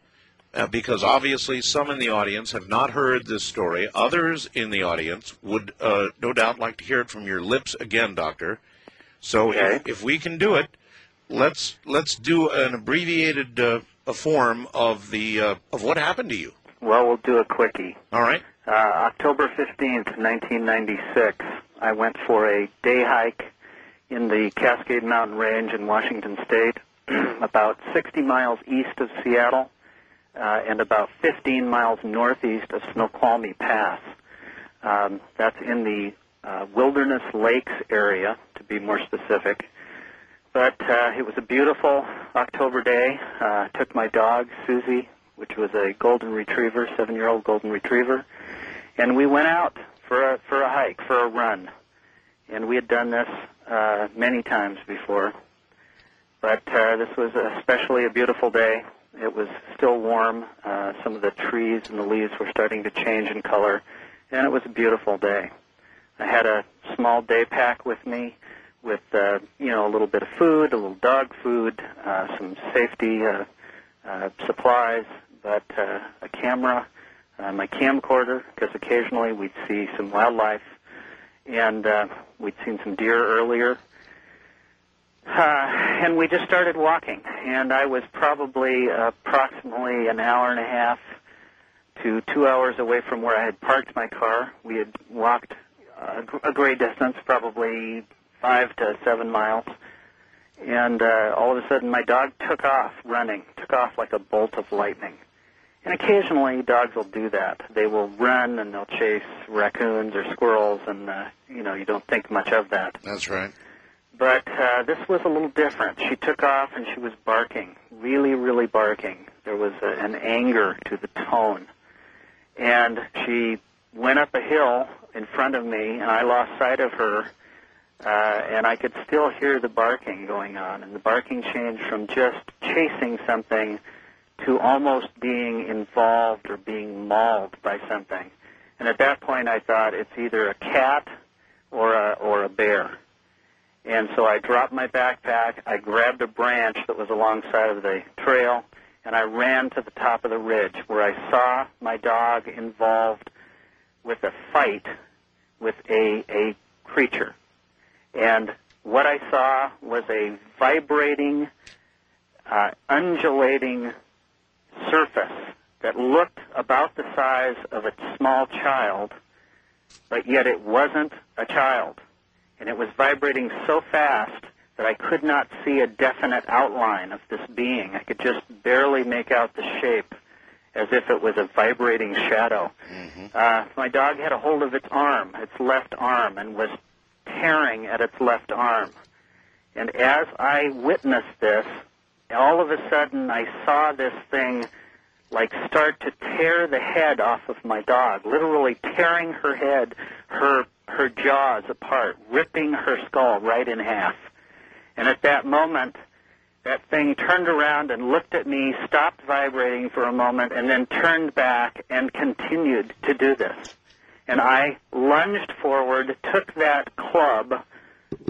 uh, because obviously some in the audience have not heard this story. Others in the audience would uh, no doubt like to hear it from your lips again, Doctor. So, if, if we can do it, let's let's do an abbreviated uh, a form of the uh, of what happened to you. Well, we'll do a quickie. All right. Uh, October 15th, 1996, I went for a day hike in the Cascade Mountain Range in Washington State, about 60 miles east of Seattle uh, and about 15 miles northeast of Snoqualmie Pass. Um, that's in the uh, Wilderness Lakes area, to be more specific. But uh, it was a beautiful October day. Uh, took my dog, Susie, which was a golden retriever, seven-year-old golden retriever, and we went out for a, for a hike, for a run. And we had done this uh, many times before. But uh, this was especially a beautiful day. It was still warm. Uh, some of the trees and the leaves were starting to change in color, and it was a beautiful day. I had a small day pack with me with, uh, you know, a little bit of food, a little dog food, uh, some safety uh, uh, supplies, but uh, a camera, uh, my camcorder, because occasionally we'd see some wildlife, and uh, we'd seen some deer earlier. Uh, and we just started walking, and I was probably approximately an hour and a half to two hours away from where I had parked my car. We had walked a, a great distance, probably five to seven miles, and uh, all of a sudden my dog took off running, took off like a bolt of lightning. And occasionally dogs will do that. They will run and they'll chase raccoons or squirrels, and uh, you know you don't think much of that. That's right. But uh, this was a little different. She took off and she was barking, really, really barking. There was a, an anger to the tone. And she went up a hill in front of me, and I lost sight of her. Uh, and I could still hear the barking going on. And the barking changed from just chasing something to almost being involved or being mauled by something. And at that point, I thought it's either a cat or a, or a bear. And so I dropped my backpack, I grabbed a branch that was alongside of the trail, and I ran to the top of the ridge where I saw my dog involved with a fight with a, a creature. And what I saw was a vibrating, uh, undulating surface that looked about the size of a small child, but yet it wasn't a child and it was vibrating so fast that I could not see a definite outline of this being. I could just barely make out the shape as if it was a vibrating shadow. Uh, my dog had a hold of its arm, its left arm, and was tearing at its left arm. And as I witnessed this, all of a sudden I saw this thing like start to tear the head off of my dog, literally tearing her head, her her jaws apart, ripping her skull right in half. And at that moment, that thing turned around and looked at me, stopped vibrating for a moment, and then turned back and continued to do this. and I lunged forward, took that club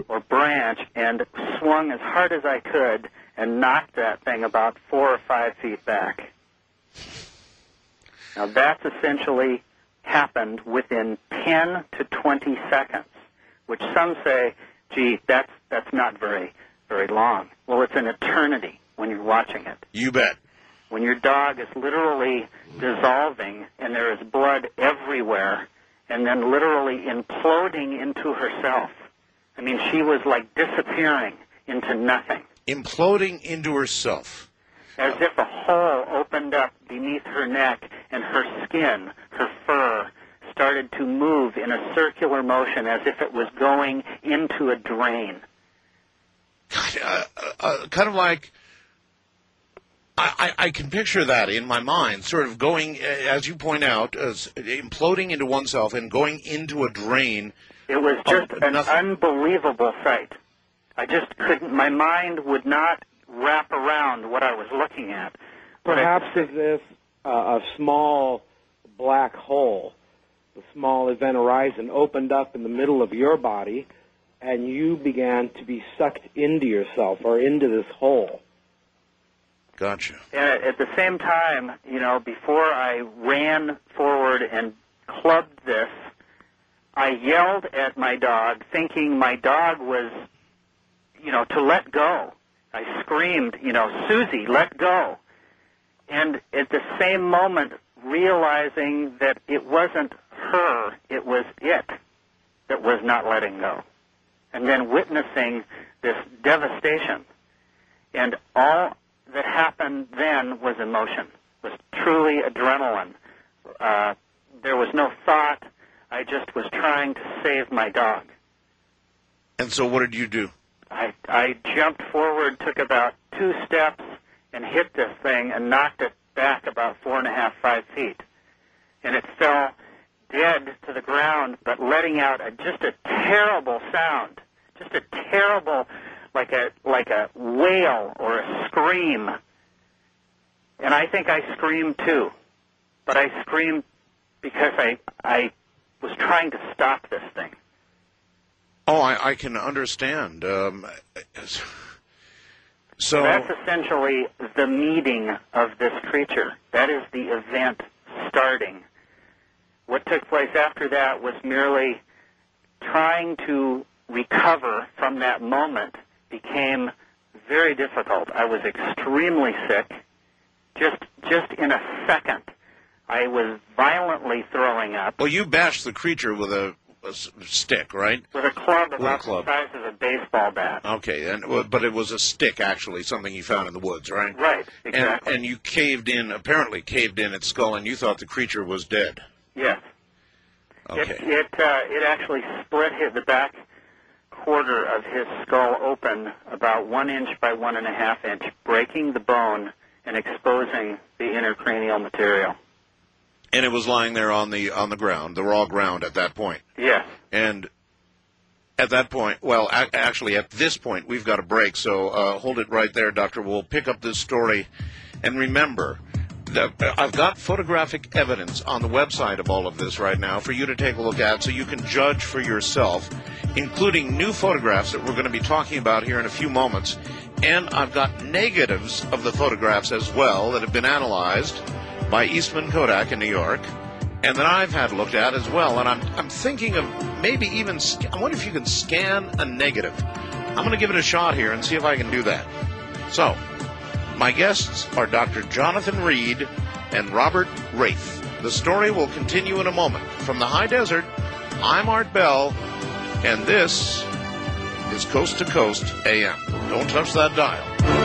or branch, and swung as hard as I could and knocked that thing about four or five feet back. Now that's essentially happened within 10 to 20 seconds, which some say, gee, that's, that's not very, very long. Well, it's an eternity when you're watching it. You bet. When your dog is literally dissolving and there is blood everywhere and then literally imploding into herself. I mean, she was like disappearing into nothing, Imploding into herself. as if a hole opened up beneath her neck and her skin, her fur, started to move in a circular motion as if it was going into a drain. uh, uh, kind of like I, I, I can picture that in my mind, sort of going, uh, as you point out, as imploding into oneself and going into a drain. It was just an unbelievable sight. I just couldn't, my mind would not wrap around what I was looking at. But it- Perhaps as if uh, a small black hole, the small event horizon, opened up in the middle of your body, and you began to be sucked into yourself or into this hole. Gotcha. And at the same time, you know, before I ran forward and clubbed this, I yelled at my dog, thinking my dog was, you know, to let go. I screamed, you know, Susie, let go. And at the same moment, realizing that it wasn't her, it was it that was not letting go. And then witnessing this devastation. And all that happened then was emotion, was truly adrenaline. Uh, there was no thought. I just was trying to save my dog. And so, what did you do? I, I jumped forward, took about two steps, and hit this thing and knocked it back about four and a half, five feet. And it fell dead to the ground, but letting out a, just a terrible sound, just a terrible, like a like a wail or a scream. And I think I screamed too, but I screamed because I I was trying to stop this thing. Oh, I, I can understand. Um, so that's essentially the meeting of this creature. That is the event starting. What took place after that was merely trying to recover from that moment became very difficult. I was extremely sick. Just just in a second, I was violently throwing up well, you bashed the creature with a, a stick, right? with a club With a about club. the size of a baseball bat. Okay, and but it was a stick, actually, something you found in the woods, right? Right, exactly. And, and you caved in, apparently caved in its skull, and you thought the creature was dead. Yes. Okay. It it, uh, it actually split his, the back quarter of his skull open about one inch by one and a half inch, breaking the bone and exposing the intercranial material. And it was lying there on the on the ground, the raw ground at that point. Yes. And at that point, well, a- actually, at this point, we've got a break. So uh, hold it right there, Doctor. We'll pick up this story. And remember, that I've got photographic evidence on the website of all of this right now for you to take a look at so you can judge for yourself, including new photographs that we're going to be talking about here in a few moments. And I've got negatives of the photographs as well that have been analyzed by Eastman Kodak in New York and that I've had looked at as well. And I'm, I'm thinking of maybe even, I wonder if you can scan a negative. I'm going to give it a shot here and see if I can do that. So, my guests are Dr. Jonathan Reed and Robert Wraith. The story will continue in a moment. From the high desert, I'm Art Bell, and this is Coast to Coast AM. Don't touch that dial.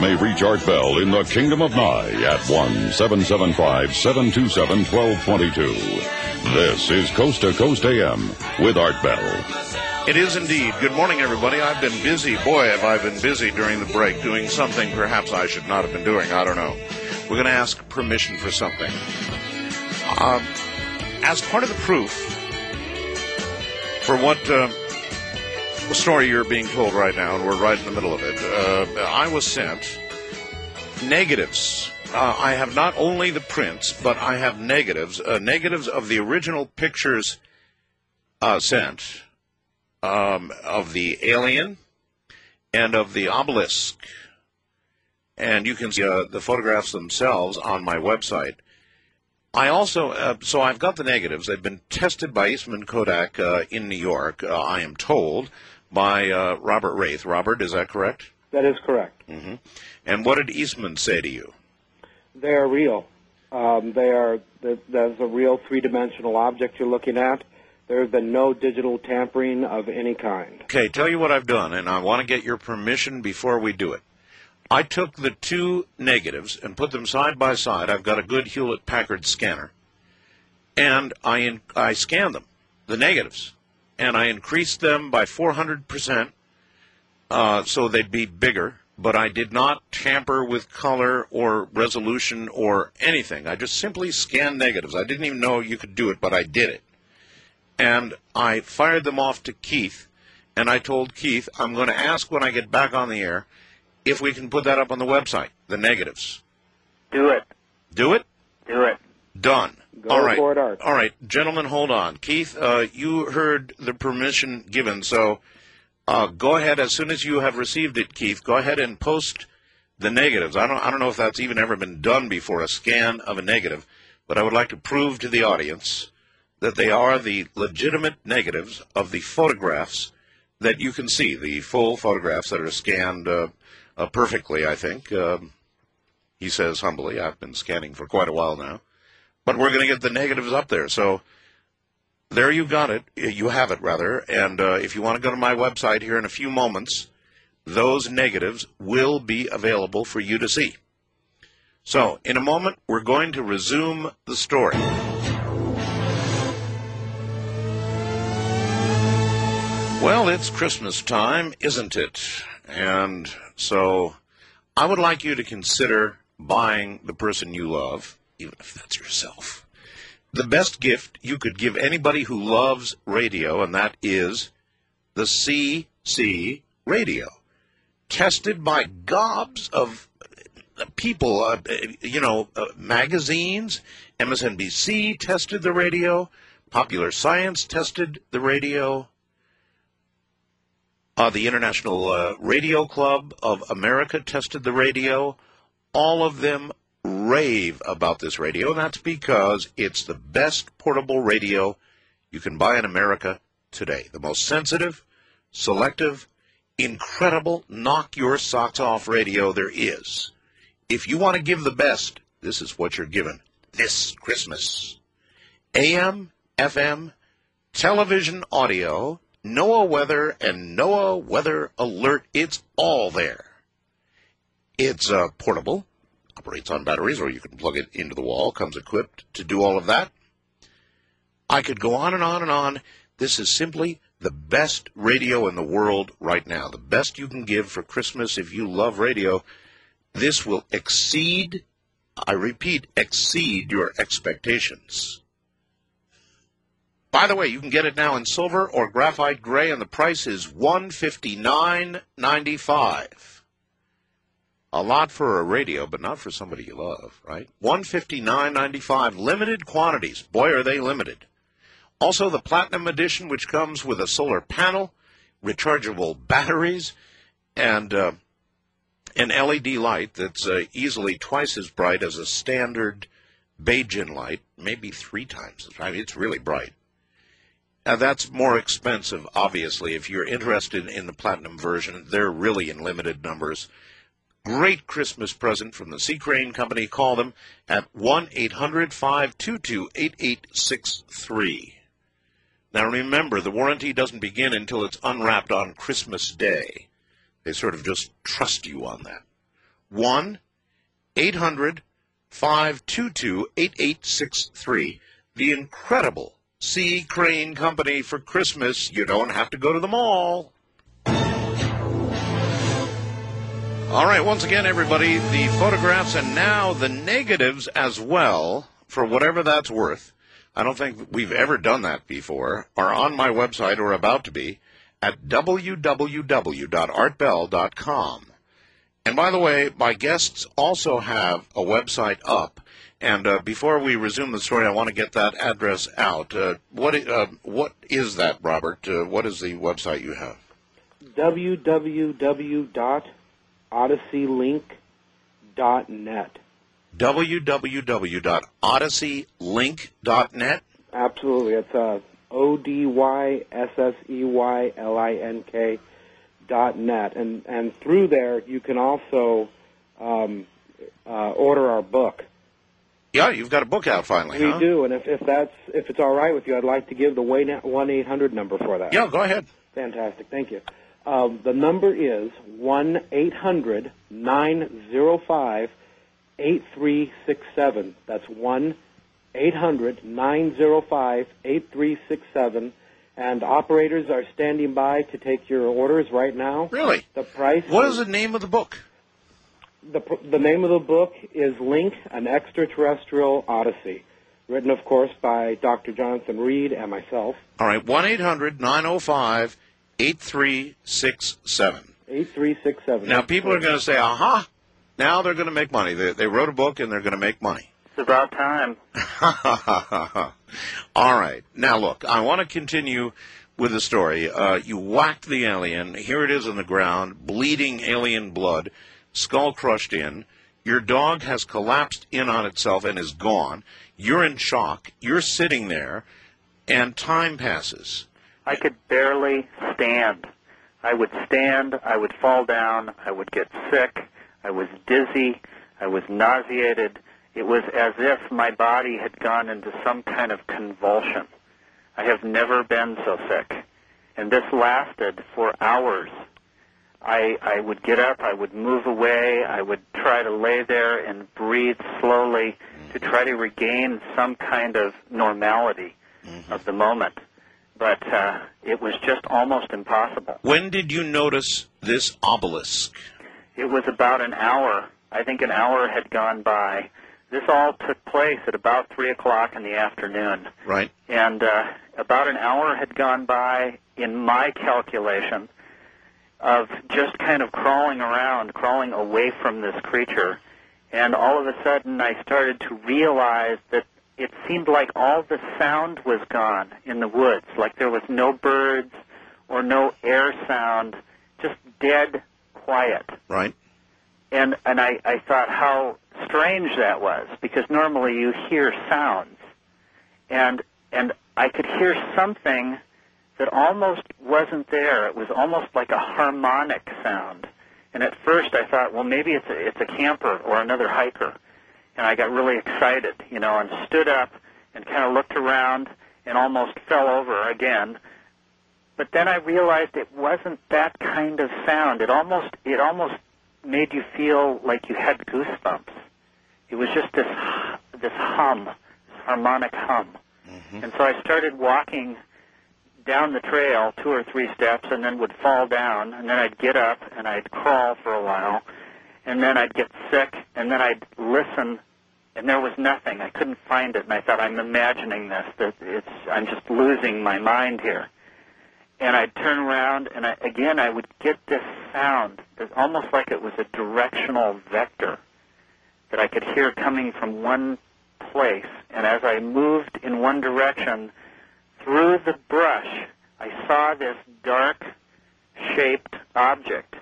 May reach Art Bell in the Kingdom of Nye at 1 775 727 1222. This is Coast to Coast AM with Art Bell. It is indeed. Good morning, everybody. I've been busy. Boy, have I been busy during the break doing something perhaps I should not have been doing. I don't know. We're going to ask permission for something. Um, as part of the proof for what uh, the story you're being told right now, and we're right in the middle of it, uh, I was sent negatives. Uh, I have not only the prints, but I have negatives. Uh, negatives of the original pictures uh, sent um, of the alien and of the obelisk. And you can see uh, the photographs themselves on my website. I also, uh, so I've got the negatives. They've been tested by Eastman Kodak uh, in New York, uh, I am told, by uh, Robert Wraith. Robert, is that correct? That is correct. hmm And what did Eastman say to you? They are real. Um, they are. th- That's a real three-dimensional object you're looking at. There has been no digital tampering of any kind. Okay, tell you what I've done, and I want to get your permission before we do it. I took the two negatives and put them side by side. I've got a good Hewlett Packard scanner, and I in, I scanned them, the negatives, and I increased them by 400 percent, uh, so they'd be bigger. But I did not tamper with color or resolution or anything. I just simply scanned negatives. I didn't even know you could do it, but I did it and I fired them off to Keith, and I told Keith, I'm going to ask when I get back on the air if we can put that up on the website, the negatives. Do it. Do it? Do it. Done. Go All right. for it, Art. All right, gentlemen, hold on. Keith, uh, you heard the permission given, so uh, go ahead as soon as you have received it, Keith. Go ahead and post the negatives. I don't, I don't know if that's even ever been done before, a scan of a negative, but I would like to prove to the audience that they are the legitimate negatives of the photographs that you can see, the full photographs that are scanned uh, uh, perfectly, I think. Um, he says humbly, I've been scanning for quite a while now. But we're going to get the negatives up there. So there you got it. You have it, rather. And uh, if you want to go to my website here in a few moments, those negatives will be available for you to see. So, in a moment, we're going to resume the story. Well, it's Christmas time, isn't it? And so I would like you to consider buying the person you love, even if that's yourself, the best gift you could give anybody who loves radio, and that is the CC radio. Tested by gobs of people, uh, you know, uh, magazines, MSNBC tested the radio, Popular Science tested the radio, uh, the International uh, Radio Club of America tested the radio. All of them rave about this radio, and that's because it's the best portable radio you can buy in America today. The most sensitive, selective, incredible, knock your socks off radio there is. If you want to give the best, this is what you're given this Christmas. AM, FM, television audio, NOAA weather, and NOAA weather alert. It's all there. It's uh, portable, operates on batteries, or you can plug it into the wall, comes equipped to do all of that. I could go on and on and on. This is simply the best radio in the world right now. The best you can give for Christmas if you love radio. This will exceed, I repeat, exceed your expectations. By the way, you can get it now in silver or graphite gray, and the price is one fifty nine ninety five. A lot for a radio, but not for somebody you love, right? One fifty nine ninety five. Limited quantities. Boy, are they limited. Also, the platinum edition, which comes with a solar panel, rechargeable batteries, and uh, an LED light that's uh, easily twice as bright as a standard Baygen light, maybe three times as bright. It's really bright. Now, that's more expensive, obviously. If you're interested in the platinum version, they're really in limited numbers. Great Christmas present from the C. Crane Company. Call them at 1 800 522 8863. Now, remember, the warranty doesn't begin until it's unwrapped on Christmas Day. They sort of just trust you on that. 1 800 522 8863. The incredible C. Crane Company for Christmas. You don't have to go to the mall. All right, once again, everybody, the photographs and now the negatives as well, for whatever that's worth. I don't think we've ever done that before, are on my website or about to be at www.artbell.com. And by the way, my guests also have a website up. And uh, before we resume the story, I want to get that address out. Uh, what, uh, what is that, Robert? Uh, what is the website you have? www.odysseylink.net. www.odysseylink.net. Absolutely. It's uh, O D Y S S E Y L I N K dot net, and and through there you can also um, uh, order our book. Yeah, you've got a book out finally, we huh? do, and if, if that's if it's all right with you, I'd like to give the one eight hundred number for that. Yeah, go ahead. Fantastic, thank you. Um, the number is one eight hundred nine zero five eight three six seven. That's one eight hundred nine zero five eight three six seven. And operators are standing by to take your orders right now. Really? The price. What is the name of the book? The, the name of the book is Link, an Extraterrestrial Odyssey, written, of course, by Dr. Jonathan Reed and myself. All right, 1 800 905 8367. 8367. Now, people are going to say, aha, now they're going to make money. They, they wrote a book and they're going to make money. It's about time. All right. Now, look, I want to continue with the story. Uh, you whacked the alien. Here it is on the ground, bleeding alien blood, skull crushed in. Your dog has collapsed in on itself and is gone. You're in shock. You're sitting there, and time passes. I could barely stand. I would stand, I would fall down, I would get sick, I was dizzy, I was nauseated. It was as if my body had gone into some kind of convulsion. I have never been so sick. And this lasted for hours. I, I would get up, I would move away, I would try to lay there and breathe slowly to try to regain some kind of normality mm-hmm. of the moment. But uh, it was just almost impossible. When did you notice this obelisk? It was about an hour. I think an hour had gone by. This all took place at about 3 o'clock in the afternoon. Right. And uh, about an hour had gone by in my calculation of just kind of crawling around, crawling away from this creature. And all of a sudden, I started to realize that it seemed like all the sound was gone in the woods, like there was no birds or no air sound, just dead quiet. Right. And and I, I thought how strange that was because normally you hear sounds, and and I could hear something that almost wasn't there. It was almost like a harmonic sound. And at first I thought, well, maybe it's a, it's a camper or another hiker. And I got really excited, you know, and stood up and kind of looked around and almost fell over again. But then I realized it wasn't that kind of sound. It almost it almost made you feel like you had goosebumps. It was just this this hum, this harmonic hum. Mm-hmm. And so I started walking down the trail two or three steps and then would fall down and then I'd get up and I'd crawl for a while and then I'd get sick and then I'd listen and there was nothing. I couldn't find it and I thought I'm imagining this that it's I'm just losing my mind here. And I'd turn around and I, again I would get this sound. It's almost like it was a directional vector that I could hear coming from one place and as I moved in one direction through the brush, I saw this dark shaped object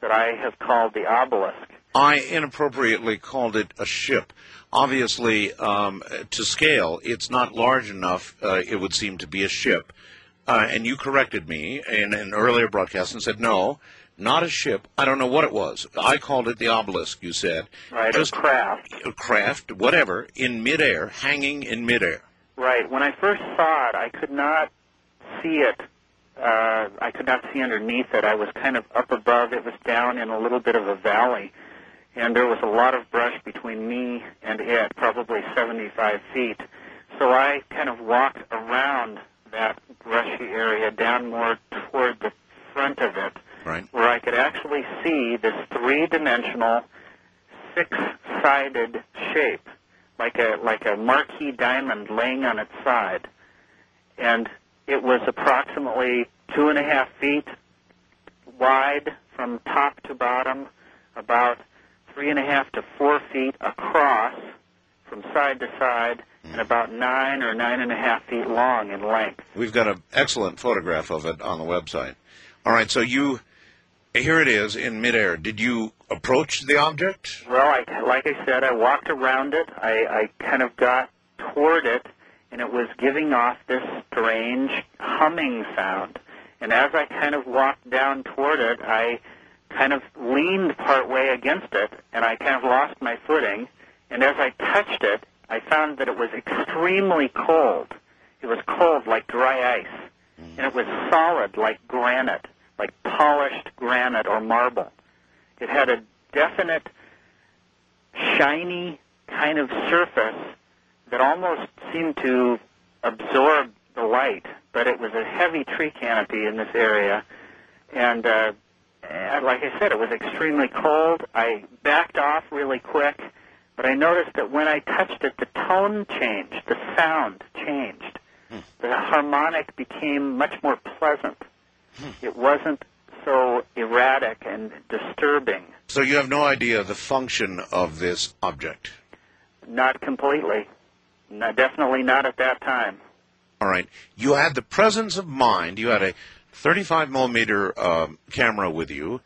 that I have called the obelisk. I inappropriately called it a ship. Obviously, um, to scale, it's not large enough, uh, it would seem to be a ship. Uh, and you corrected me in an earlier broadcast and said, no, not a ship. I don't know what it was. I called it the obelisk, you said. Right, Just a craft. A craft, whatever, in midair, hanging in midair. Right. When I first saw it, I could not see it Uh, I could not see underneath it. I was kind of up above. It was down in a little bit of a valley, and there was a lot of brush between me and it, probably 75 feet. So I kind of walked around that brushy area down more toward the front of it, Right. where I could actually see this three-dimensional, six-sided shape, like a like a marquee diamond laying on its side, and it was approximately two and a half feet wide from top to bottom, about three and a half to four feet across from side to side, and mm. about nine or nine and a half feet long in length. We've got an excellent photograph of it on the website. All right, so you here it is in midair. Did you approach the object? Well, I, like I said, I walked around it. I, I kind of got toward it, and it was giving off this strange humming sound. And as I kind of walked down toward it, I kind of leaned part way against it, and I kind of lost my footing. And as I touched it, I found that it was extremely cold. It was cold like dry ice, mm. and it was solid like granite, like polished granite or marble. It had a definite shiny kind of surface that almost seemed to absorb the light, but it was a heavy tree canopy in this area. And uh, like I said, it was extremely cold. I backed off really quick, but I noticed that when I touched it, the tone changed, the sound changed. The harmonic became much more pleasant. It wasn't so erratic and disturbing. So you have no idea the function of this object. Not completely. No, definitely not at that time. All right. You had the presence of mind. You had a 35 millimeter um, camera with you,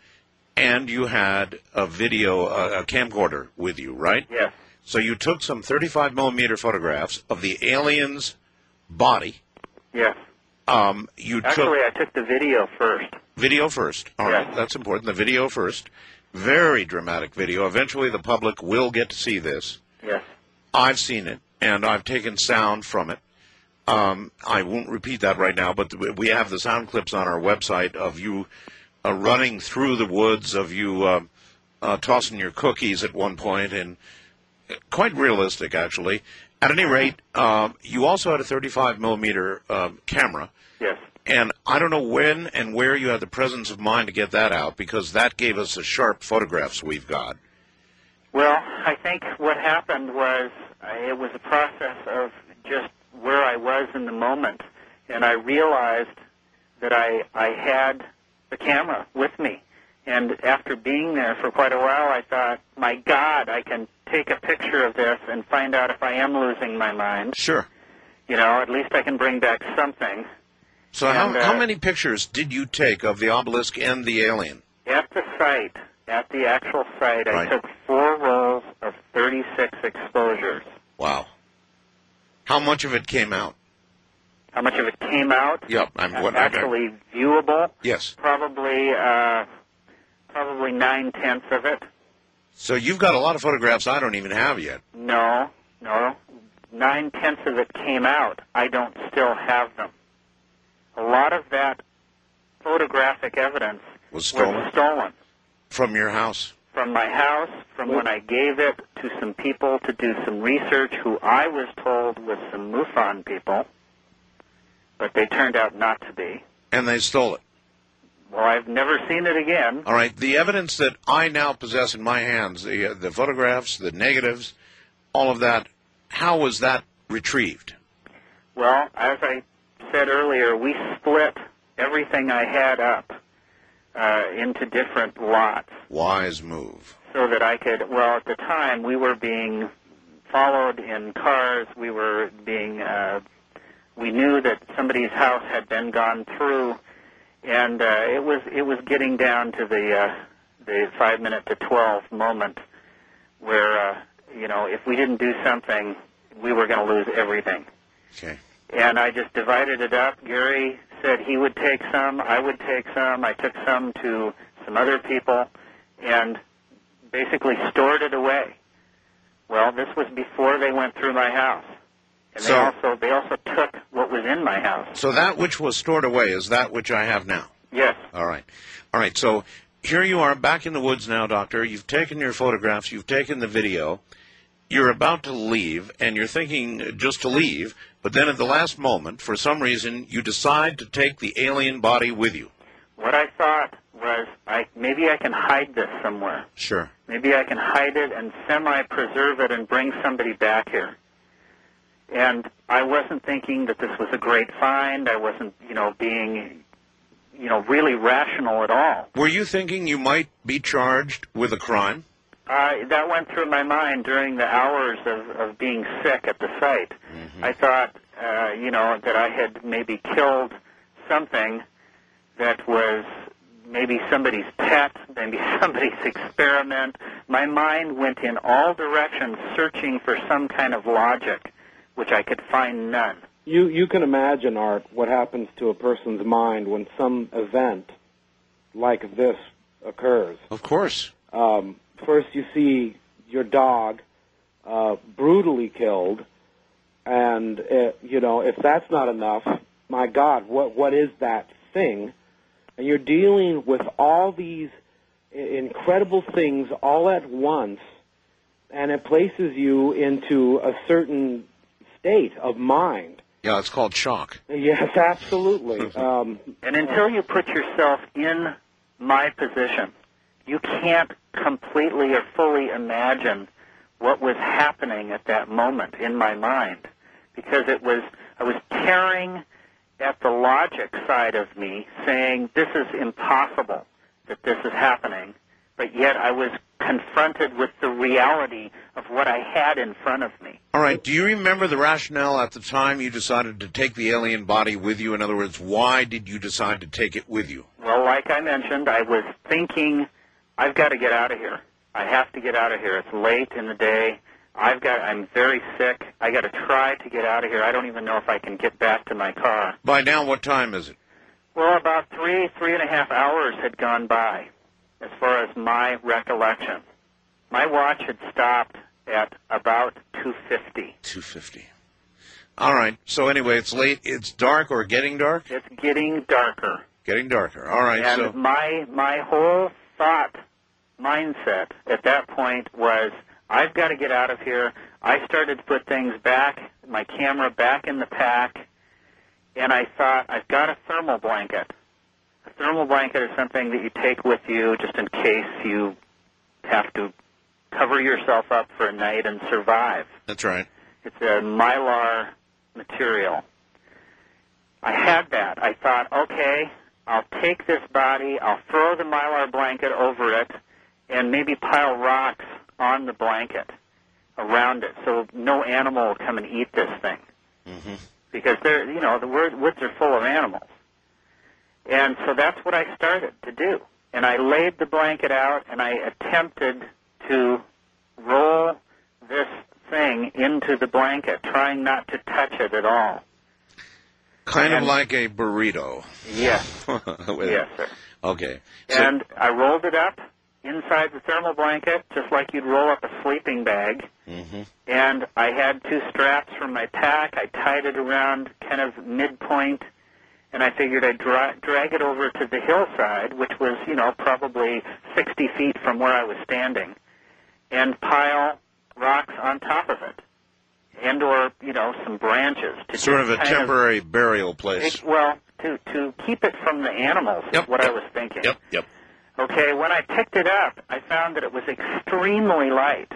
and you had a video, uh, a camcorder with you, right? Yes. So you took some 35 millimeter photographs of the alien's body. Yes. Um, you Actually, took I took the video first. video first. All right, that's important. The video first. Very dramatic video. Eventually, the public will get to see this. Yes. I've seen it, and I've taken sound from it. Um, I won't repeat that right now, but we have the sound clips on our website of you uh, running through the woods, of you uh, uh, tossing your cookies at one point, and quite realistic, actually. At any rate, um, you also had a 35 millimeter um, camera. Yes. And I don't know when and where you had the presence of mind to get that out, because that gave us the sharp photographs we've got. Well, I think what happened was uh, it was a process of just where I was in the moment, and I realized that I I had the camera with me. And after being there for quite a while, I thought, my God, I can take a picture of this and find out if I am losing my mind. Sure. You know, at least I can bring back something. So, And, how, uh, how many pictures did you take of the obelisk and the alien? At the site, at the actual site, Right. I took four rolls of 36 exposures. Wow. How much of it came out? How much of it came out? Yep. I'm, what, actually viewable. Yes. Probably, uh, probably nine tenths of it. So you've got a lot of photographs I don't even have yet. No, no, nine tenths of it came out. I don't still have them. A lot of that photographic evidence Was stolen? was stolen From your house. From my house, from when I gave it to some people to do some research who I was told was some MUFON people, but they turned out not to be. And they stole it. Well, I've never seen it again. All right. The evidence that I now possess in my hands, the, uh, the photographs, the negatives, all of that, how was that retrieved? Well, as I said earlier, we split everything I had up uh, into different lots Wise move. so that I could. Well, at the time, we were being followed in cars. We were being. Uh, we knew that somebody's house had been gone through, and uh, it was it was getting down to the uh, the five minute to twelve moment where uh, you know if we didn't do something, we were going to lose everything. Okay. And I just divided it up. Gary said he would take some, I would take some. I took some to some other people and basically stored it away. Well, this was before they went through my house. And So- they also they also took what was in my house. So that which was stored away is that which I have now. Yes. All right. All right. So here you are back in the woods now, Doctor. You've taken your photographs, you've taken the video. You're about to leave, and you're thinking just to leave, but then at the last moment, for some reason, you decide to take the alien body with you. What I thought was, I maybe I can hide this somewhere. Sure. Maybe I can hide it and semi-preserve it and bring somebody back here. And I wasn't thinking that this was a great find. I wasn't, you know, being, you know, really rational at all. Were you thinking you might be charged with a crime? Uh, that went through my mind during the hours of, of being sick at the site. I thought, uh, you know, that I had maybe killed something that was maybe somebody's pet, maybe somebody's experiment. My mind went in all directions searching for some kind of logic, which I could find none. You you can imagine, Art, what happens to a person's mind when some event like this occurs. Of course. Um, first, you see your dog uh, brutally killed, and uh, you know if that's not enough, my God, what what is that thing? And you're dealing with all these incredible things all at once, and it places you into a certain state of mind. Yeah, it's called shock. Yes, absolutely. um, And until you put yourself in my position, you can't completely or fully imagine what was happening at that moment in my mind because it was I was tearing at the logic side of me saying this is impossible that this is happening but yet I was confronted with the reality of what I had in front of me All right. Do you remember the rationale at the time you decided to take the alien body with you? In other words, why did you decide to take it with you? Well, like I mentioned, I was thinking, I've got to get out of here. I have to get out of here. It's late in the day. I've got. I'm very sick. I got to try to get out of here. I don't even know if I can get back to my car. By now, what time is it? Well, about three, three and a half hours had gone by, as far as my recollection. My watch had stopped at about 2:50. 2:50. All right. So anyway, it's late. It's dark or getting dark? It's getting darker. Getting darker. All right. And so my my whole thought mindset at that point was I've got to get out of here. I started to put things back, my camera back in the pack, and I thought I've got a thermal blanket. A thermal blanket is something that you take with you just in case you have to cover yourself up for a night and survive. that's right. It's a mylar material. I had that. I thought, okay, I'll take this body, I'll throw the mylar blanket over it, and maybe pile rocks on the blanket around it so no animal will come and eat this thing. Mm-hmm. Because they're, you know, the woods woods are full of animals. And so that's what I started to do. And I laid the blanket out and I attempted to roll this thing into the blanket, trying not to touch it at all. Kind of like a burrito. Yes. Yes, sir. Okay. So, And I rolled it up inside the thermal blanket, just like you'd roll up a sleeping bag. hmm And I had two straps from my pack. I tied it around kind of midpoint, and I figured I'd dra- drag it over to the hillside, which was, you know, probably 60 feet from where I was standing, and pile rocks on top of it, and or you know some branches to sort of a temporary burial place. It- well, to to keep it from the animals is what I was thinking. Yep. Yep. Okay, when I picked it up, I found that it was extremely light.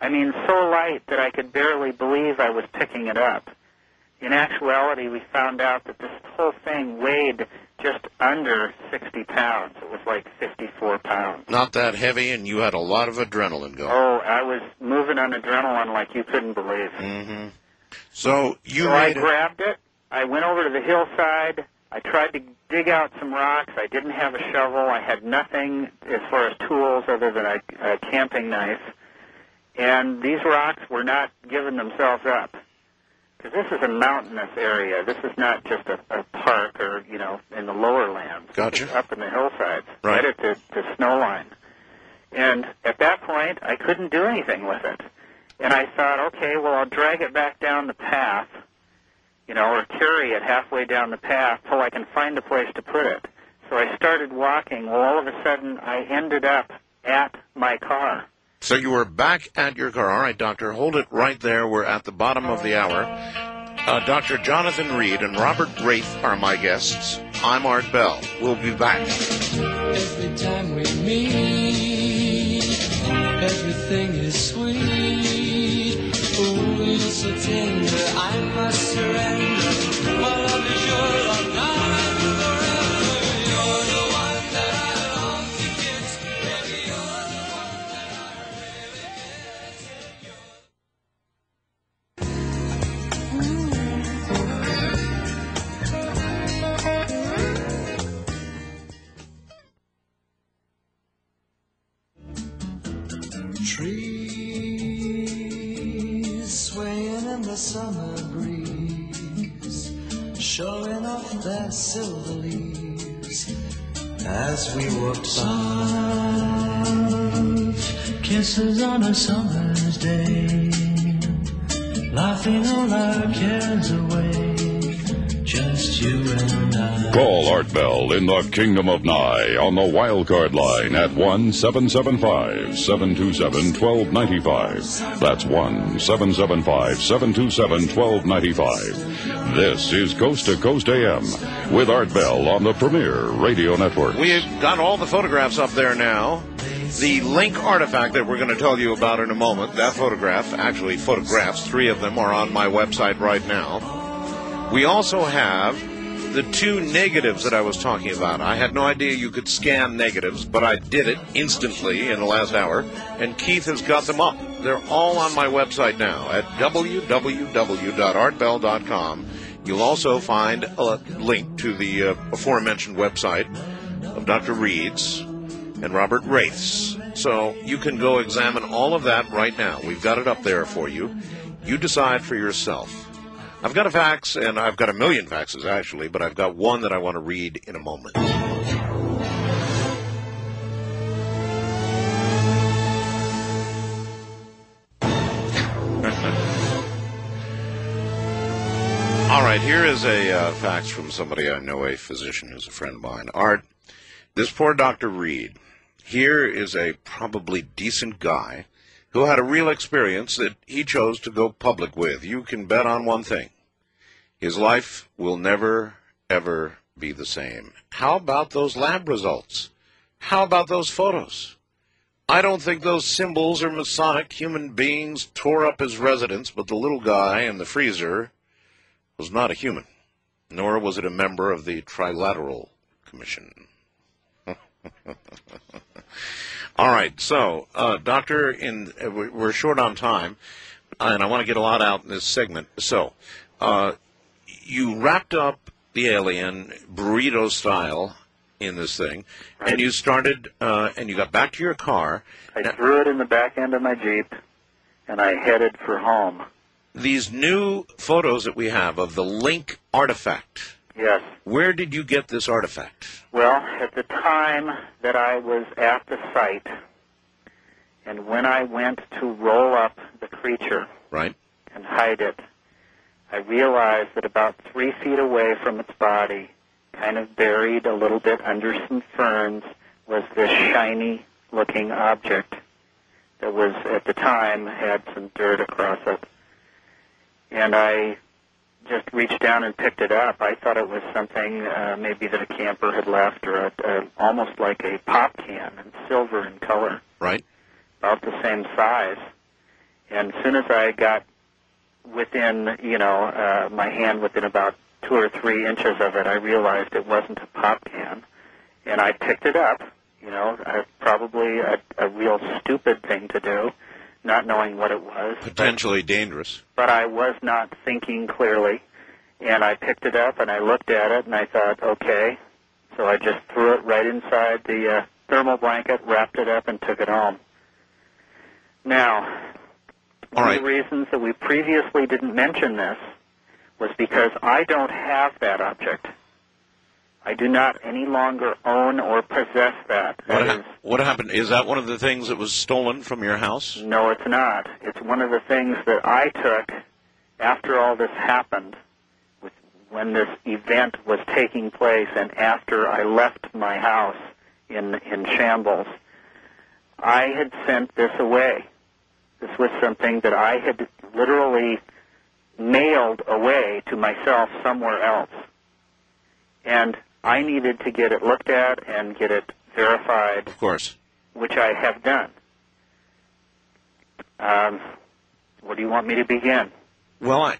I mean, so light that I could barely believe I was picking it up. In actuality, we found out that this whole thing weighed just under 60 pounds. It was like 54 pounds. Not that heavy, and you had a lot of adrenaline going. Oh, I was moving on adrenaline like you couldn't believe. Mm-hmm. So you so I grabbed it. I went over to the hillside. I tried to dig out some rocks. I didn't have a shovel. I had nothing as far as tools other than a, a camping knife. And these rocks were not giving themselves up. Because this is a mountainous area. This is not just a, a park or, you know, in the lower lands. Gotcha. It's up in the hillsides, Right. right at the, the snow line. And at that point, I couldn't do anything with it. And I thought, okay, well, I'll drag it back down the path, you know, or carry it halfway down the path till I can find a place to put it. So I started walking. Well, all of a sudden, I ended up at my car. So you are back at your car. All right, Doctor, hold it right there. We're at the bottom of the hour. Uh, Dr. Jonathan Reed and Robert Wraith are my guests. I'm Art Bell. We'll be back. Showing off their silver leaves as we walk by. Kisses on a summer's day, laughing all our cares away. Call Art Bell in the Kingdom of Nye on the wildcard line at 1 775 727 1295. That's 1 775 727 1295. This is Coast to Coast AM with Art Bell on the Premier Radio Network. We've got all the photographs up there now. The link artifact that we're going to tell you about in a moment, that photograph, actually photographs, three of them are on my website right now. We also have the two negatives that I was talking about. I had no idea you could scan negatives, but I did it instantly in the last hour, and Keith has got them up. They're all on my website now at www.artbell.com. You'll also find a link to the uh, aforementioned website of Dr. Reed's and Robert Wraith's. So you can go examine all of that right now. We've got it up there for you. You decide for yourself. I've got a fax, and I've got a million faxes actually, but I've got one that I want to read in a moment. All right, here is a uh, fax from somebody I know, a physician who's a friend of mine. Art, this poor Dr. Reed. Here is a probably decent guy who had a real experience that he chose to go public with. You can bet on one thing his life will never, ever be the same. How about those lab results? How about those photos? I don't think those symbols or Masonic human beings tore up his residence, but the little guy in the freezer was not a human, nor was it a member of the Trilateral Commission. All right, so, uh, Doctor, in uh, we- we're short on time, and I want to get a lot out in this segment. So, uh, you wrapped up the alien burrito style in this thing, and you started, uh, and you got back to your car. I threw it in the back end of my Jeep, and I headed for home. These new photos that we have of the Link artifact. Yes. Where did you get this artifact? Well, at the time that I was at the site, and when I went to roll up the creature Right. and hide it, I realized that about three feet away from its body, kind of buried a little bit under some ferns, was this shiny looking object that was at the time had some dirt across it. And I just reached down and picked it up. I thought it was something uh, maybe that a camper had left, or a, a, almost like a pop can, and silver in color, Right. about the same size. And as soon as I got within, you know, uh, my hand within about two or three inches of it, I realized it wasn't a pop can, and I picked it up. You know, uh, probably a, a real stupid thing to do, not knowing what it was. but- Potentially dangerous. but I was not thinking clearly. And I picked it up and I looked at it and I thought, okay. So I just threw it right inside the uh, thermal blanket, wrapped it up, and took it home. Now, one of the reasons that we previously didn't mention this was because I don't have that object. I do not any longer own or possess that. What, ha- is, what happened? Is that one of the things that was stolen from your house? no, it's not. It's one of the things that I took after all this happened, with, when this event was taking place, and after I left my house in in shambles. I had sent this away. This was something that I had literally mailed away to myself somewhere else. And I needed to get it looked at and get it verified, Of course. which I have done. Um, where do you want me to begin? Well, I,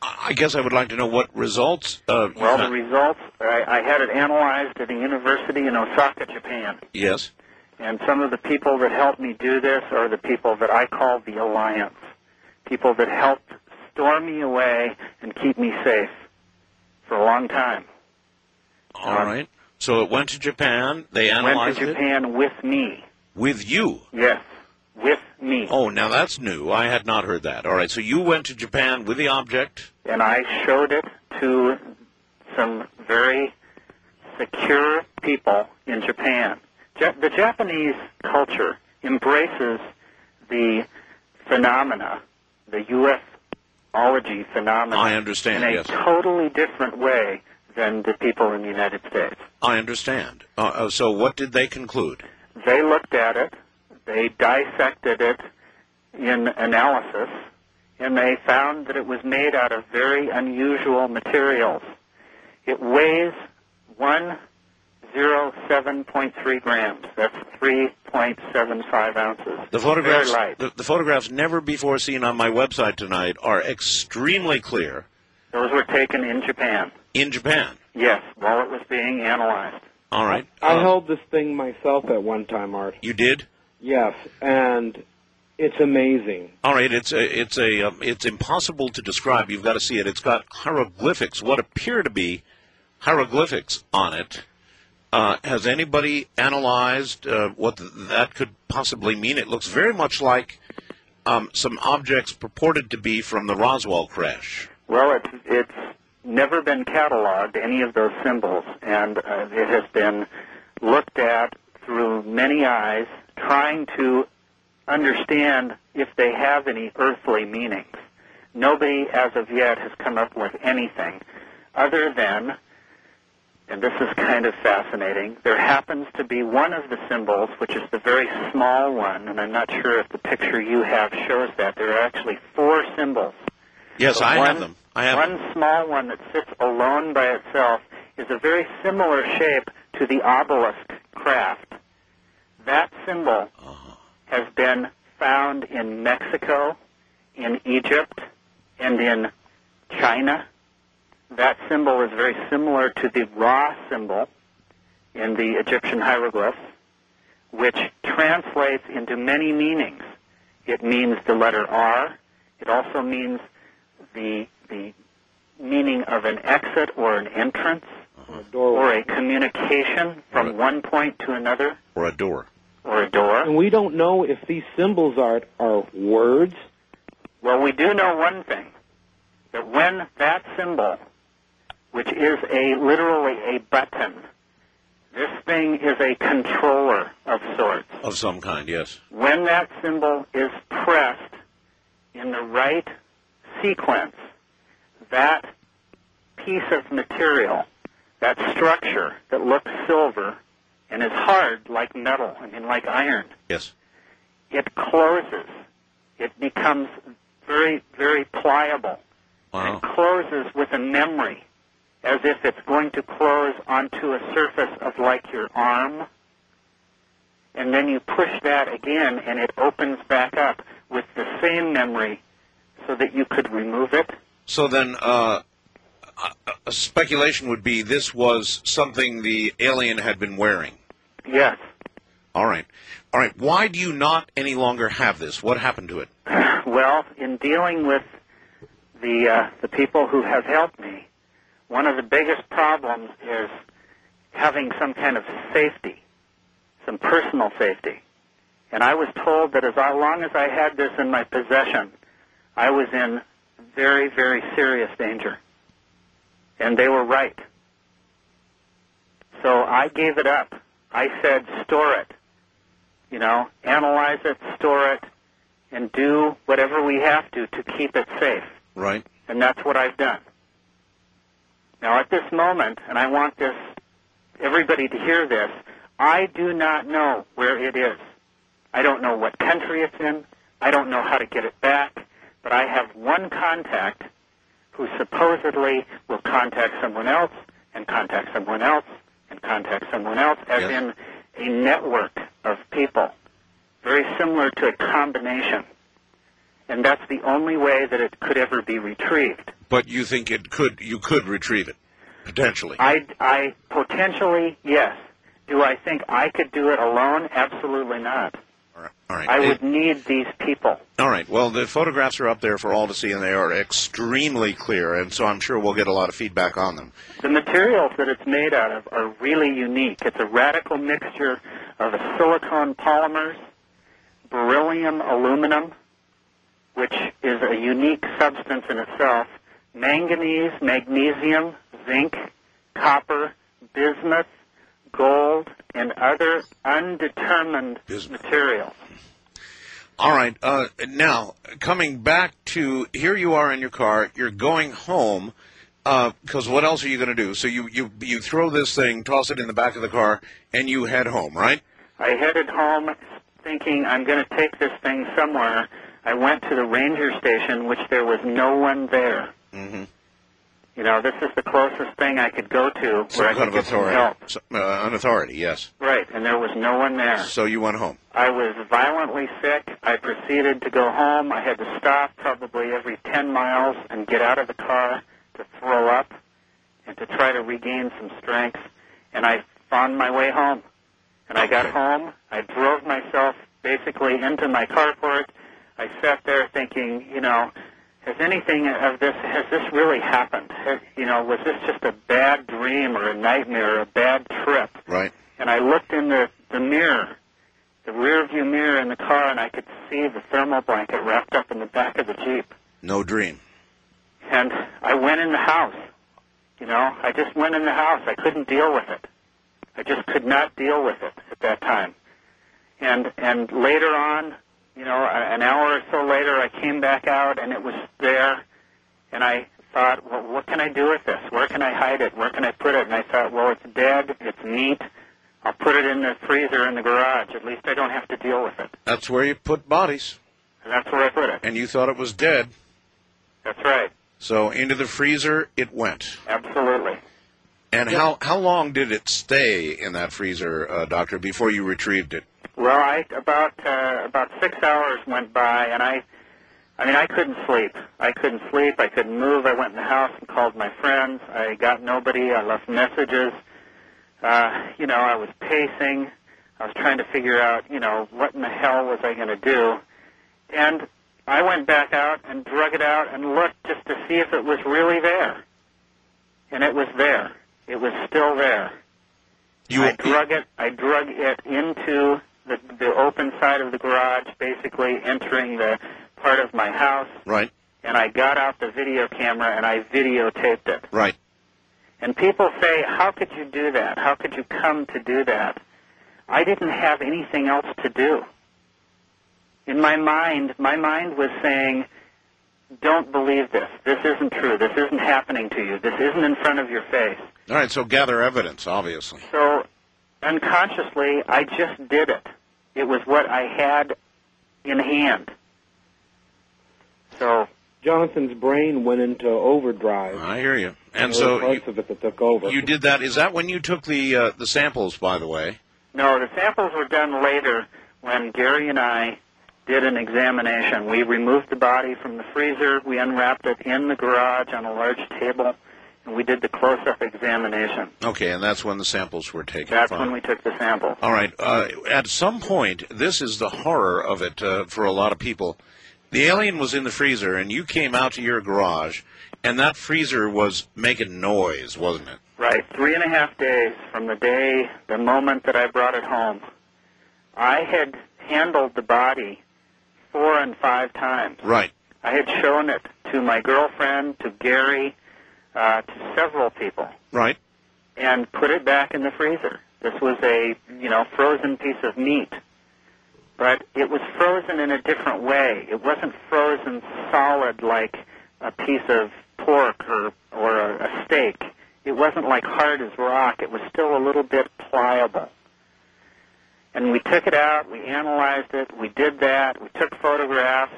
I guess I would like to know what results. Uh, Well, the results, I, I had it analyzed at a university in Osaka, Japan. yes. And some of the people that helped me do this are the people that I call the Alliance. People that helped store me away and keep me safe for a long time. All right. So it went to Japan. They Went analyzed to it Japan with me. with you. Yes, with me. Oh, now that's new. I had not heard that. All right. So you went to Japan with the object. And I showed it to some very secure people in Japan. Ja- the Japanese culture embraces the phenomena, the ufology phenomena, I understand, in a yes. totally different way than the people in the United States. I understand. Uh, uh, so what did they conclude? They looked at it, they dissected it in analysis, and they found that it was made out of very unusual materials. It weighs 107.3 grams. That's 3.75 ounces. The photographs, Very light. the, the photographs never before seen on my website tonight are extremely clear Those were taken in Japan. in Japan. Yes, while it was being analyzed. All right. I Uh, held this thing myself at one time, Art. You did. Yes, and it's amazing. All right. It's a, it's a um, it's impossible to describe. You've got to see it. It's got hieroglyphics, what appear to be hieroglyphics on it. Uh, has anybody analyzed uh, what th- that could possibly mean? It looks very much like um, some objects purported to be from the Roswell crash. Well, it's it's never been cataloged any of those symbols, and uh, it has been looked at through many eyes, trying to understand if they have any earthly meanings. Nobody, as of yet, has come up with anything other than, and this is kind of fascinating. There happens to be one of the symbols, which is the very small one, and I'm not sure if the picture you have shows that. There are actually four symbols. Yes, I one, have them. I have one small one that sits alone by itself is a very similar shape to the obelisk craft. That symbol Uh-huh. has been found in Mexico, in Egypt, and in China. That symbol is very similar to the Ra symbol in the Egyptian hieroglyphs, which translates into many meanings. It means the letter R. It also means the the meaning of an exit or an entrance uh-huh. or a communication from one point to another or a door. or a door. And we don't know if these symbols are are words. Well, we do know one thing that when that symbol, which is a literally a button, this thing is a controller of sorts. Of some kind, yes. When that symbol is pressed in the right sequence, that piece of material, that structure that looks silver and is hard like metal, I mean like iron, Yes. it closes. It becomes very, very pliable. Wow. It closes with a memory, as if it's going to close onto a surface of like your arm. And then you push that again, and it opens back up with the same memory so that you could remove it. So then, uh, a- a speculation would be this was something the alien had been wearing. Yes. All right. All right. Why do you not any longer have this? What happened to it? Well, in dealing with the uh, the people who have helped me, one of the biggest problems is having some kind of safety, some personal safety. And I was told that as long as I had this in my possession, I was in very, very serious danger. And they were right. So I gave it up. I said, store it. You know, analyze it, store it, and do whatever we have to to keep it safe. Right. And that's what I've done. Now, at this moment, and I want this everybody to hear this, I do not know where it is. I don't know what country it's in. I don't know how to get it back. But I have one contact who supposedly will contact someone else and contact someone else and contact someone else, as in a network of people, very similar to a combination. And that's the only way that it could ever be retrieved. But you think it could? You could retrieve it potentially. I, I potentially yes. Do I think I could do it alone? Absolutely not. All right. I would need these people. All right. Well, the photographs are up there for all to see, and they are extremely clear, and so I'm sure we'll get a lot of feedback on them. The materials that it's made out of are really unique. It's a radical mixture of silicone polymers, beryllium aluminum, which is a unique substance in itself, manganese, magnesium, zinc, copper, bismuth, gold, and other undetermined material. All right. Uh, now, coming back to here, you are in your car. You're going home because what else are you going to do? So you you you throw this thing, toss it in the back of the car, and you head home, right? I headed home thinking I'm going to take this thing somewhere. I went to the ranger station, which there was no one there. Mm-hmm. You know, this is the closest thing I could go to Some where I kind could of authority. help. Uh, an authority, yes. Right, and there was no one there. So you went home. I was violently sick. I proceeded to go home. I had to stop probably every 10 miles and get out of the car to throw up and to try to regain some strength. And I found my way home. And I got home. I drove myself basically into my carport. I sat there thinking, you know, has anything of this, has this really happened? Has, you know, was this just a bad dream or a nightmare or a bad trip? Right. And I looked in the, the mirror, the rear view mirror in the car, and I could see the thermal blanket wrapped up in the back of the Jeep. No dream. And I went in the house. You know, I just went in the house. I couldn't deal with it. I just could not deal with it at that time. And and later on, you know, an hour or so later, I came back out and it was there. And I thought, well, what can I do with this? Where can I hide it? Where can I put it? And I thought, well, it's dead. It's neat. I'll put it in the freezer in the garage. At least I don't have to deal with it. That's where you put bodies. And that's where I put it. And you thought it was dead. That's right. So into the freezer it went. Absolutely. And how how long did it stay in that freezer, uh, doctor, before you retrieved it? Well, I about uh, about six hours went by, and I, I mean, I couldn't sleep. I couldn't sleep. I couldn't move. I went in the house and called my friends. I got nobody. I left messages. Uh, you know, I was pacing. I was trying to figure out, you know, what in the hell was I going to do, and I went back out and drug it out and looked just to see if it was really there, and it was there. It was still there. You, I drug it. I drug it into the, the open side of the garage, basically entering the part of my house, Right. and I got out the video camera and I videotaped it. Right. And people say, "How could you do that? How could you come to do that?" I didn't have anything else to do. In my mind, my mind was saying, "Don't believe this. This isn't true. This isn't happening to you. This isn't in front of your face." All right. So gather evidence, obviously. So unconsciously, I just did it. It was what I had in hand. So Jonathan's brain went into overdrive. I hear you. And there so were parts of it that took over. You did that. Is that when you took the uh, the samples? By the way. no, the samples were done later when Gary and I did an examination. We removed the body from the freezer. We unwrapped it in the garage on a large table, and we did the close-up examination. Okay, and that's when the samples were taken. That's Fine. when we took the sample. All right. Uh, at some point, this is the horror of it uh, for a lot of people. The alien was in the freezer, and you came out to your garage, and that freezer was making noise, wasn't it? Right, three and a half days from the day, the moment that I brought it home. I had handled the body four and five times. Right. I had shown it to my girlfriend, to Gary, uh, to several people. Right. and put it back in the freezer. This was a, you know, frozen piece of meat. But it was frozen in a different way. It wasn't frozen solid like a piece of pork or, or a, a steak. It wasn't like hard as rock. It was still a little bit pliable. And we took it out, we analyzed it, we did that, we took photographs,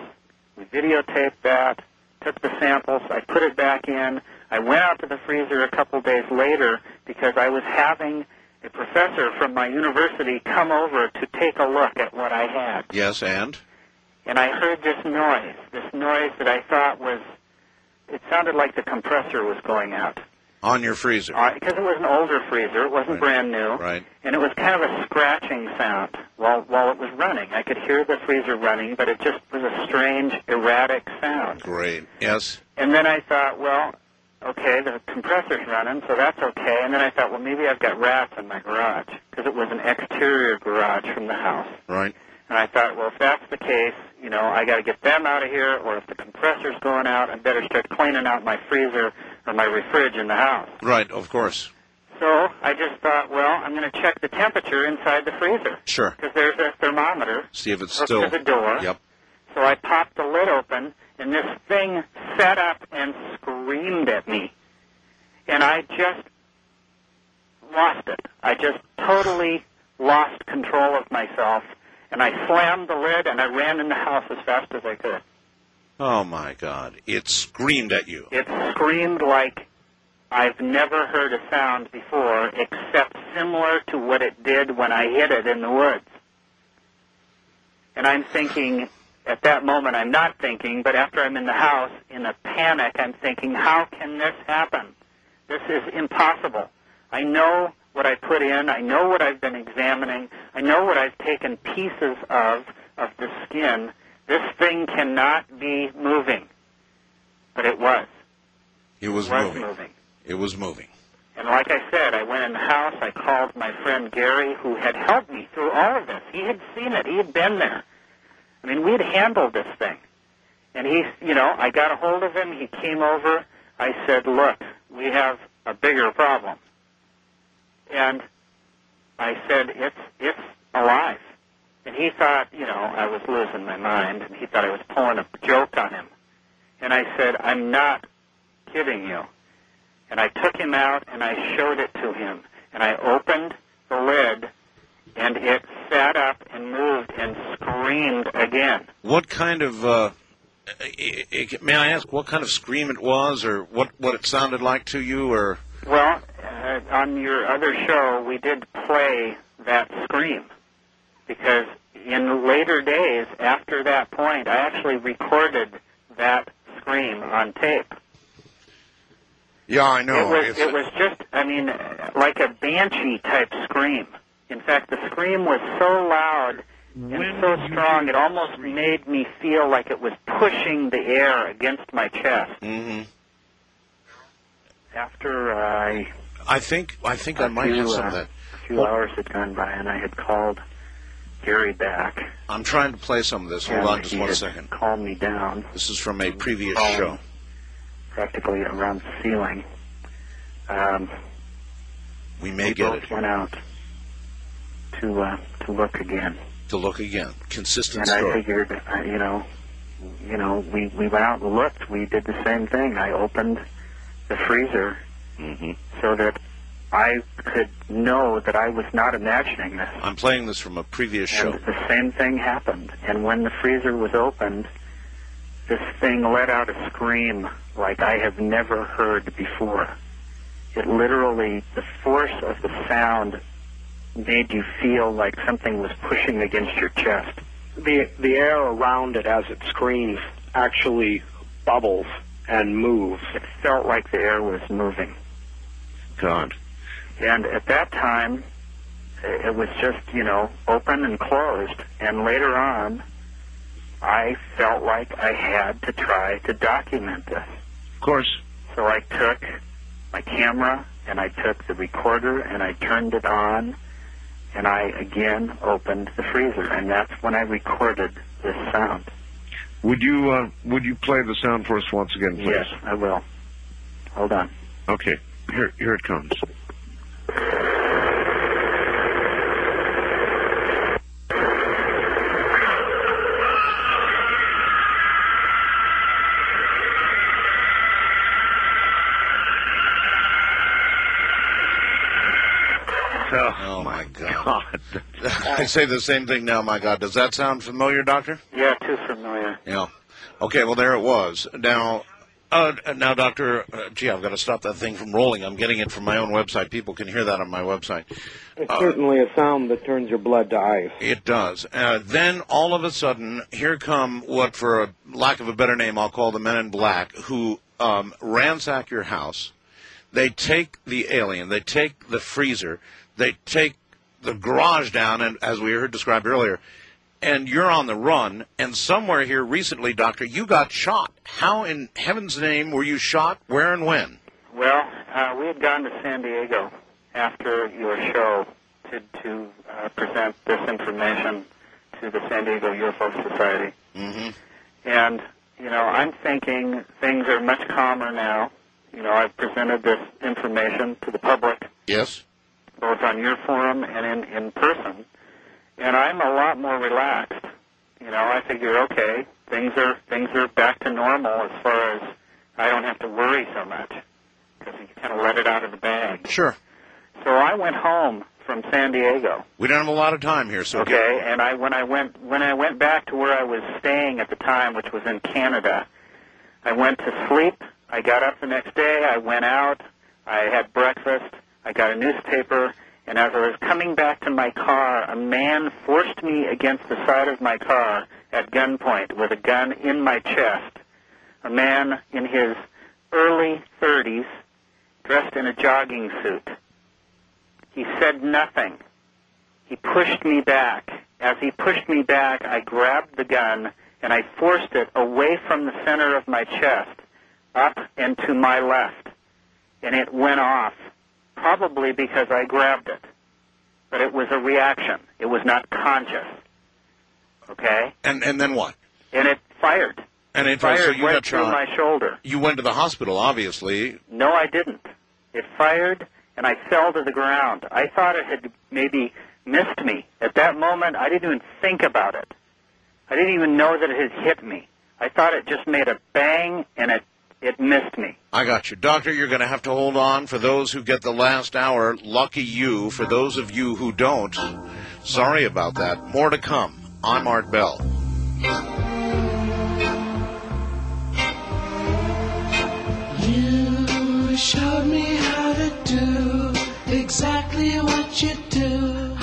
we videotaped that, took the samples, I put it back in. I went out to the freezer a couple days later because I was having a professor from my university come over to take a look at what I had. Yes, and? And I heard this noise, this noise that I thought was, it sounded like the compressor was going out. On your freezer. Uh, because it was an older freezer, it wasn't brand new. Right. And it was kind of a scratching sound while while it was running. I could hear the freezer running, but it just was a strange, erratic sound. Great. Yes. And then I thought, well, okay, the compressor's running, so that's okay. And then I thought, well, maybe I've got rats in my garage because it was an exterior garage from the house. Right. And I thought, well, if that's the case, you know, I got to get them out of here, or if the compressor's going out, I better start cleaning out my freezer or my refrige in the house. Right, of course. So I just thought, well, I'm going to check the temperature inside the freezer Sure. because there's a thermometer See if it's still. to the door. Yep. So I popped the lid open, and this thing sat up and screamed at me. And I just lost it. I just totally lost control of myself. And I slammed the lid, and I ran in the house as fast as I could. Oh my God! It screamed at you. It screamed like I've never heard a sound before, except similar to what it did when I hit it in the woods. And I'm thinking, at that moment, I'm not thinking, but after I'm in the house, in a panic, I'm thinking, how can this happen? This is impossible. I know what I put in. I know what I've been examining. I know what I've taken pieces of, of the skin. This thing cannot be moving. But it was. It was was moving. moving. It was moving. And like I said, I went in the house. I called my friend Gary, who had helped me through all of this. He had seen it. He had been there. I mean, we had handled this thing. And he, you know, I got a hold of him. He came over. I said, look, we have a bigger problem. And I said, it's, it's alive. And he thought, you know, I was losing my mind, and he thought I was pulling a joke on him. And I said, I'm not kidding you. And I took him out and I showed it to him. And I opened the lid and it sat up and moved and screamed again. What kind of? Uh, may I ask what kind of scream it was, or what what it sounded like to you, or? Well, uh, on your other show, we did play that scream because in later days after that point, I actually recorded that scream on tape. Yeah, I know. It was it was just I mean like a banshee type scream. In fact, the scream was so loud and so strong it almost made me feel like it was pushing the air against my chest. hmm After I I think I think I a might few, have some uh, of that. A few hours had gone by and I had called Gary back. I'm trying to play some of this. Hold on just he one had second. Calmed me down. This is from a previous phone show. Practically around the ceiling. Um, We may we get both it went out to uh, to look again. To look again. Consistent and I figured, uh, you know, you know, we we went out and looked. We did the same thing. I opened the freezer Mm-hmm. so that I could know that I was not imagining this. I'm playing this from a previous show. And the same thing happened. And when the freezer was opened, this thing let out a scream like I have never heard before. It literally, the force of the sound made you feel like something was pushing against your chest. The the air around it as it screams actually bubbles and moves. It felt like the air was moving. God. And at that time, it was just, you know, open and closed. And later on, I felt like I had to try to document this. Of course. So I took my camera and I took the recorder and I turned it on and I again opened the freezer. And that's when I recorded this sound. Would you uh, would you play the sound for us once again, please? Yes, I will. Hold on. Okay. Here here it comes. I say the same thing now, my God. Does that sound familiar, Doctor? Yeah, too familiar. Yeah. Okay, well, there it was. Now, uh, now, Doctor, uh, gee, I've got to stop that thing from rolling. I'm getting it from my own website. People can hear that on my website. It's Uh, certainly a sound that turns your blood to ice. It does. Uh, then all of a sudden, here come what, for a lack of a better name, I'll call the men in black, who um, ransack your house. They take the alien, they take the freezer, they take the garage down, and as we heard described earlier, and you're on the run. And somewhere here recently, Doctor, you got shot. How in heaven's name were you shot? Where and when? Well, uh, we had gone to San Diego after your show to to uh, present this information to the San Diego UFO Society, Mm-hmm. and you know I'm thinking things are much calmer now. You know I've presented this information to the public Yes. Both on your forum and in in person, and I'm a lot more relaxed. You know I figure okay things are things are back to normal as far as I don't have to worry so much because you kind of let it out of the bag. Sure. So I went home from San Diego. We don't have a lot of time here, so Okay, and I when I went when I went back to where I was staying at the time, which was in Canada, I went to sleep. I got up the next day. I went out. I had breakfast. I got a newspaper, and as I was coming back to my car, a man forced me against the side of my car at gunpoint with a gun in my chest. A man in his early 30s, dressed in a jogging suit. He said nothing. He pushed me back. As he pushed me back, I grabbed the gun and I forced it away from the center of my chest, up and to my left. And it went off, probably because I grabbed it. But it was a reaction. It was not conscious. Okay? And and then what? And it fired. And it fired so you got through shot. my shoulder. You went to the hospital, obviously. No, I didn't. It fired, and I fell to the ground. I thought it had maybe missed me. At that moment, I didn't even think about it. I didn't even know that it had hit me. I thought it just made a bang, and it it missed me. I got you. Doctor, you're going to have to hold on. For those who get the last hour, lucky you. For those of you who don't, sorry about that. More to come. I'm Art Bell. You showed me how to do exactly what you do.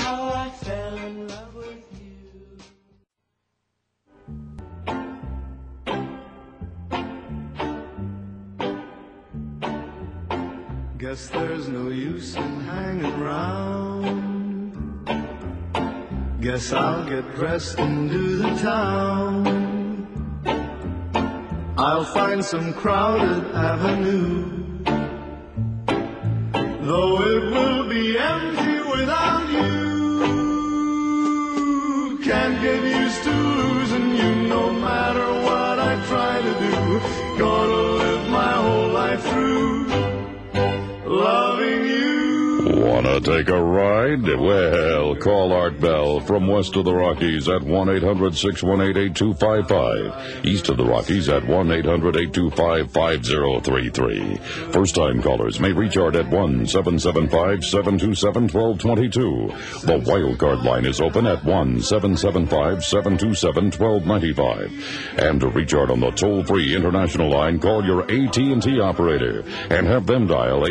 Guess there's no use in hanging around. Guess I'll get dressed and do the town. I'll find some crowded avenue. Though it will be empty without you. Can't get used to losing you no matter what Wanna take a ride? Well, call Art Bell from west of the Rockies at 1-800-618-8255. East of the Rockies at 1-800-825-5033. First-time callers may reach Art at 1-775-727-1222. The wildcard line is open at 1-775-727-1295. And to reach Art on the toll-free international line, call your AT&T operator and have them dial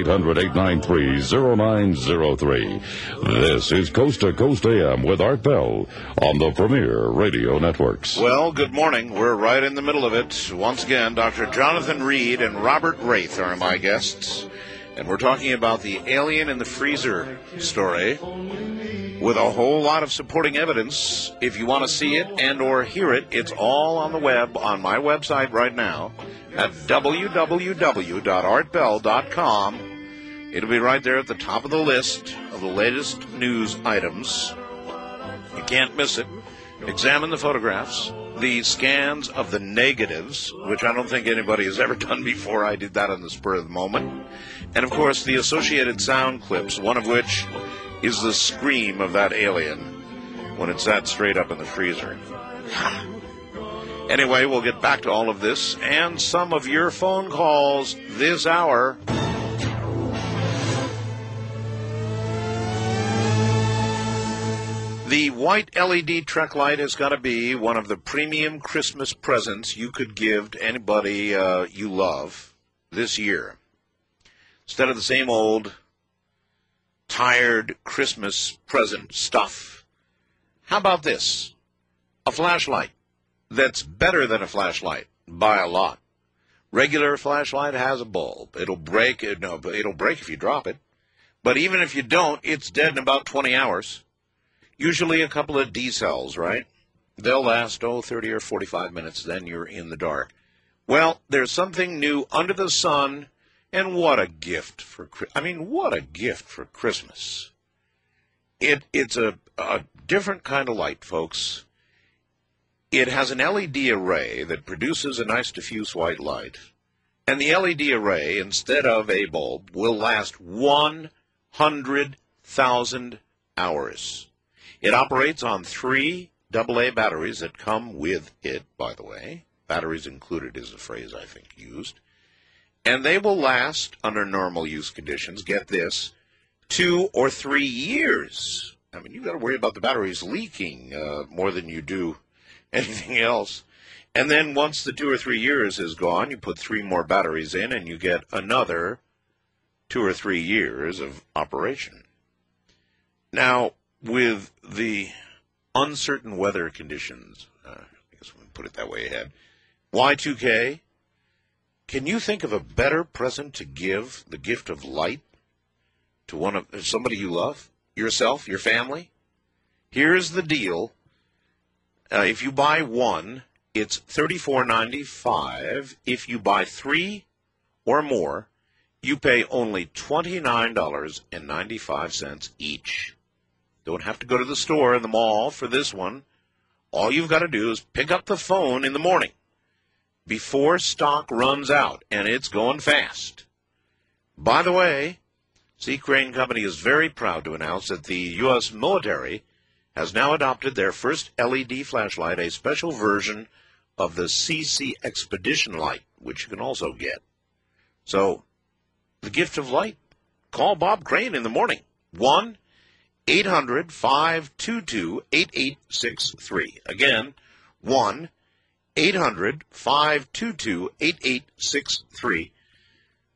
800-893-0903. This is Coast to Coast AM with Art Bell on the Premier Radio Networks. Well, good morning. We're right in the middle of it. Once again, Dr. Jonathan Reed and Robert Wraith are my guests. And we're talking about the alien in the freezer story with a whole lot of supporting evidence. If you want to see it and or hear it, it's all on the web on my website right now at www.artbell.com. It'll be right there at the top of the list of the latest news items. You can't miss it. examine the photographs, the scans of the negatives, which I don't think anybody has ever done before. I did that on the spur of the moment. And of course, the associated sound clips, one of which is the scream of that alien when it sat straight up in the freezer. Anyway, we'll get back to all of this and some of your phone calls this hour. The white LED Trek light has got to be one of the premium Christmas presents you could give to anybody uh, you love this year. Instead of the same old tired Christmas present stuff, how about this? A flashlight that's better than a flashlight by a lot. Regular flashlight has a bulb. It'll break. No, it'll break if you drop it. But even if you don't, it's dead in about 20 hours. Usually a couple of D cells, right? They'll last, oh, 30 or 45 minutes, then you're in the dark. Well, there's something new under the sun, and what a gift for, I mean, what a gift for Christmas. It, it's a, a different kind of light, folks. It has an LED array that produces a nice diffuse white light. And the LED array, instead of a bulb, will last 100,000 hours. It operates on three AA batteries that come with it, by the way. Batteries included is a phrase I think used. And they will last, under normal use conditions, get this, two or three years. I mean, you've got to worry about the batteries leaking uh, more than you do anything else. And then once the two or three years is gone, you put three more batteries in and you get another two or three years of operation. Now, with the uncertain weather conditions, uh, I guess we can put it that way ahead, Y2K, can you think of a better present to give the gift of light to one of somebody you love, yourself, your family? Here's the deal. Uh, if you buy one, it's thirty-four ninety-five. If you buy three or more, you pay only twenty-nine dollars and ninety-five cents each. Don't have to go to the store in the mall for this one. All you've got to do is pick up the phone in the morning before stock runs out, and it's going fast. By the way, C. Crane Company is very proud to announce that the U.S. military has now adopted their first LED flashlight, a special version of the CC Expedition light, which you can also get. So, the gift of light. Call Bob Crane in the morning. 1 800 522 8863. Again, 1 800 522 8863.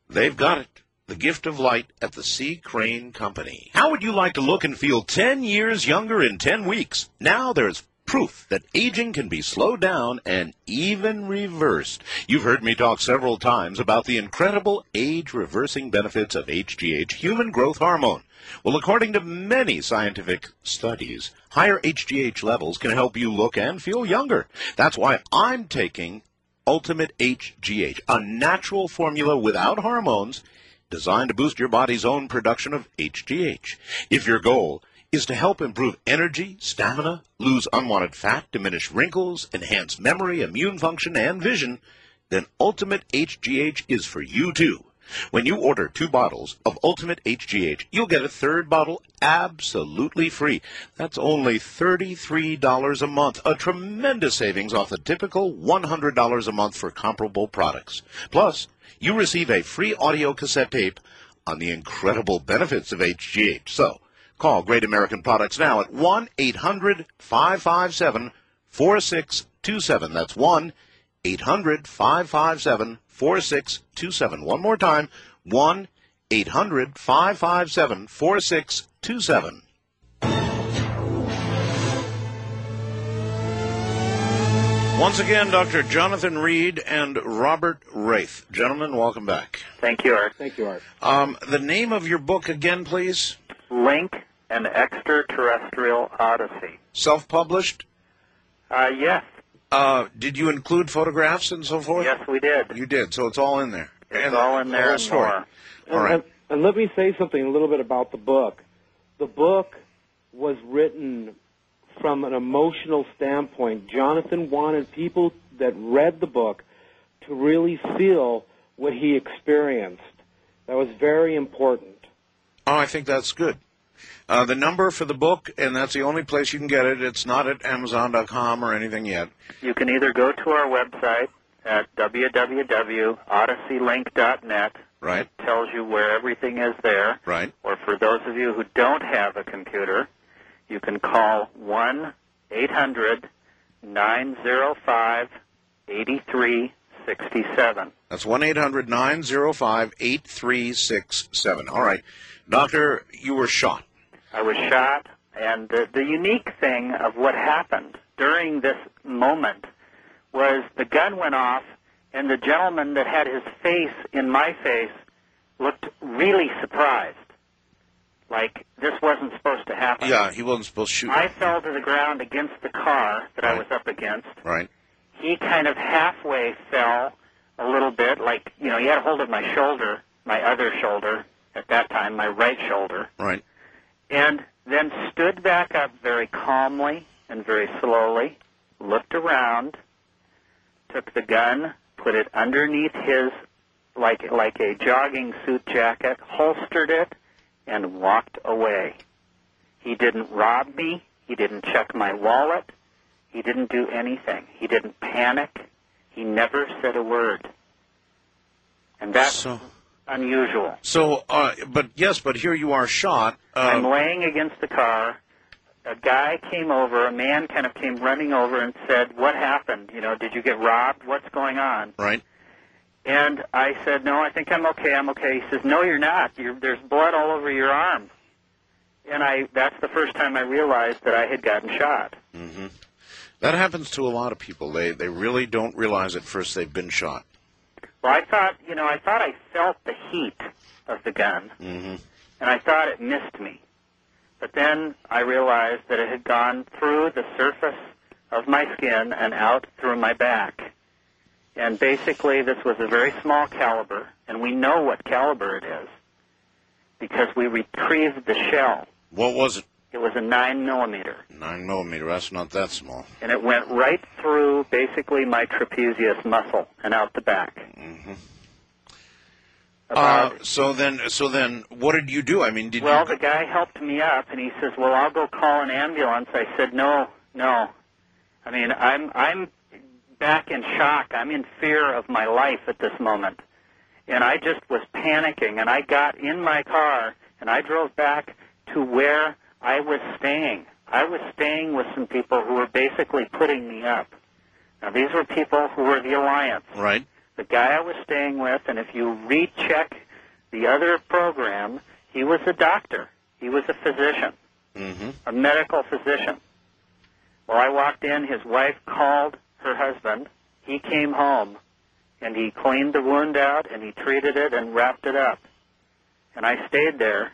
They've got it. The gift of light at the C. Crane Company. How would you like to look and feel 10 years younger in 10 weeks? Now there's proof that aging can be slowed down and even reversed. You've heard me talk several times about the incredible age reversing benefits of HGH, human growth hormone. Well, according to many scientific studies, higher HGH levels can help you look and feel younger. That's why I'm taking Ultimate HGH, a natural formula without hormones designed to boost your body's own production of HGH. If your goal is to help improve energy, stamina, lose unwanted fat, diminish wrinkles, enhance memory, immune function, and vision, then Ultimate HGH is for you too. When you order two bottles of Ultimate HGH, you'll get a third bottle absolutely free. That's only $33 a month, a tremendous savings off the typical $100 a month for comparable products. Plus, you receive a free audio cassette tape on the incredible benefits of HGH. So, call Great American Products now at 1 800 557 4627. That's 1 800 557 4627. One more time 1 800 557 4627. Once again, Dr. Jonathan Reed and Robert Wraith. Gentlemen, welcome back. Thank you, Art. Thank you, Art. Um, the name of your book again, please? Link, an extraterrestrial odyssey. Self published? Uh, yes, Uh, did you include photographs and so forth? yes, we did. You did, so it's all in there. It's And all in there whole and story. more. All right. And, and let me say something a little bit about the book. The book was written from an emotional standpoint. Jonathan wanted people that read the book to really feel what he experienced. That was very important. Oh, I think that's good. Uh, the number for the book, and that's the only place you can get it. It's not at Amazon.com or anything yet. You can either go to our website at www.odysseylink.net. Right. It Tells you where everything is there. Right. Or for those of you who don't have a computer, you can call one eight hundred nine zero five eighty three sixty seven. That's one eight hundred nine zero five eight three six seven. All right, doctor, you were shot. I was shot, and the, the unique thing of what happened during this moment was the gun went off, and the gentleman that had his face in my face looked really surprised. Like this wasn't supposed to happen. Yeah, he wasn't supposed to shoot. I fell to the ground against the car that I was up against. Right. He kind of halfway fell a little bit, like, you know, he had a hold of my shoulder, my other shoulder, at that time, my right shoulder, Right. And then stood back up very calmly and very slowly, looked around, took the gun, put it underneath his, like, like a jogging suit jacket, holstered it, and walked away. He didn't rob me. He didn't check my wallet. He didn't do anything. He didn't panic. He never said a word. And that's So, unusual. so, uh, but yes, but here you are shot. I'm Uh, laying against the car. A guy came over, a man kind of came running over and said, What happened? You know, did you get robbed? What's going on? right. And I said, No, I think I'm okay, I'm okay. He says, No, you're not. You're, there's blood all over your arm. And I that's the first time I realized that I had gotten shot. hmm That happens to a lot of people. They they really don't realize at first they've been shot. Well, I thought, you know, I thought I felt the heat of the gun, hmm and I thought it missed me. But then I realized that it had gone through the surface of my skin and out through my back. And basically, this was a very small caliber, and we know what caliber it is because we retrieved the shell. What was it? It was a 9 millimeter, Nine millimeter. That's not that small. and it went right through basically my trapezius muscle and out the back. hmm Uh, so then, so then, what did you do? I mean, did well, you? the guy helped me up, and he says, "Well, I'll go call an ambulance." I said, "No, no. I mean, I'm I'm back in shock. I'm in fear of my life at this moment, and I just was panicking. And I got in my car and I drove back to where I was staying. I was staying with some people who were basically putting me up. Now, these were people who were the Alliance Right. the guy I was staying with, and if you recheck the other program, he was a doctor. He was a physician, hmm a medical physician. Well, I walked in, his wife called her husband. He came home, and he cleaned the wound out, and he treated it and wrapped it up. And I stayed there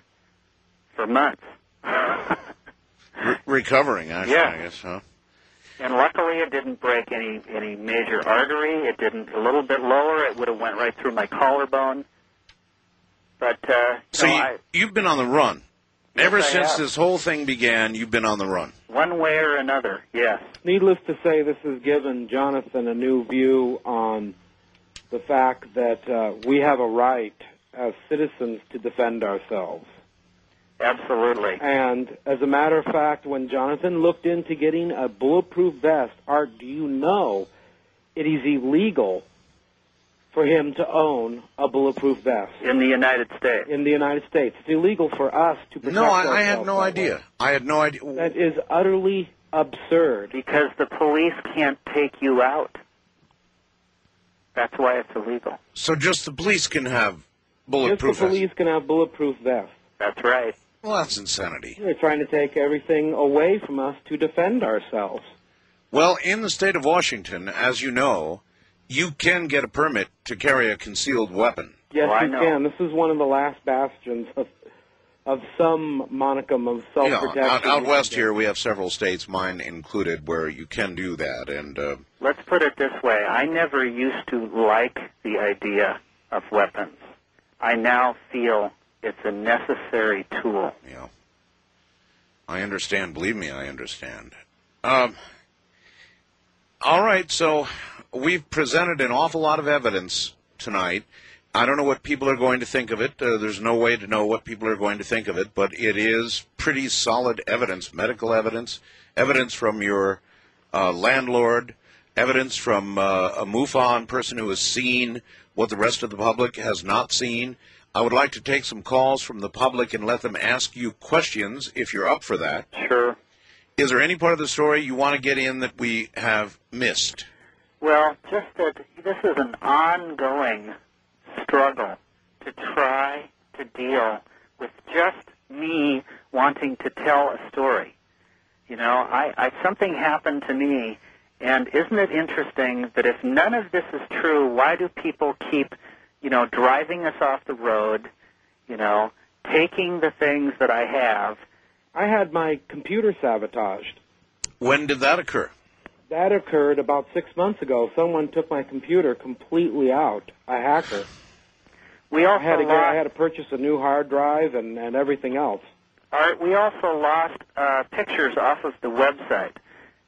for months. Re- recovering, actually, Yeah. I guess, huh? And luckily, it didn't break any any major artery. It didn't. A little bit lower, it would have went right through my collarbone. But uh, So no, you, I, you've been on the run. Ever I since have. this whole thing began, you've been on the run. one way or another, yes. Needless to say, this has given Jonathan a new view on the fact that uh, we have a right as citizens to defend ourselves. Absolutely. And as a matter of fact, when Jonathan looked into getting a bulletproof vest, Art, do you know it is illegal for him to own a bulletproof vest In the United States. in the United States? It's illegal for us to protect No, I, I had no idea. way. I had no idea. That is utterly absurd. Because the police can't take you out. That's why it's illegal. So just the police can have bulletproof. Just the bulletproof vests. police can have bulletproof vests. That's right. Well, that's insanity. They're trying to take everything away from us to defend ourselves. Well, in the state of Washington, as you know, you can get a permit to carry a concealed weapon. Yes, Oh, you know. can. This is one of the last bastions of of some monicum of You self know, protection. out, out west here, we have several states, mine included, where you can do that. And uh, Let's put it this way. I never used to like the idea of weapons. I now feel it's a necessary tool. know, I understand. Believe me, I understand. Um, all right, so we've presented an awful lot of evidence tonight. I don't know what people are going to think of it. Uh, there's no way to know what people are going to think of it, but it is pretty solid evidence, medical evidence, evidence from your uh, landlord, evidence from uh, a MUFON person who has seen what the rest of the public has not seen. I would like to take some calls from the public and let them ask you questions if you're up for that. Sure. Is there any part of the story you want to get in that we have missed? Well, just that this is an ongoing struggle to try to deal with just me wanting to tell a story. You know, I, I something happened to me, and isn't it interesting that if none of this is true, why do people keep, you know, driving us off the road, you know, taking the things that I have? I had my computer sabotaged. When did that occur? That occurred about six months ago. Someone took my computer completely out. A hacker. We also I had to get, lost, I had to purchase a new hard drive and, and everything else. All right, we also lost uh, pictures off of the website.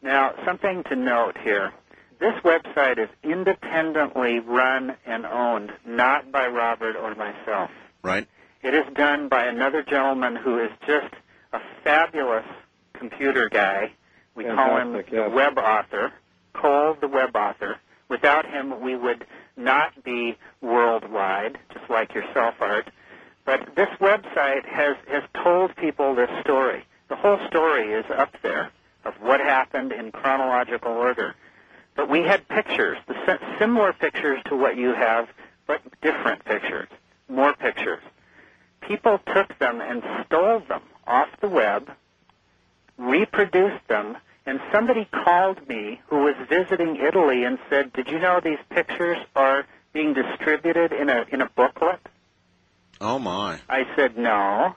Now, something to note here. This website is independently run and owned, not by Robert or myself. Right. It is done by another gentleman who is just a fabulous computer guy. We call him Fantastic, the yes. web author, Cole the web author. Without him, we would not be worldwide, just like yourself, Art. But this website has, has told people this story. The whole story is up there of what happened in chronological order. But we had pictures, the similar pictures to what you have, but different pictures, more pictures. People took them and stole them off the web, reproduced them, and somebody called me who was visiting Italy and said, "Did you know these pictures are being distributed in a in a booklet?" Oh my. I said, "No."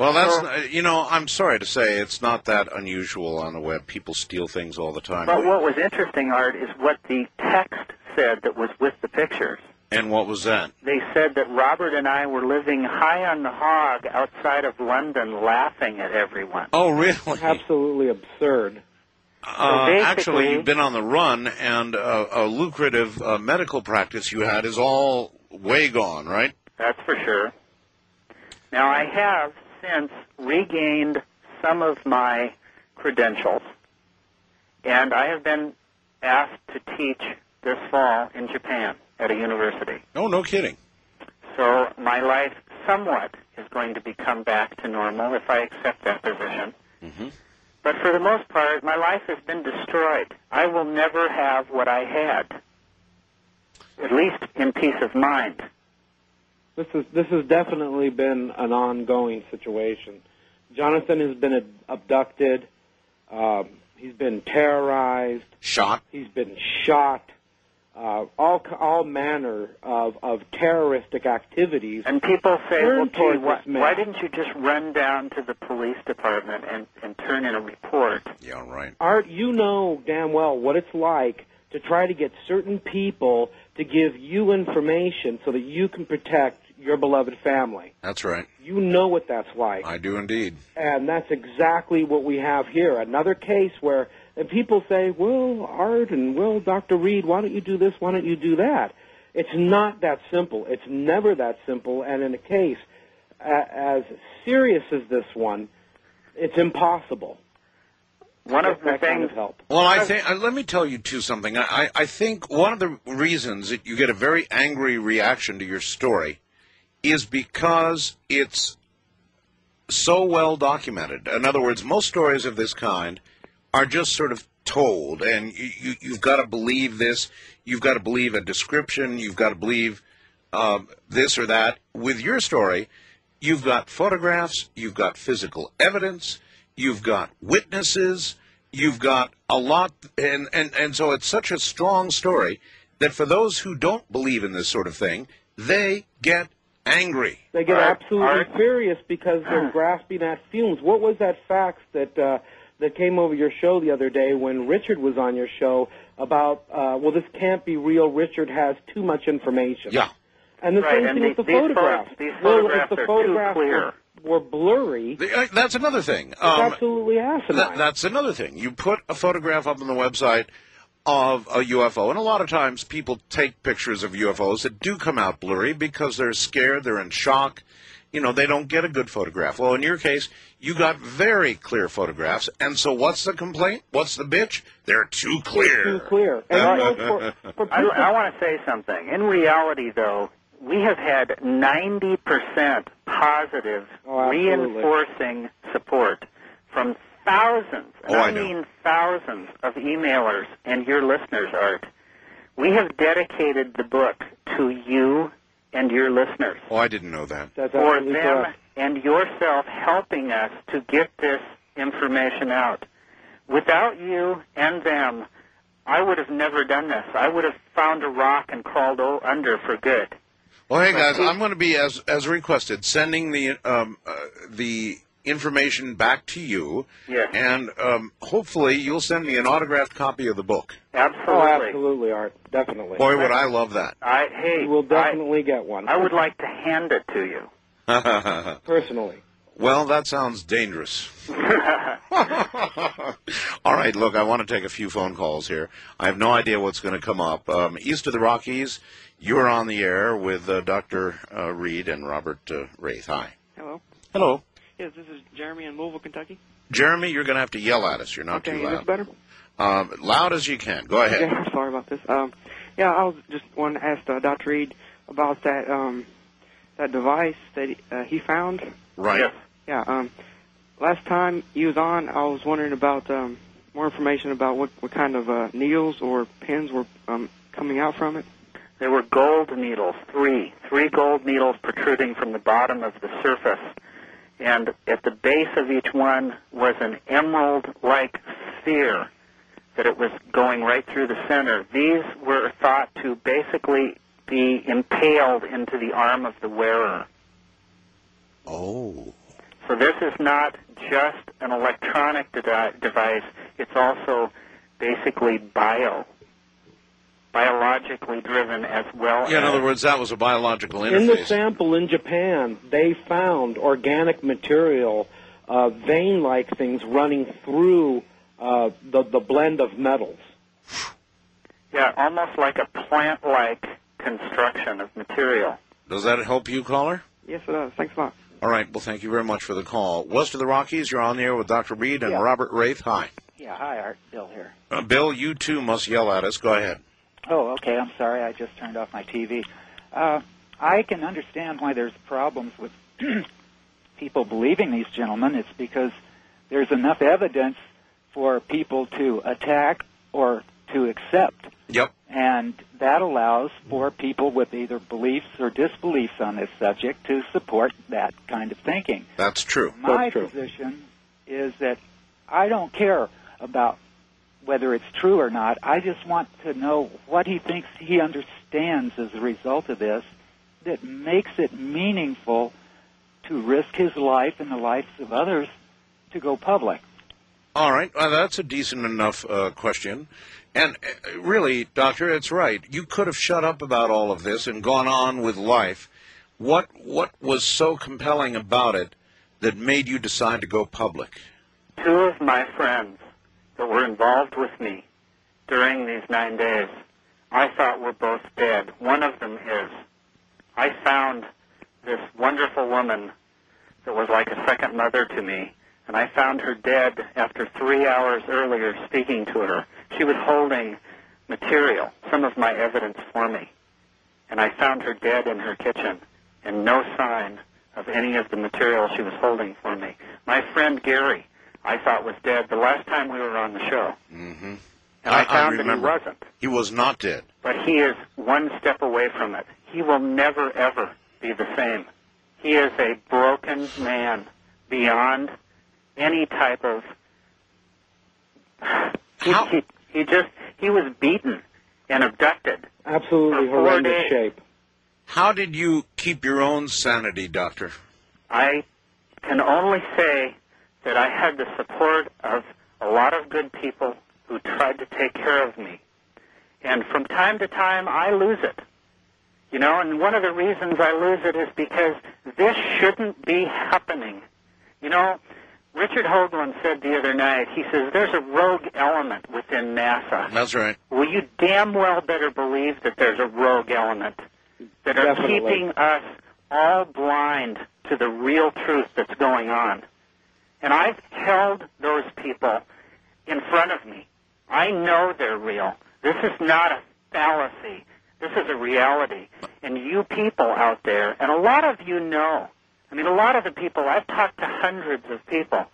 Well, that's So- you know, I'm sorry to say it's not that unusual on the web. People steal things all the time. But what was interesting, Art, is what the text said that was with the pictures. And what was that? They said that Robert and I were living high on the hog outside of London, laughing at everyone. Oh, really? Absolutely absurd. Uh, basically- actually, you've been on the run, and uh, a lucrative uh, medical practice you had is all way gone, right? That's for sure. Now, I have since regained some of my credentials, and I have been asked to teach this fall in Japan at a university. Oh, no kidding. So my life somewhat is going to become back to normal if I accept that position. Mm-hmm. But for the most part, my life has been destroyed. I will never have what I had, at least in peace of mind. This is this has definitely been an ongoing situation. Jonathan has been ab- abducted. Um, he's been terrorized. Shot. He's been shot. Uh, all all manner of of terroristic activities. And people say, well, turned gee, towards why, why didn't you just run down to the police department and, and turn in a report? Yeah, right. Art, you know damn well what it's like to try to get certain people to give you information so that you can protect your beloved family. That's right. You know what that's like. I do indeed. And that's exactly what we have here. Another case where and people say, well, Art and, well, Dr. Reed, why don't you do this? Why don't you do that? It's not that simple. It's never that simple. And in a case a- as serious as this one, it's impossible. One of the that kind of things- help. Well, I think. Uh, let me tell you too something. I, I I think one of the reasons that you get a very angry reaction to your story is because it's so well documented. In other words, most stories of this kind are just sort of told, and you, you, you've got to believe this. You've got to believe a description. You've got to believe um, this or that. With your story, you've got photographs. You've got physical evidence. You've got witnesses. You've got a lot, and, and, and so it's such a strong story that for those who don't believe in this sort of thing, they get angry. They get Art- absolutely Art- furious because they're grasping at fumes. What was that fax that uh, that came over your show the other day when Richard was on your show about? Uh, well, this can't be real. Richard has too much information. Yeah. And the Right, same and thing the- with the these photographs. these well, if photographs the are too photographs clear. Were, were blurry. Uh, That's another thing. Um, absolutely asinine. That, that's another thing. You put a photograph up on the website of a UFO, and a lot of times people take pictures of UFOs that do come out blurry because they're scared, they're in shock. You know, they don't get a good photograph. Well, in your case, you got very clear photographs, and so what's the complaint? What's the bitch? They're too clear. Too clear. And I know for, for I, I want to say something. In reality, though, we have had 90% positive Oh, reinforcing support from thousands, and Oh, I I mean thousands of emailers and your listeners, Art. We have dedicated the book to you and your listeners Oh, I didn't know that. that's for them correct. and yourself helping us to get this information out. Without you and them, I would have never done this. I would have found a rock and crawled under for good. Well, hey guys, I'm going to be as as requested, sending the um, uh, the information back to you, Yes. and um, hopefully you'll send me an autographed copy of the book. Absolutely. Oh, absolutely, Art. Definitely. Boy, would I love that. I hey, You will I, definitely get one. I would like to hand it to you. personally. well, that sounds dangerous. All right, look, I want to take a few phone calls here. I have no idea what's going to come up. Um, east of the Rockies, you're on the air with uh, Dr. Uh, Reed and Robert uh, Wraith. Hi. Hello. Hello. Yes, this is Jeremy in Louisville, Kentucky. Jeremy, you're going to have to yell at us. You're not okay, too is loud. this better? Um, loud as you can. Go ahead. Okay, I'm sorry about this. Um, yeah, I was just wanting to ask uh, Dr. Reed about that um, that device that he, uh, he found. Right. Yes. Yeah. Um, last time he was on, I was wondering about um, more information about what, what kind of uh, needles or pins were um, coming out from it. There were gold needles, three, three gold needles protruding from the bottom of the surface. And at the base of each one was an emerald-like sphere that it was going right through the center. These were thought to basically be impaled into the arm of the wearer. Oh. So this is not just an electronic de- device, it's also basically bio, biologically driven as well Yeah, in other words, that was a biological In the sample in Japan, they found organic material, uh, vein-like things running through uh, the the blend of metals. Yeah, almost like a plant-like construction of material. Does that help you, caller? Yes, it does. Thanks a lot. All right. Well, thank you very much for the call. West of the Rockies, you're on the air with Dr. Reed and Yeah. Robert Wraith. Hi. Yeah, hi, Art. Bill here. Uh, Bill, you too must yell at us. Go ahead. Oh, okay. I'm sorry. I just turned off my TV. Uh, I can understand why there's problems with people believing these gentlemen. It's because there's enough evidence for people to attack or to accept. Yep. And that allows for people with either beliefs or disbeliefs on this subject to support that kind of thinking. That's true. My position is that I don't care about whether it's true or not. I just want to know what he thinks he understands as a result of this that makes it meaningful to risk his life and the lives of others to go public. All right. Well, that's a decent enough uh, question. And uh, really, Doctor, it's right. You could have shut up about all of this and gone on with life. What what was so compelling about it that made you decide to go public? Two of my friends that were involved with me during these nine days, I thought were both dead. One of them is. I found this wonderful woman that was like a second mother to me, and I found her dead after three hours earlier speaking to her. She was holding material, some of my evidence for me, and I found her dead in her kitchen, and no sign of any of the material she was holding for me. My friend Gary, I thought was dead the last time we were on the show, Mm-hmm. and I, found that he wasn't. He was not dead. But he is one step away from it. He will never, ever be the same. He is a broken man beyond any type of. He, he, he just he was beaten and abducted. Absolutely For four horrendous days. shape. How did you keep your own sanity, Doctor? I can only say that I had the support of a lot of good people who tried to take care of me. And from time to time, I lose it. You know, and one of the reasons I lose it is because This shouldn't be happening. You know, Richard Hoagland said the other night, he says there's a rogue element within NASA. That's right. Well, you damn well better believe that there's a rogue element that are Definitely. keeping us all blind to the real truth that's going on. And I've held those people in front of me. I know they're real. This is not a fallacy. This is a reality. And you people out there, and a lot of you know, I mean, a lot of the people, I've talked to hundreds of people,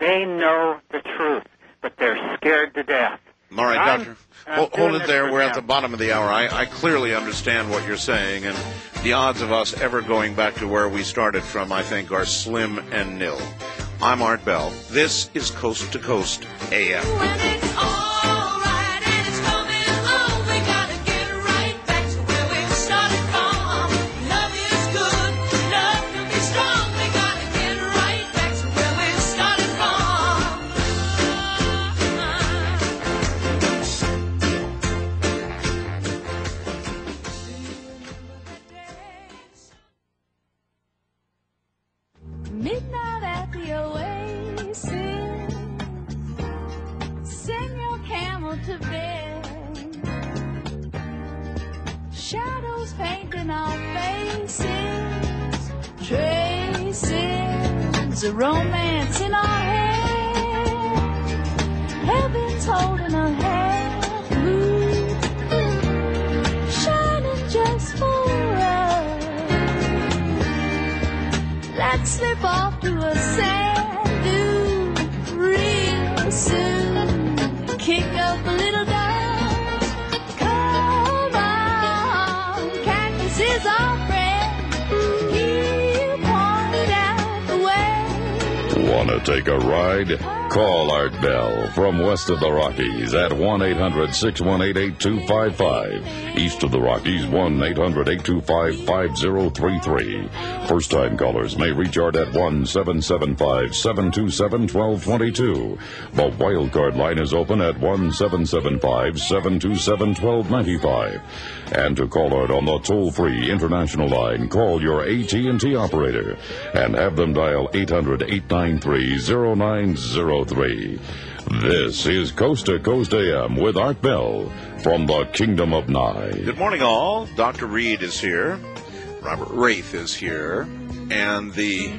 they know the truth, but they're scared to death. All right, I'm- Doctor. I'm Hold, it there. We're at the bottom of the hour. I, I clearly understand what you're saying, and the odds of us ever going back to where we started from, I think, are slim and nil. I'm Art Bell. This is Coast to Coast AM. Of romance in our head. Heaven's holding a hand. Shining just for us. Let's slip off to a sand take a ride? Call Art Bell from west of the Rockies at 1 800 618 8255. East of the Rockies, 1 800 825 5033. First time callers may reach Art at 1 775 727 1222. The wildcard line is open at 1 775 727 1295. And to call Art on the toll free international line, call your AT&T operator and have them dial 800-893-0903. This is Coast to Coast AM with Art Bell from the Kingdom of Nye. Good morning, all. Dr. Reed is here. Robert Wraith is here. And the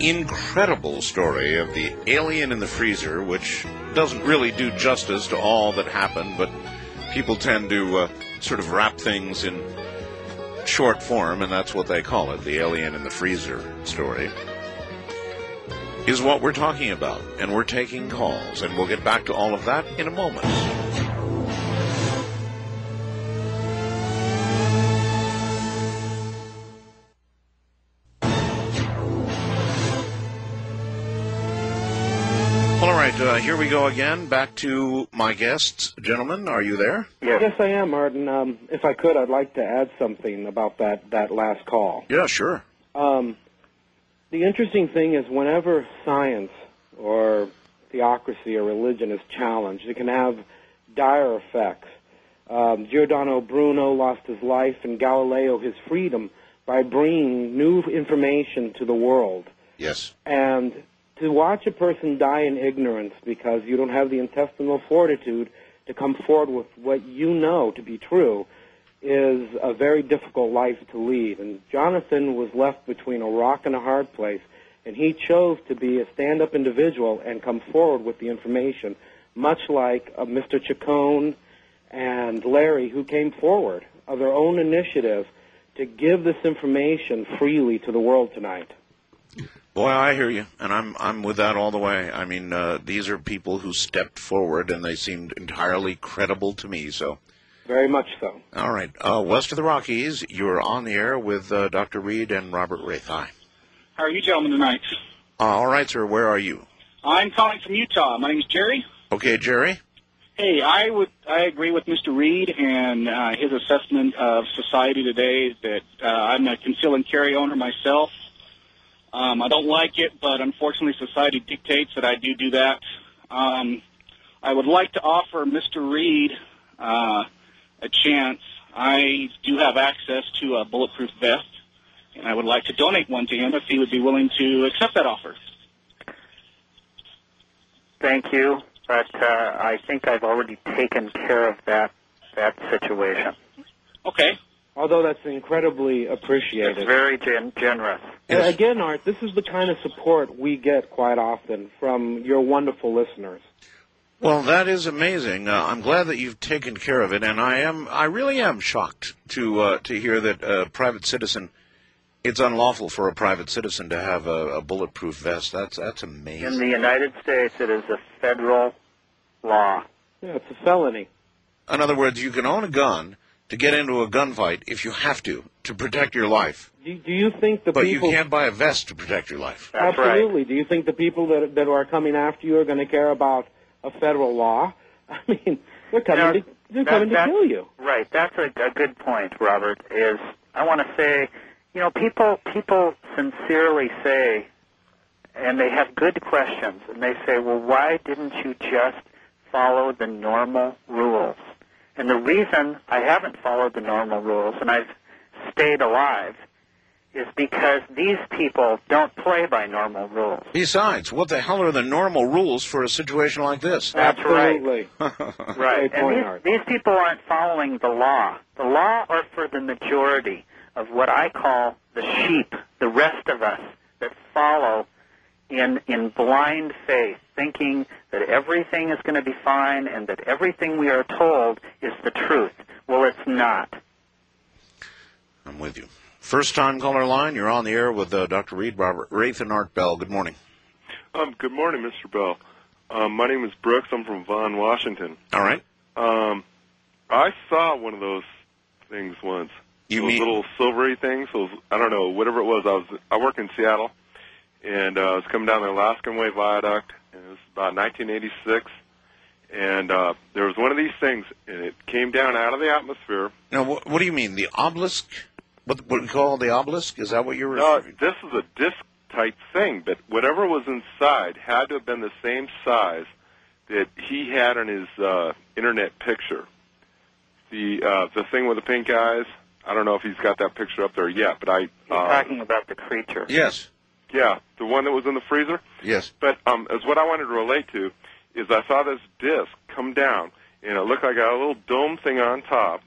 incredible story of the alien in the freezer, which doesn't really do justice to all that happened, but people tend to uh, sort of wrap things in short form, and that's what they call it the alien in the freezer story. Is what we're talking about, and we're taking calls, and we'll get back to all of that in a moment. All right, uh, here we go again. Back to my guests. Gentlemen, are you there? Yes, I am, Martin. Um, if I could, I'd like to add something about that, that last call. Yeah, sure. Um, the interesting thing is whenever science or theocracy or religion is challenged, it can have dire effects. Um, Giordano Bruno lost his life and Galileo his freedom by bringing new information to the world. Yes. And to watch a person die in ignorance because you don't have the intestinal fortitude to come forward with what you know to be true is a very difficult life to lead. And Jonathan was left between a rock and a hard place, and he chose to be a stand up individual and come forward with the information, much like uh, Mr. Chacon and Larry, who came forward of their own initiative to give this information freely to the world tonight. Boy, I hear you, and I'm I'm with that all the way. I mean, uh, these are people who stepped forward, and they seemed entirely credible to me. So, Very much so. all right, uh, west of the Rockies, you're on the air with uh, Dr. Reed and Robert Wraith. Hi. How are you gentlemen tonight? Uh, all right, sir. Where are you? I'm calling from Utah. My name is Jerry. Okay, Jerry. Hey, I would I agree with Mr. Reed and uh, his assessment of society today. That uh, I'm a conceal and carry owner myself. Um, I don't like it, but unfortunately, society dictates that I do do that. Um, I would like to offer Mr. Reed uh, a chance. I do have access to a bulletproof vest, and I would like to donate one to him if he would be willing to accept that offer. Thank you, but uh, I think I've already taken care of that that situation. Okay. Although that's incredibly appreciated. It's very gen- generous. And again, Art, this is the kind of support we get quite often from your wonderful listeners. Well, that is amazing. Uh, I'm glad that you've taken care of it, and I am, I really am shocked to uh, to hear that a private citizen, it's unlawful for a private citizen to have a, a bulletproof vest. That's that's amazing. In the United States, it is a federal law. Yeah, it's a felony. In other words, you can own a gun to get into a gunfight if you have to to protect your life, Do, do you think the but people? you can't buy a vest to protect your life. Absolutely. Do you think the people that that are coming after you are going to care about a federal law? I mean, they're coming to they're That- coming to kill you. Right. That's a, a good point, Robert. Is I want to say, you know, people people sincerely say, and they have good questions, and they say, well, why didn't you just follow the normal rules? And the reason I haven't followed the normal rules and I've stayed alive is because these people don't play by normal rules. Besides, what the hell are the normal rules for a situation like this? That's right. Absolutely. Right. Great And these, these people aren't following the law. The law are for the majority of what I call the sheep, the rest of us that follow in in blind faith, thinking that everything is going to be fine and that everything we are told is the truth. Well, it's not. I'm with you. First time caller line, you're on the air with uh, Dr. Reed, Robert Wraith, and Art Bell. Good morning. Um, good morning, Mr. Bell. Um, my name is Brooks. I'm from Vaughn, Washington. All right. Um, I saw one of those things once. You those mean- little silvery things? Those I don't know, whatever it was. I was I work in Seattle, and uh, I was coming down the Alaskan Way Viaduct, and it was about 1986. And uh, there was one of these things, and it came down out of the atmosphere. Now, what, what do you mean? The obelisk? What, what we call the obelisk? Is that what you're No, this is a disc type thing, but whatever was inside had to have been the same size that he had in his uh, internet picture. The uh, the thing with the pink eyes. I don't know if he's got that picture up there yet, but I. You're Uh, talking about the creature. Yes. yeah, the one that was in the freezer. Yes. But um, as what I wanted to relate to is I saw this disc come down, and it looked like a little dome thing on top,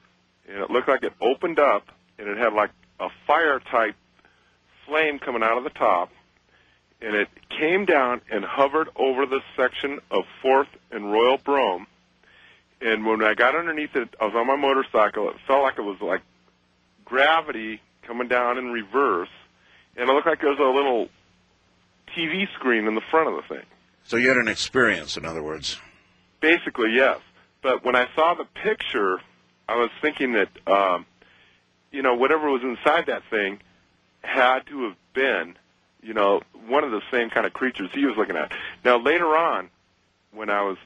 and it looked like it opened up, and it had like a fire type flame coming out of the top, and it came down and hovered over the section of Fourth and Royal Brougham. And when I got underneath it, I was on my motorcycle. It felt like it was like gravity coming down in reverse, and it looked like there was a little TV screen in the front of the thing. So you had an experience, in other words. Basically, yes. But when I saw the picture, I was thinking that, um, you know, whatever was inside that thing had to have been, you know, one of the same kind of creatures he was looking at. Now, later on, when I was,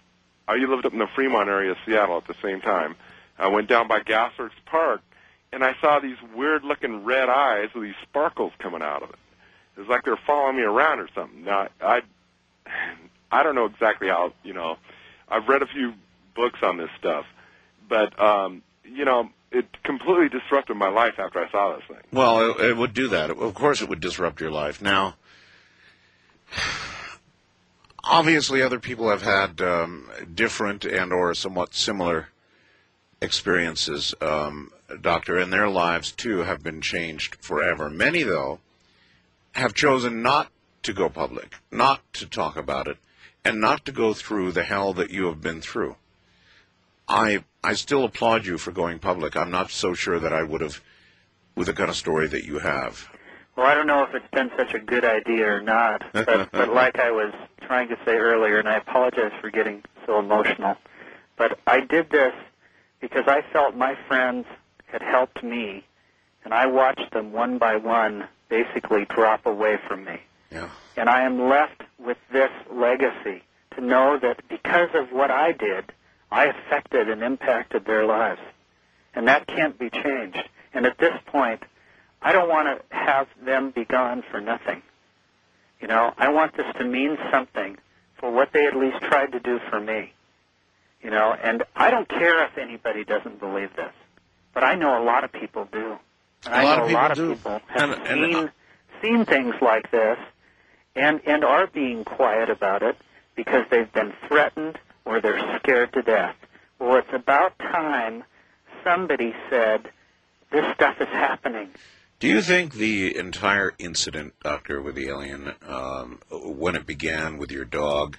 I lived up in the Fremont area of Seattle at the same time. I went down by Gasworks Park, and I saw these weird-looking red eyes with these sparkles coming out of it. It was like they were following me around or something. Now, I, I don't know exactly how, you know, I've read a few books on this stuff, but um, you know, it completely disrupted my life after I saw this thing. Well, it, it would do that. Of course, it would disrupt your life. Now, obviously, other people have had um, different and or somewhat similar experiences, um, Doctor, and their lives too have been changed forever. Many, though, have chosen not to go public, not to talk about it, and not to go through the hell that you have been through. I I still applaud you for going public. I'm not so sure that I would have with the kind of story that you have. Well, I don't know if it's been such a good idea or not, but, but like I was trying to say earlier, and I apologize for getting so emotional, but I did this because I felt my friends had helped me, and I watched them one by one basically drop away from me. Yeah. And I am left with this legacy to know that because of what I did, I affected and impacted their lives. And that can't be changed. And at this point, I don't want to have them be gone for nothing. You know, I want this to mean something for what they at least tried to do for me. You know, and I don't care if anybody doesn't believe this, but I know a lot of people do. And A I lot know of a lot of people have And- and- seen uh, seen things like this, and and are being quiet about it because they've been threatened or they're scared to death. Well, it's about time somebody said this stuff is happening. Do you think the entire incident, Doctor, with the alien, um, when it began with your dog,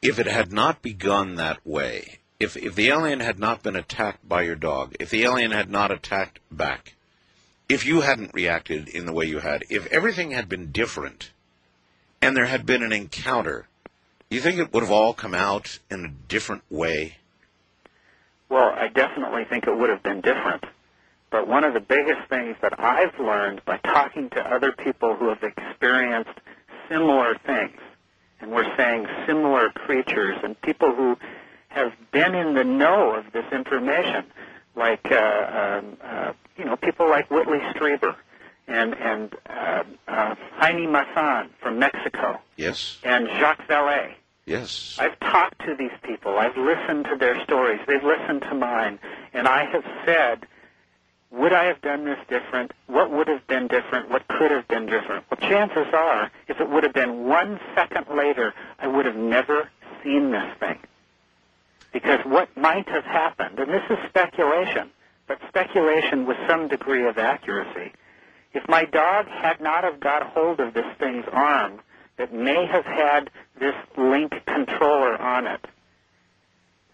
if it had not begun that way, if if the alien had not been attacked by your dog, if the alien had not attacked back, if you hadn't reacted in the way you had, if everything had been different, and there had been an encounter, you think it would have all come out in a different way? Well, I definitely think it would have been different. But one of the biggest things that I've learned by talking to other people who have experienced similar things, and we're saying similar creatures, and people who have been in the know of this information, like uh, um, uh, you know people like Whitley Strieber and and uh, uh, from Mexico Yes. and Jacques Vallée. Yes. I've talked to these people. I've listened to their stories. They've listened to mine. And I have said, would I have done this different? What would have been different? What could have been different? Well, chances are, if it would have been one second later, I would have never seen this thing. Because what might have happened, and this is speculation, but speculation with some degree of accuracy, if my dog had not have got hold of this thing's arm that may have had this link controller on it,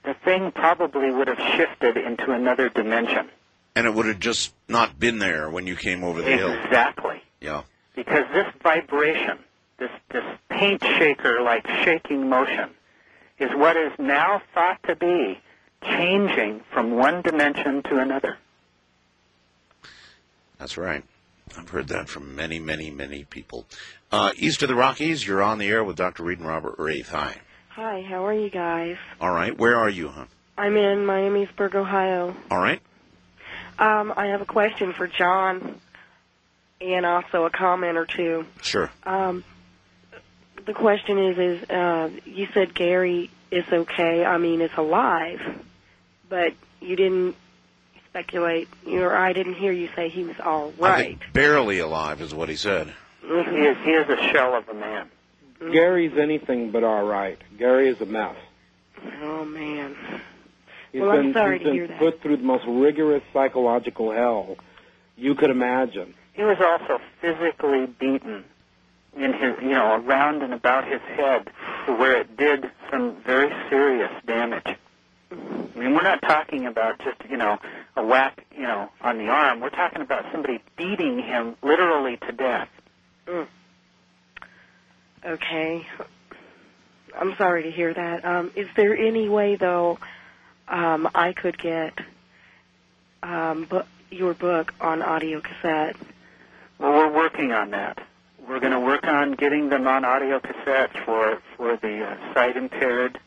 the thing probably would have shifted into another dimension. And it would have just not been there when you came over the hill. Exactly. Yeah. Because this vibration, this, this paint shaker like shaking motion, is what is now thought to be changing from one dimension to another. That's right. I've heard that from many, many, many people. Uh, east of the Rockies, you're on the air with Dr. Reed and Robert Wraith. Hi. Hi, how are you guys? All right. Where are you, huh? I'm in Miamisburg, Ohio. All right. Um, I have a question for John and also a comment or two. Sure. Um, the question is, is uh, you said Gary is okay. I mean, it's alive, but you didn't speculate, or I didn't hear you say he was all right. Barely alive is what he said. He is, he is a shell of a man. Gary's anything but all right. Gary is a mess. Oh man. He's Well, I'm been, sorry he's to been hear that. put through the most rigorous psychological hell you could imagine. He was also physically beaten in his, you know, around and about his head to where it did some very serious damage. I mean, we're not talking about just, you know, a whack, you know, on the arm. We're talking about somebody beating him literally to death. Mm. Okay. I'm sorry to hear that. Um, is there any way, though, um, I could get um, bu- your book on audio cassette? Well, we're working on that. We're going to work on getting them on audio cassette for for the uh, sight impaired,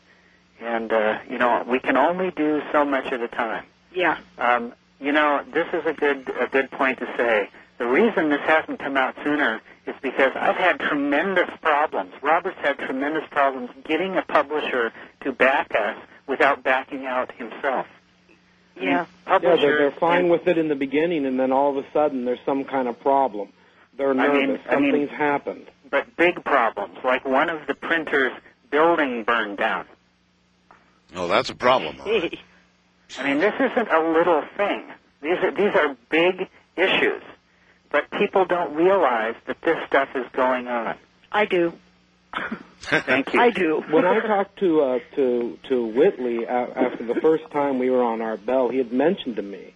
and uh, you know we can only do so much at a time. Yeah. Um, you know, this is a good a good point to say. The reason this hasn't come out sooner is because I've had tremendous problems. Robert's had tremendous problems getting a publisher to back us without backing out himself. Yeah. Yeah, Publishers they're, they're fine with it in the beginning, and then all of a sudden there's some kind of problem. They're I mean- nervous. I mean- Something's happened. but big problems, like one of the printers' building burned down. Oh, that's a problem. I mean, this isn't a little thing. These are these are big issues, but people don't realize that this stuff is going on. I do. Thank you. I do. when I talked to uh, to to Whitley a after the first time we were on Art Bell, he had mentioned to me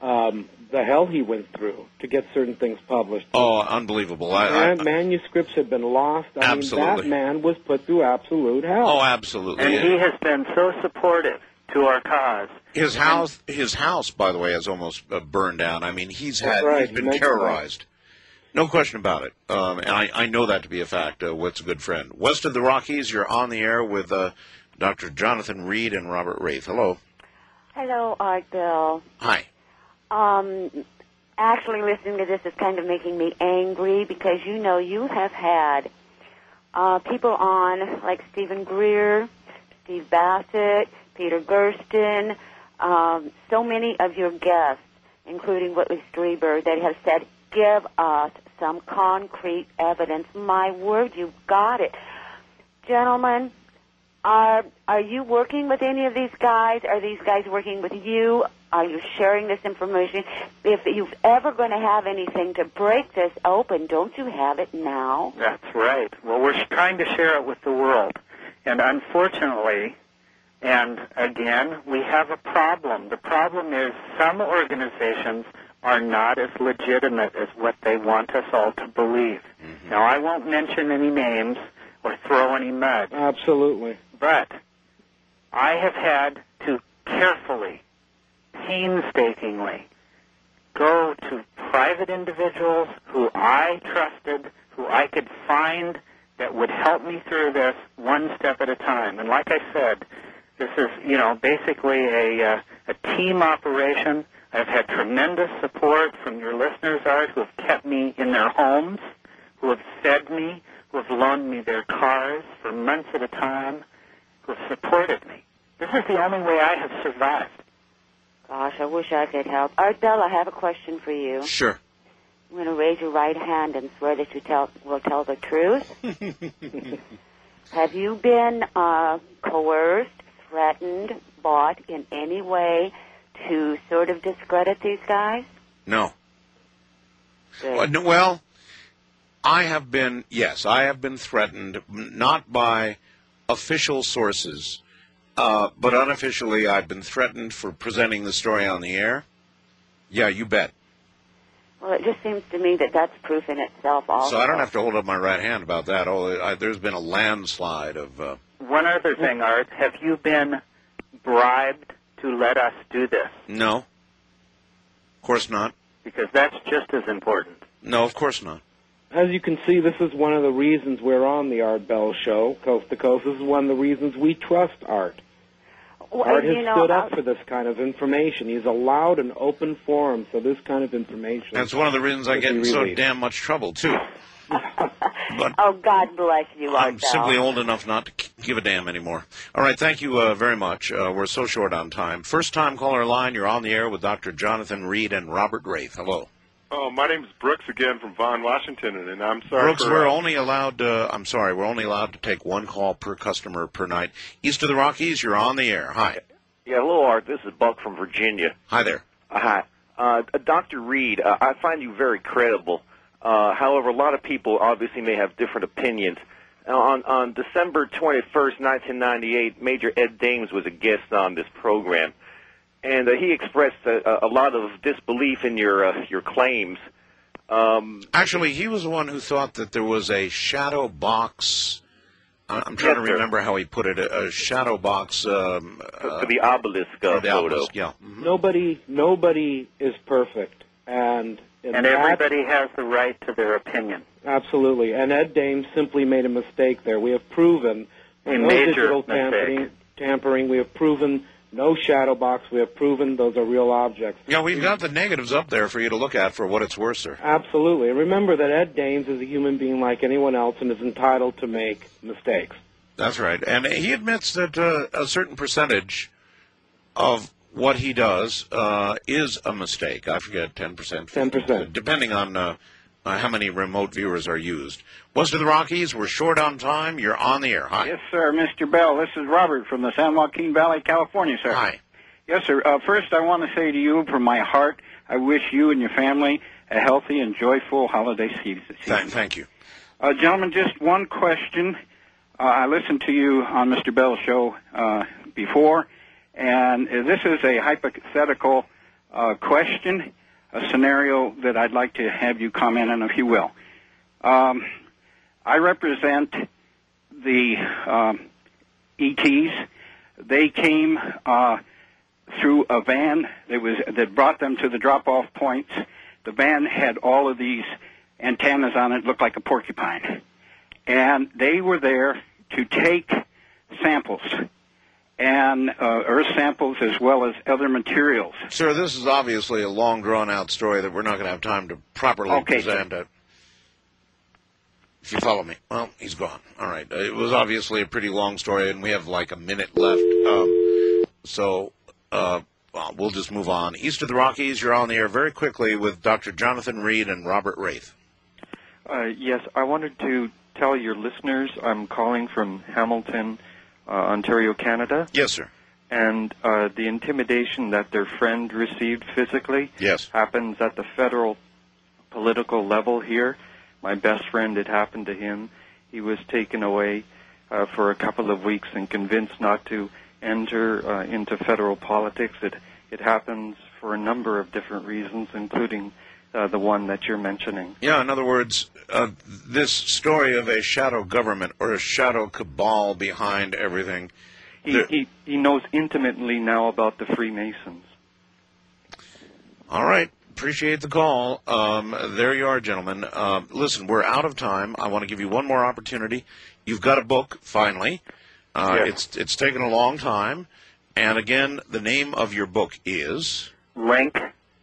um, the hell he went through to get certain things published. Oh, unbelievable. I, I, and manuscripts had been lost. I mean, Absolutely. that man was put through absolute hell. oh, absolutely. And he has been so supportive to our cause. His house, his house, by the way, has almost uh, burned down. I mean, he's That's had, right, he's he been mentioned terrorized. No question about it. Um, and I, I know that to be a fact. Uh, What's a good friend? West of the Rockies, you're on the air with uh, Dr. Jonathan Reed and Robert Wraith. Hello. Hello, Art Bell. Hi. Um, actually, listening to this is kind of making me angry because you know you have had uh, people on like Steven Greer, Steve Bassett, Peter Gersten, um, so many of your guests including Whitley Strieber, that have said, give us some concrete evidence. My word, you've got it. Gentlemen, are, are you working with any of these guys? Are these guys working with you? Are you sharing this information? If you're ever going to have anything to break this open, don't you have it now? That's right. Well, we're trying to share it with the world. And unfortunately, and again, we have a problem. The problem is some organizations are not as legitimate as what they want us all to believe. Mm-hmm. Now, I won't mention any names or throw any mud. Absolutely. But I have had to carefully, painstakingly go to private individuals who I trusted, who I could find that would help me through this one step at a time. And like I said, this is, you know, basically a, uh, a team operation. I've had tremendous support from your listeners, Art, who have kept me in their homes, who have fed me, who have loaned me their cars for months at a time, who have supported me. This is the only way I have survived. Gosh, I wish I could help. Art Bell, I have a question for you. Sure. I'm going to raise your right hand and swear that you tell will tell the truth. have you been uh, coerced, threatened, bought in any way to sort of discredit these guys? No. Well, no, well, I have been, yes, I have been threatened, not by official sources, uh, but unofficially, I've been threatened for presenting the story on the air. Yeah, you bet. Well, it just seems to me that that's proof in itself. Also, So I don't have to hold up my right hand about that. Oh, I, there's been a landslide of. Uh, One other thing, Art, have you been bribed to let us do this? no. Of course not. Because that's just as important. No, of course not. As you can see, this is one of the reasons we're on the Art Bell Show, coast to coast. This is one of the reasons we trust Art. Well, Art has you know, stood up I- for this kind of information. He's allowed an open forum for this kind of information. That's one of the reasons I get in so damn much trouble too. but oh, God bless you, Art I'm Bell. simply old enough not to give a damn anymore. All right, thank you uh, very much. Uh, we're so short on time. First time caller line, you're on the air with Dr. Jonathan Reed and Robert Wraith. Hello. Oh, my name is Brooks again from Vaughn, Washington, and, and I'm sorry Brooks, for, we're uh, only allowed, uh, I'm sorry, we're only allowed to take one call per customer per night. East of the Rockies, you're on the air. Hi. Yeah, hello, Art. This is Buck from Virginia. Hi there. Uh, hi. Uh, Dr. Reed, uh, I find you very credible. Uh, however, a lot of people obviously may have different opinions. Now, on, on December 21st, 1998, Major Ed Dames was a guest on this program, and uh, he expressed a, a lot of disbelief in your uh, your claims. Um, Actually, he was the one who thought that there was a shadow box. I- I'm trying Yes, to sir. remember how he put it. A, a shadow box. Um, uh, for the obelisk uh, the photo. obelisk, Yeah. Nobody, nobody is perfect, and in And everybody has the right to their opinion. absolutely. And Ed Dames simply made a mistake there. We have proven A no major digital tampering. Tampering. We have proven no shadow box. We have proven those are real objects. Yeah, we've got the negatives up there for you to look at for what it's worth, sir. Absolutely. And remember that Ed Dames is a human being like anyone else and is entitled to make mistakes. That's right. And he admits that uh, a certain percentage of what he does uh, is a mistake. I forget, 10%. 10%. Depending on uh, uh, how many remote viewers are used. West of the Rockies, we're short on time. You're on the air. Hi. Yes, sir, Mr. Bell. This is Robert from the San Joaquin Valley, California, sir. Hi. Yes, sir. Uh, first, I want to say to you from my heart, I wish you and your family a healthy and joyful holiday season. Thank, thank you. Uh, gentlemen, just one question. Uh, I listened to you on Mr. Bell's show uh, before, and this is a hypothetical uh, question, a scenario that I'd like to have you comment on, if you will. Um, I represent the um, ETs. They came uh, through a van that was that brought them to the drop-off points. The van had all of these antennas on it, looked like a porcupine, and they were there to take samples and uh, earth samples as well as other materials. Sir, this is obviously a long, drawn out story that we're not going to have time to properly Okay, sir. present. It. If you follow me. Well, he's gone. All right. Uh, It was obviously a pretty long story, and we have like a minute left. Um, so, uh, well, we'll just move on. East of the Rockies, you're on the air very quickly with Dr. Jonathan Reed and Robert Wraith. Uh, yes, I wanted to tell your listeners I'm calling from Hamilton, uh, Ontario, Canada. Yes, sir. And uh, the intimidation that their friend received physically Yes. happens at the federal political level here. My best friend, it happened to him. He was taken away uh, for a couple of weeks and convinced not to enter uh, into federal politics. It it happens for a number of different reasons, including uh, the one that you're mentioning. Yeah, in other words, uh, this story of a shadow government or a shadow cabal behind everything. He, there- he he knows intimately now about the Freemasons. All right. Appreciate the call. Um, there you are, gentlemen. Uh, listen, we're out of time. I want to give you one more opportunity. You've got a book, finally. Uh, Yes. It's it's taken a long time. And again, the name of your book is. Link,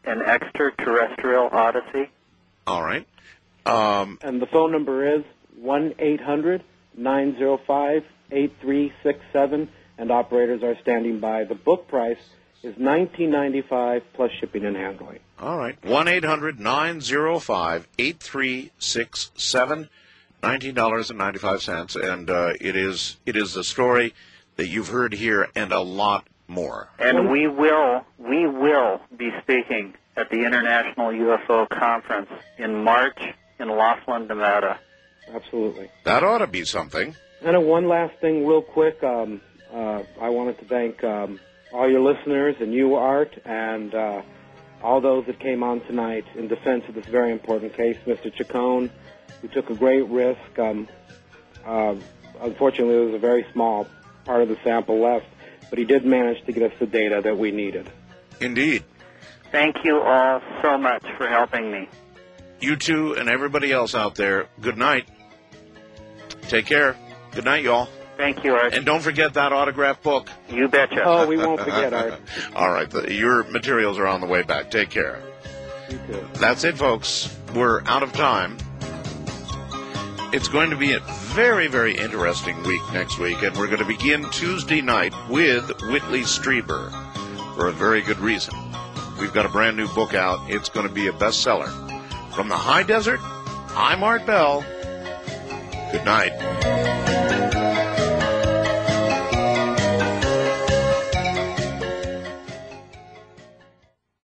an extraterrestrial odyssey. All right. Um, And the phone number is one eight hundred nine zero five eight three six seven, and operators are standing by. The book price is nineteen ninety five plus shipping and handling. all right. One eight hundred nine zero five eight three six seven. Nineteen dollars and ninety five cents, and uh, it is it is the story that you've heard here and a lot more. And we will, we will be speaking at the International UFO Conference in March in Laughlin, Nevada. Absolutely. That ought to be something. And uh, one last thing, real quick. Um, uh, I wanted to thank um, all your listeners and you, Art, and uh, all those that came on tonight in defense of this very important case. Mr. Chacon, who took a great risk. Um, uh, unfortunately, there was a very small part of the sample left, but he did manage to get us the data that we needed. Indeed. Thank you all so much for helping me. You two and everybody else out there, good night. Take care. Good night, y'all. Thank you, Art. And don't forget that autograph book. You betcha. Oh, we won't forget, Art. All right. The, your materials are on the way back. Take care. You too. That's it, folks. We're out of time. It's going to be a very, very interesting week next week, and we're going to begin Tuesday night with Whitley Strieber for a very good reason. We've got a brand new book out. It's going to be a bestseller. From the high desert, I'm Art Bell. Good night.